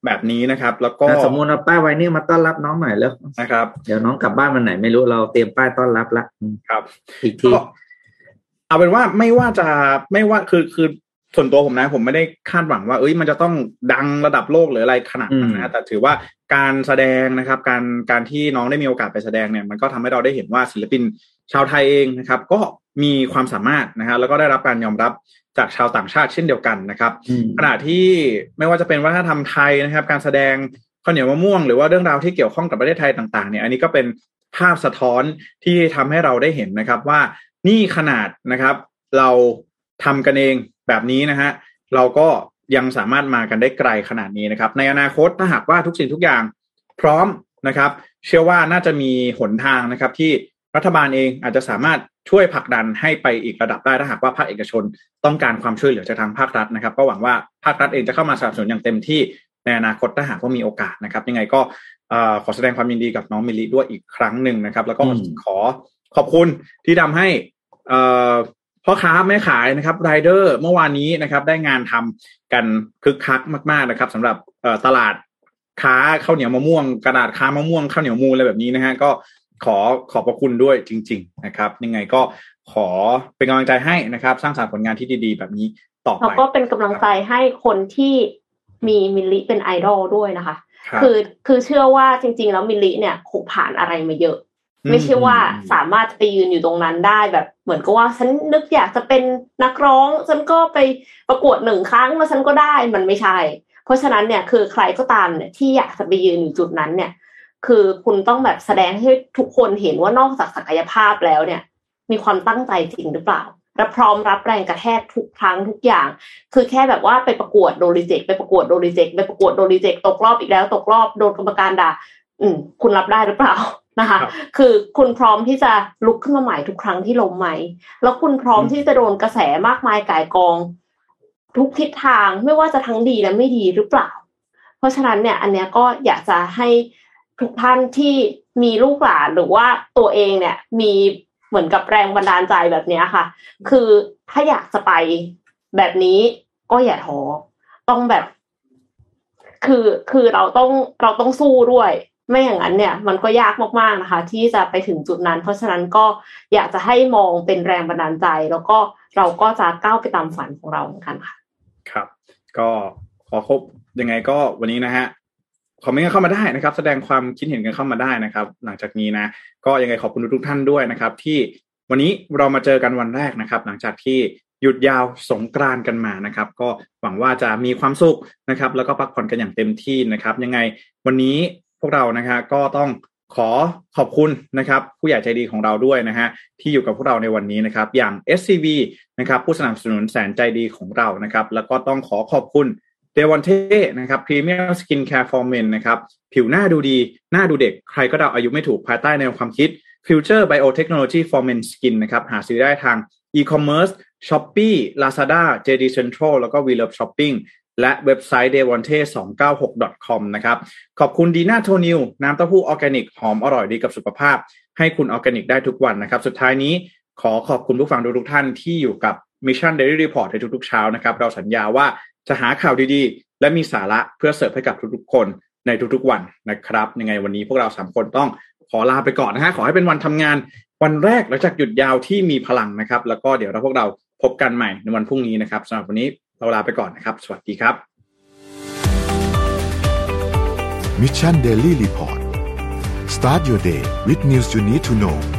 แบบนี้นะครับ แล้วก็อะสมมติเอาป้ายไวนิลมาต้อนรับน้องหน่อยแล้วนะครับ เดี๋ยวน้องกลับบ้านวันไหนไม่รู้เราเตรียมป้ายต้อนรับละอืมครับ อีกทีก็เอาเป็นว่าไม่ว่าจะไม่ว่าคือคือส่วนตัวผมนะ ผมไม่ได้คาดหวังว่า เอ้ยมันจะต้องดังระดับโลกหรืออะไรขนาดนั้นนะแต่ถือว่าการแสดงนะครับ การการที่น้องได้มีโอกาสไปแสดงเนี่ย มันก็ทำให้เราได้เห็นว่าศิลปินชาวไทยเองนะครับ ก็ มีความสามารถนะฮะแล้วก็ได้รับการยอมรับจากชาวต่างชาติเช่นเดียวกันนะครับอืมขณะที่ไม่ว่าจะเป็นวัฒนธรรมไทยนะครับ การแสดงข้าวเหนียวมะม่วง หรือว่าเรื่องราวที่เกี่ยวข้องกับประเทศไทยต่างๆเนี่ยอันนี้ก็เป็นภาพสะท้อนที่ทำให้เราได้เห็นนะครับว่านี่ขนาดนะครับ เราทำกันเองแบบนี้นะฮะเราก็ยังสามารถมากันได้ไกลขนาดนี้นะครับ ในอนาคตถ้าหากว่าทุกสิ่งทุกอย่างพร้อมนะครับ เชื่อว่าน่าจะมีหนทางนะครับที่รัฐบาลเองอาจจะสามารถ ช่วยผลักดันให้ไปอีกระดับได้ถ้าหากว่าภาคเอกชนต้องการความช่วยเหลือจากทางภาครัฐนะครับ ก็หวังว่าภาครัฐเองจะเข้ามาสนับสนุนอย่างเต็มที่ในอนาคตถ้าหากว่ามีโอกาสนะครับ ยังไงก็ขอแสดงความยินดีกับน้องมิลิด้วยอีกครั้งหนึ่งนะครับ แล้วก็ขอขอบคุณที่ทำให้พ่อค้าแม่ขายนะครับรายเดอร์เมื่อวานนี้นะครับ ได้งานทำกันคึกคักมาก ๆนะครับสำหรับตลาดค้าข้าวเหนียวมะม่วงกระดาษค้ามะม่วงข้าวเหนียวมูลอะไรแบบนี้นะฮะก็ ขอขอบพระคุณด้วยจริง ๆ นะครับ ยังไงก็ขอเป็นกำลังใจให้นะครับ สร้างสรรค์ผลงานที่ดีๆ แบบนี้ต่อแล้วไปก็เป็นกำลังใจให้คนที่มีมิลลิเป็นไอดอลด้วยนะคะครับคือคือเชื่อว่าจริง ๆ แล้วมิลลิเนี่ยคงผ่านอะไรมาเยอะอืมไม่ใช่ว่าสามารถไปยืนอยู่ตรงนั้นได้แบบเหมือนกับว่าฉันนึกอยากจะเป็นนักร้อง ฉันก็ไปประกวดหนึ่งครั้งแล้วฉันก็ได้มันไม่ใช่ เพราะฉะนั้นเนี่ยคือใครก็ตามเนี่ยที่อยากจะไปยืนอยู่จุดนั้นเนี่ย คือคุณต้องแบบแสดงให้ทุกคนเห็นว่านอกจากศักยภาพแล้วเนี่ย มีความตั้งใจจริงหรือเปล่าและพร้อมรับแรงกระแทกทุกครั้งทุกอย่าง คือแค่แบบว่าไปประกวดโดนรีเจ็คไปประกวดโดนรีเจ็คไปประกวดโดนรีเจ็คตกรอบอีกแล้ว ตกรอบโดนกรรมการด่าอืม คุณรับได้หรือเปล่านะคะครับคือคุณพร้อมที่จะลุกขึ้นมาใหม่ทุกครั้งที่ล้มไหม แล้วคุณพร้อมอืมที่จะโดนกระแสมากมายก่ายกอง ทุกทิศทางไม่ว่าจะทั้งดีและไม่ดีหรือเปล่า เพราะฉะนั้นเนี่ย อันเนี้ยก็อยากจะให้ ทุกท่านที่มีลูกหลานหรือว่าตัวเองเนี่ย มีเหมือนกับแรงบันดาลใจแบบเนี้ยค่ะ คือถ้าอยากจะไปแบบนี้ก็อย่าท้อต้องแบบ คือคือเราต้องเราต้องสู้ด้วย ไม่อย่างนั้นเนี่ย มันก็ยากมากๆนะคะ ที่จะไปถึงจุดนั้น เพราะฉะนั้นก็อยากจะให้มองเป็นแรงบันดาลใจ แล้วก็เราก็จะก้าวไปตามฝันของเราเหมือนกันค่ะ ครับ ก็ขอครบยังไงก็วันนี้นะฮะ คอมเมนต์เข้ามาได้นะครับ แสดงความคิดเห็นกันเข้ามาได้นะครับ หลังจากนี้นะ ก็ยังไงขอบคุณทุกท่านด้วยนะครับ ที่วันนี้เรามาเจอกันวันแรกนะครับ หลังจากที่หยุดยาวสงกรานกันมานะครับ ก็หวังว่าจะมีความสุขนะครับ แล้วก็พักผ่อนกันอย่างเต็มที่นะครับ ยังไงวันนี้พวกเรานะฮะก็ต้องขอขอบคุณนะครับ ผู้ใหญ่ใจดีของเราด้วยนะฮะที่อยู่กับพวกเราในวันนี้นะครับ อย่าง SCB นะครับ ผู้สนับสนุนแสนใจดีของเรานะครับ แล้วก็ต้องขอขอบคุณ เดวอนเท่นะครับ premium skincare for men นะครับผิวหน้าดูดี หน้าดูเด็ก ใครก็เดาอายุไม่ถูกภายใต้แนวความคิด Future Biotechnology for Men Skin นะครับหาซื้อได้ทาง e-commerce Shopee Lazada JD Central แล้วก็ We Love Shopping และเว็บไซต์ d e v o n t e 2 9 6 com นะครับขอบคุณดีน่าโทนิวน้ำเต้าหู้ออร์แกนิก หอมอร่อยดีกับสุขภาพ ให้คุณออร์แกนิกได้ทุกวันนะครับ สุดท้ายนี้ขอขอบคุณผู้ฟังทุกท่านที่อยู่กับ Mission Daily Report ในทุกๆเช้านะครับ เราสัญญาว่า จะหาข่าวดีๆ และมีสาระเพื่อเสิร์ฟให้กับทุกๆคนในทุกๆวันนะครับ ยังไงวันนี้พวกเราสามคนต้องขอลาไปก่อนนะฮะขอให้เป็นวันทำงาน วันแรกหลังจากหยุดยาวที่มีพลังนะครับ แล้วก็เดี๋ยวเราพวกเราพบกันใหม่ในวันพรุ่งนี้นะครับสำหรับวันนี้เราลาไปก่อนนะครับ สวัสดีครับมิชชันเดลี่รีพอร์ต start your day with news you need to know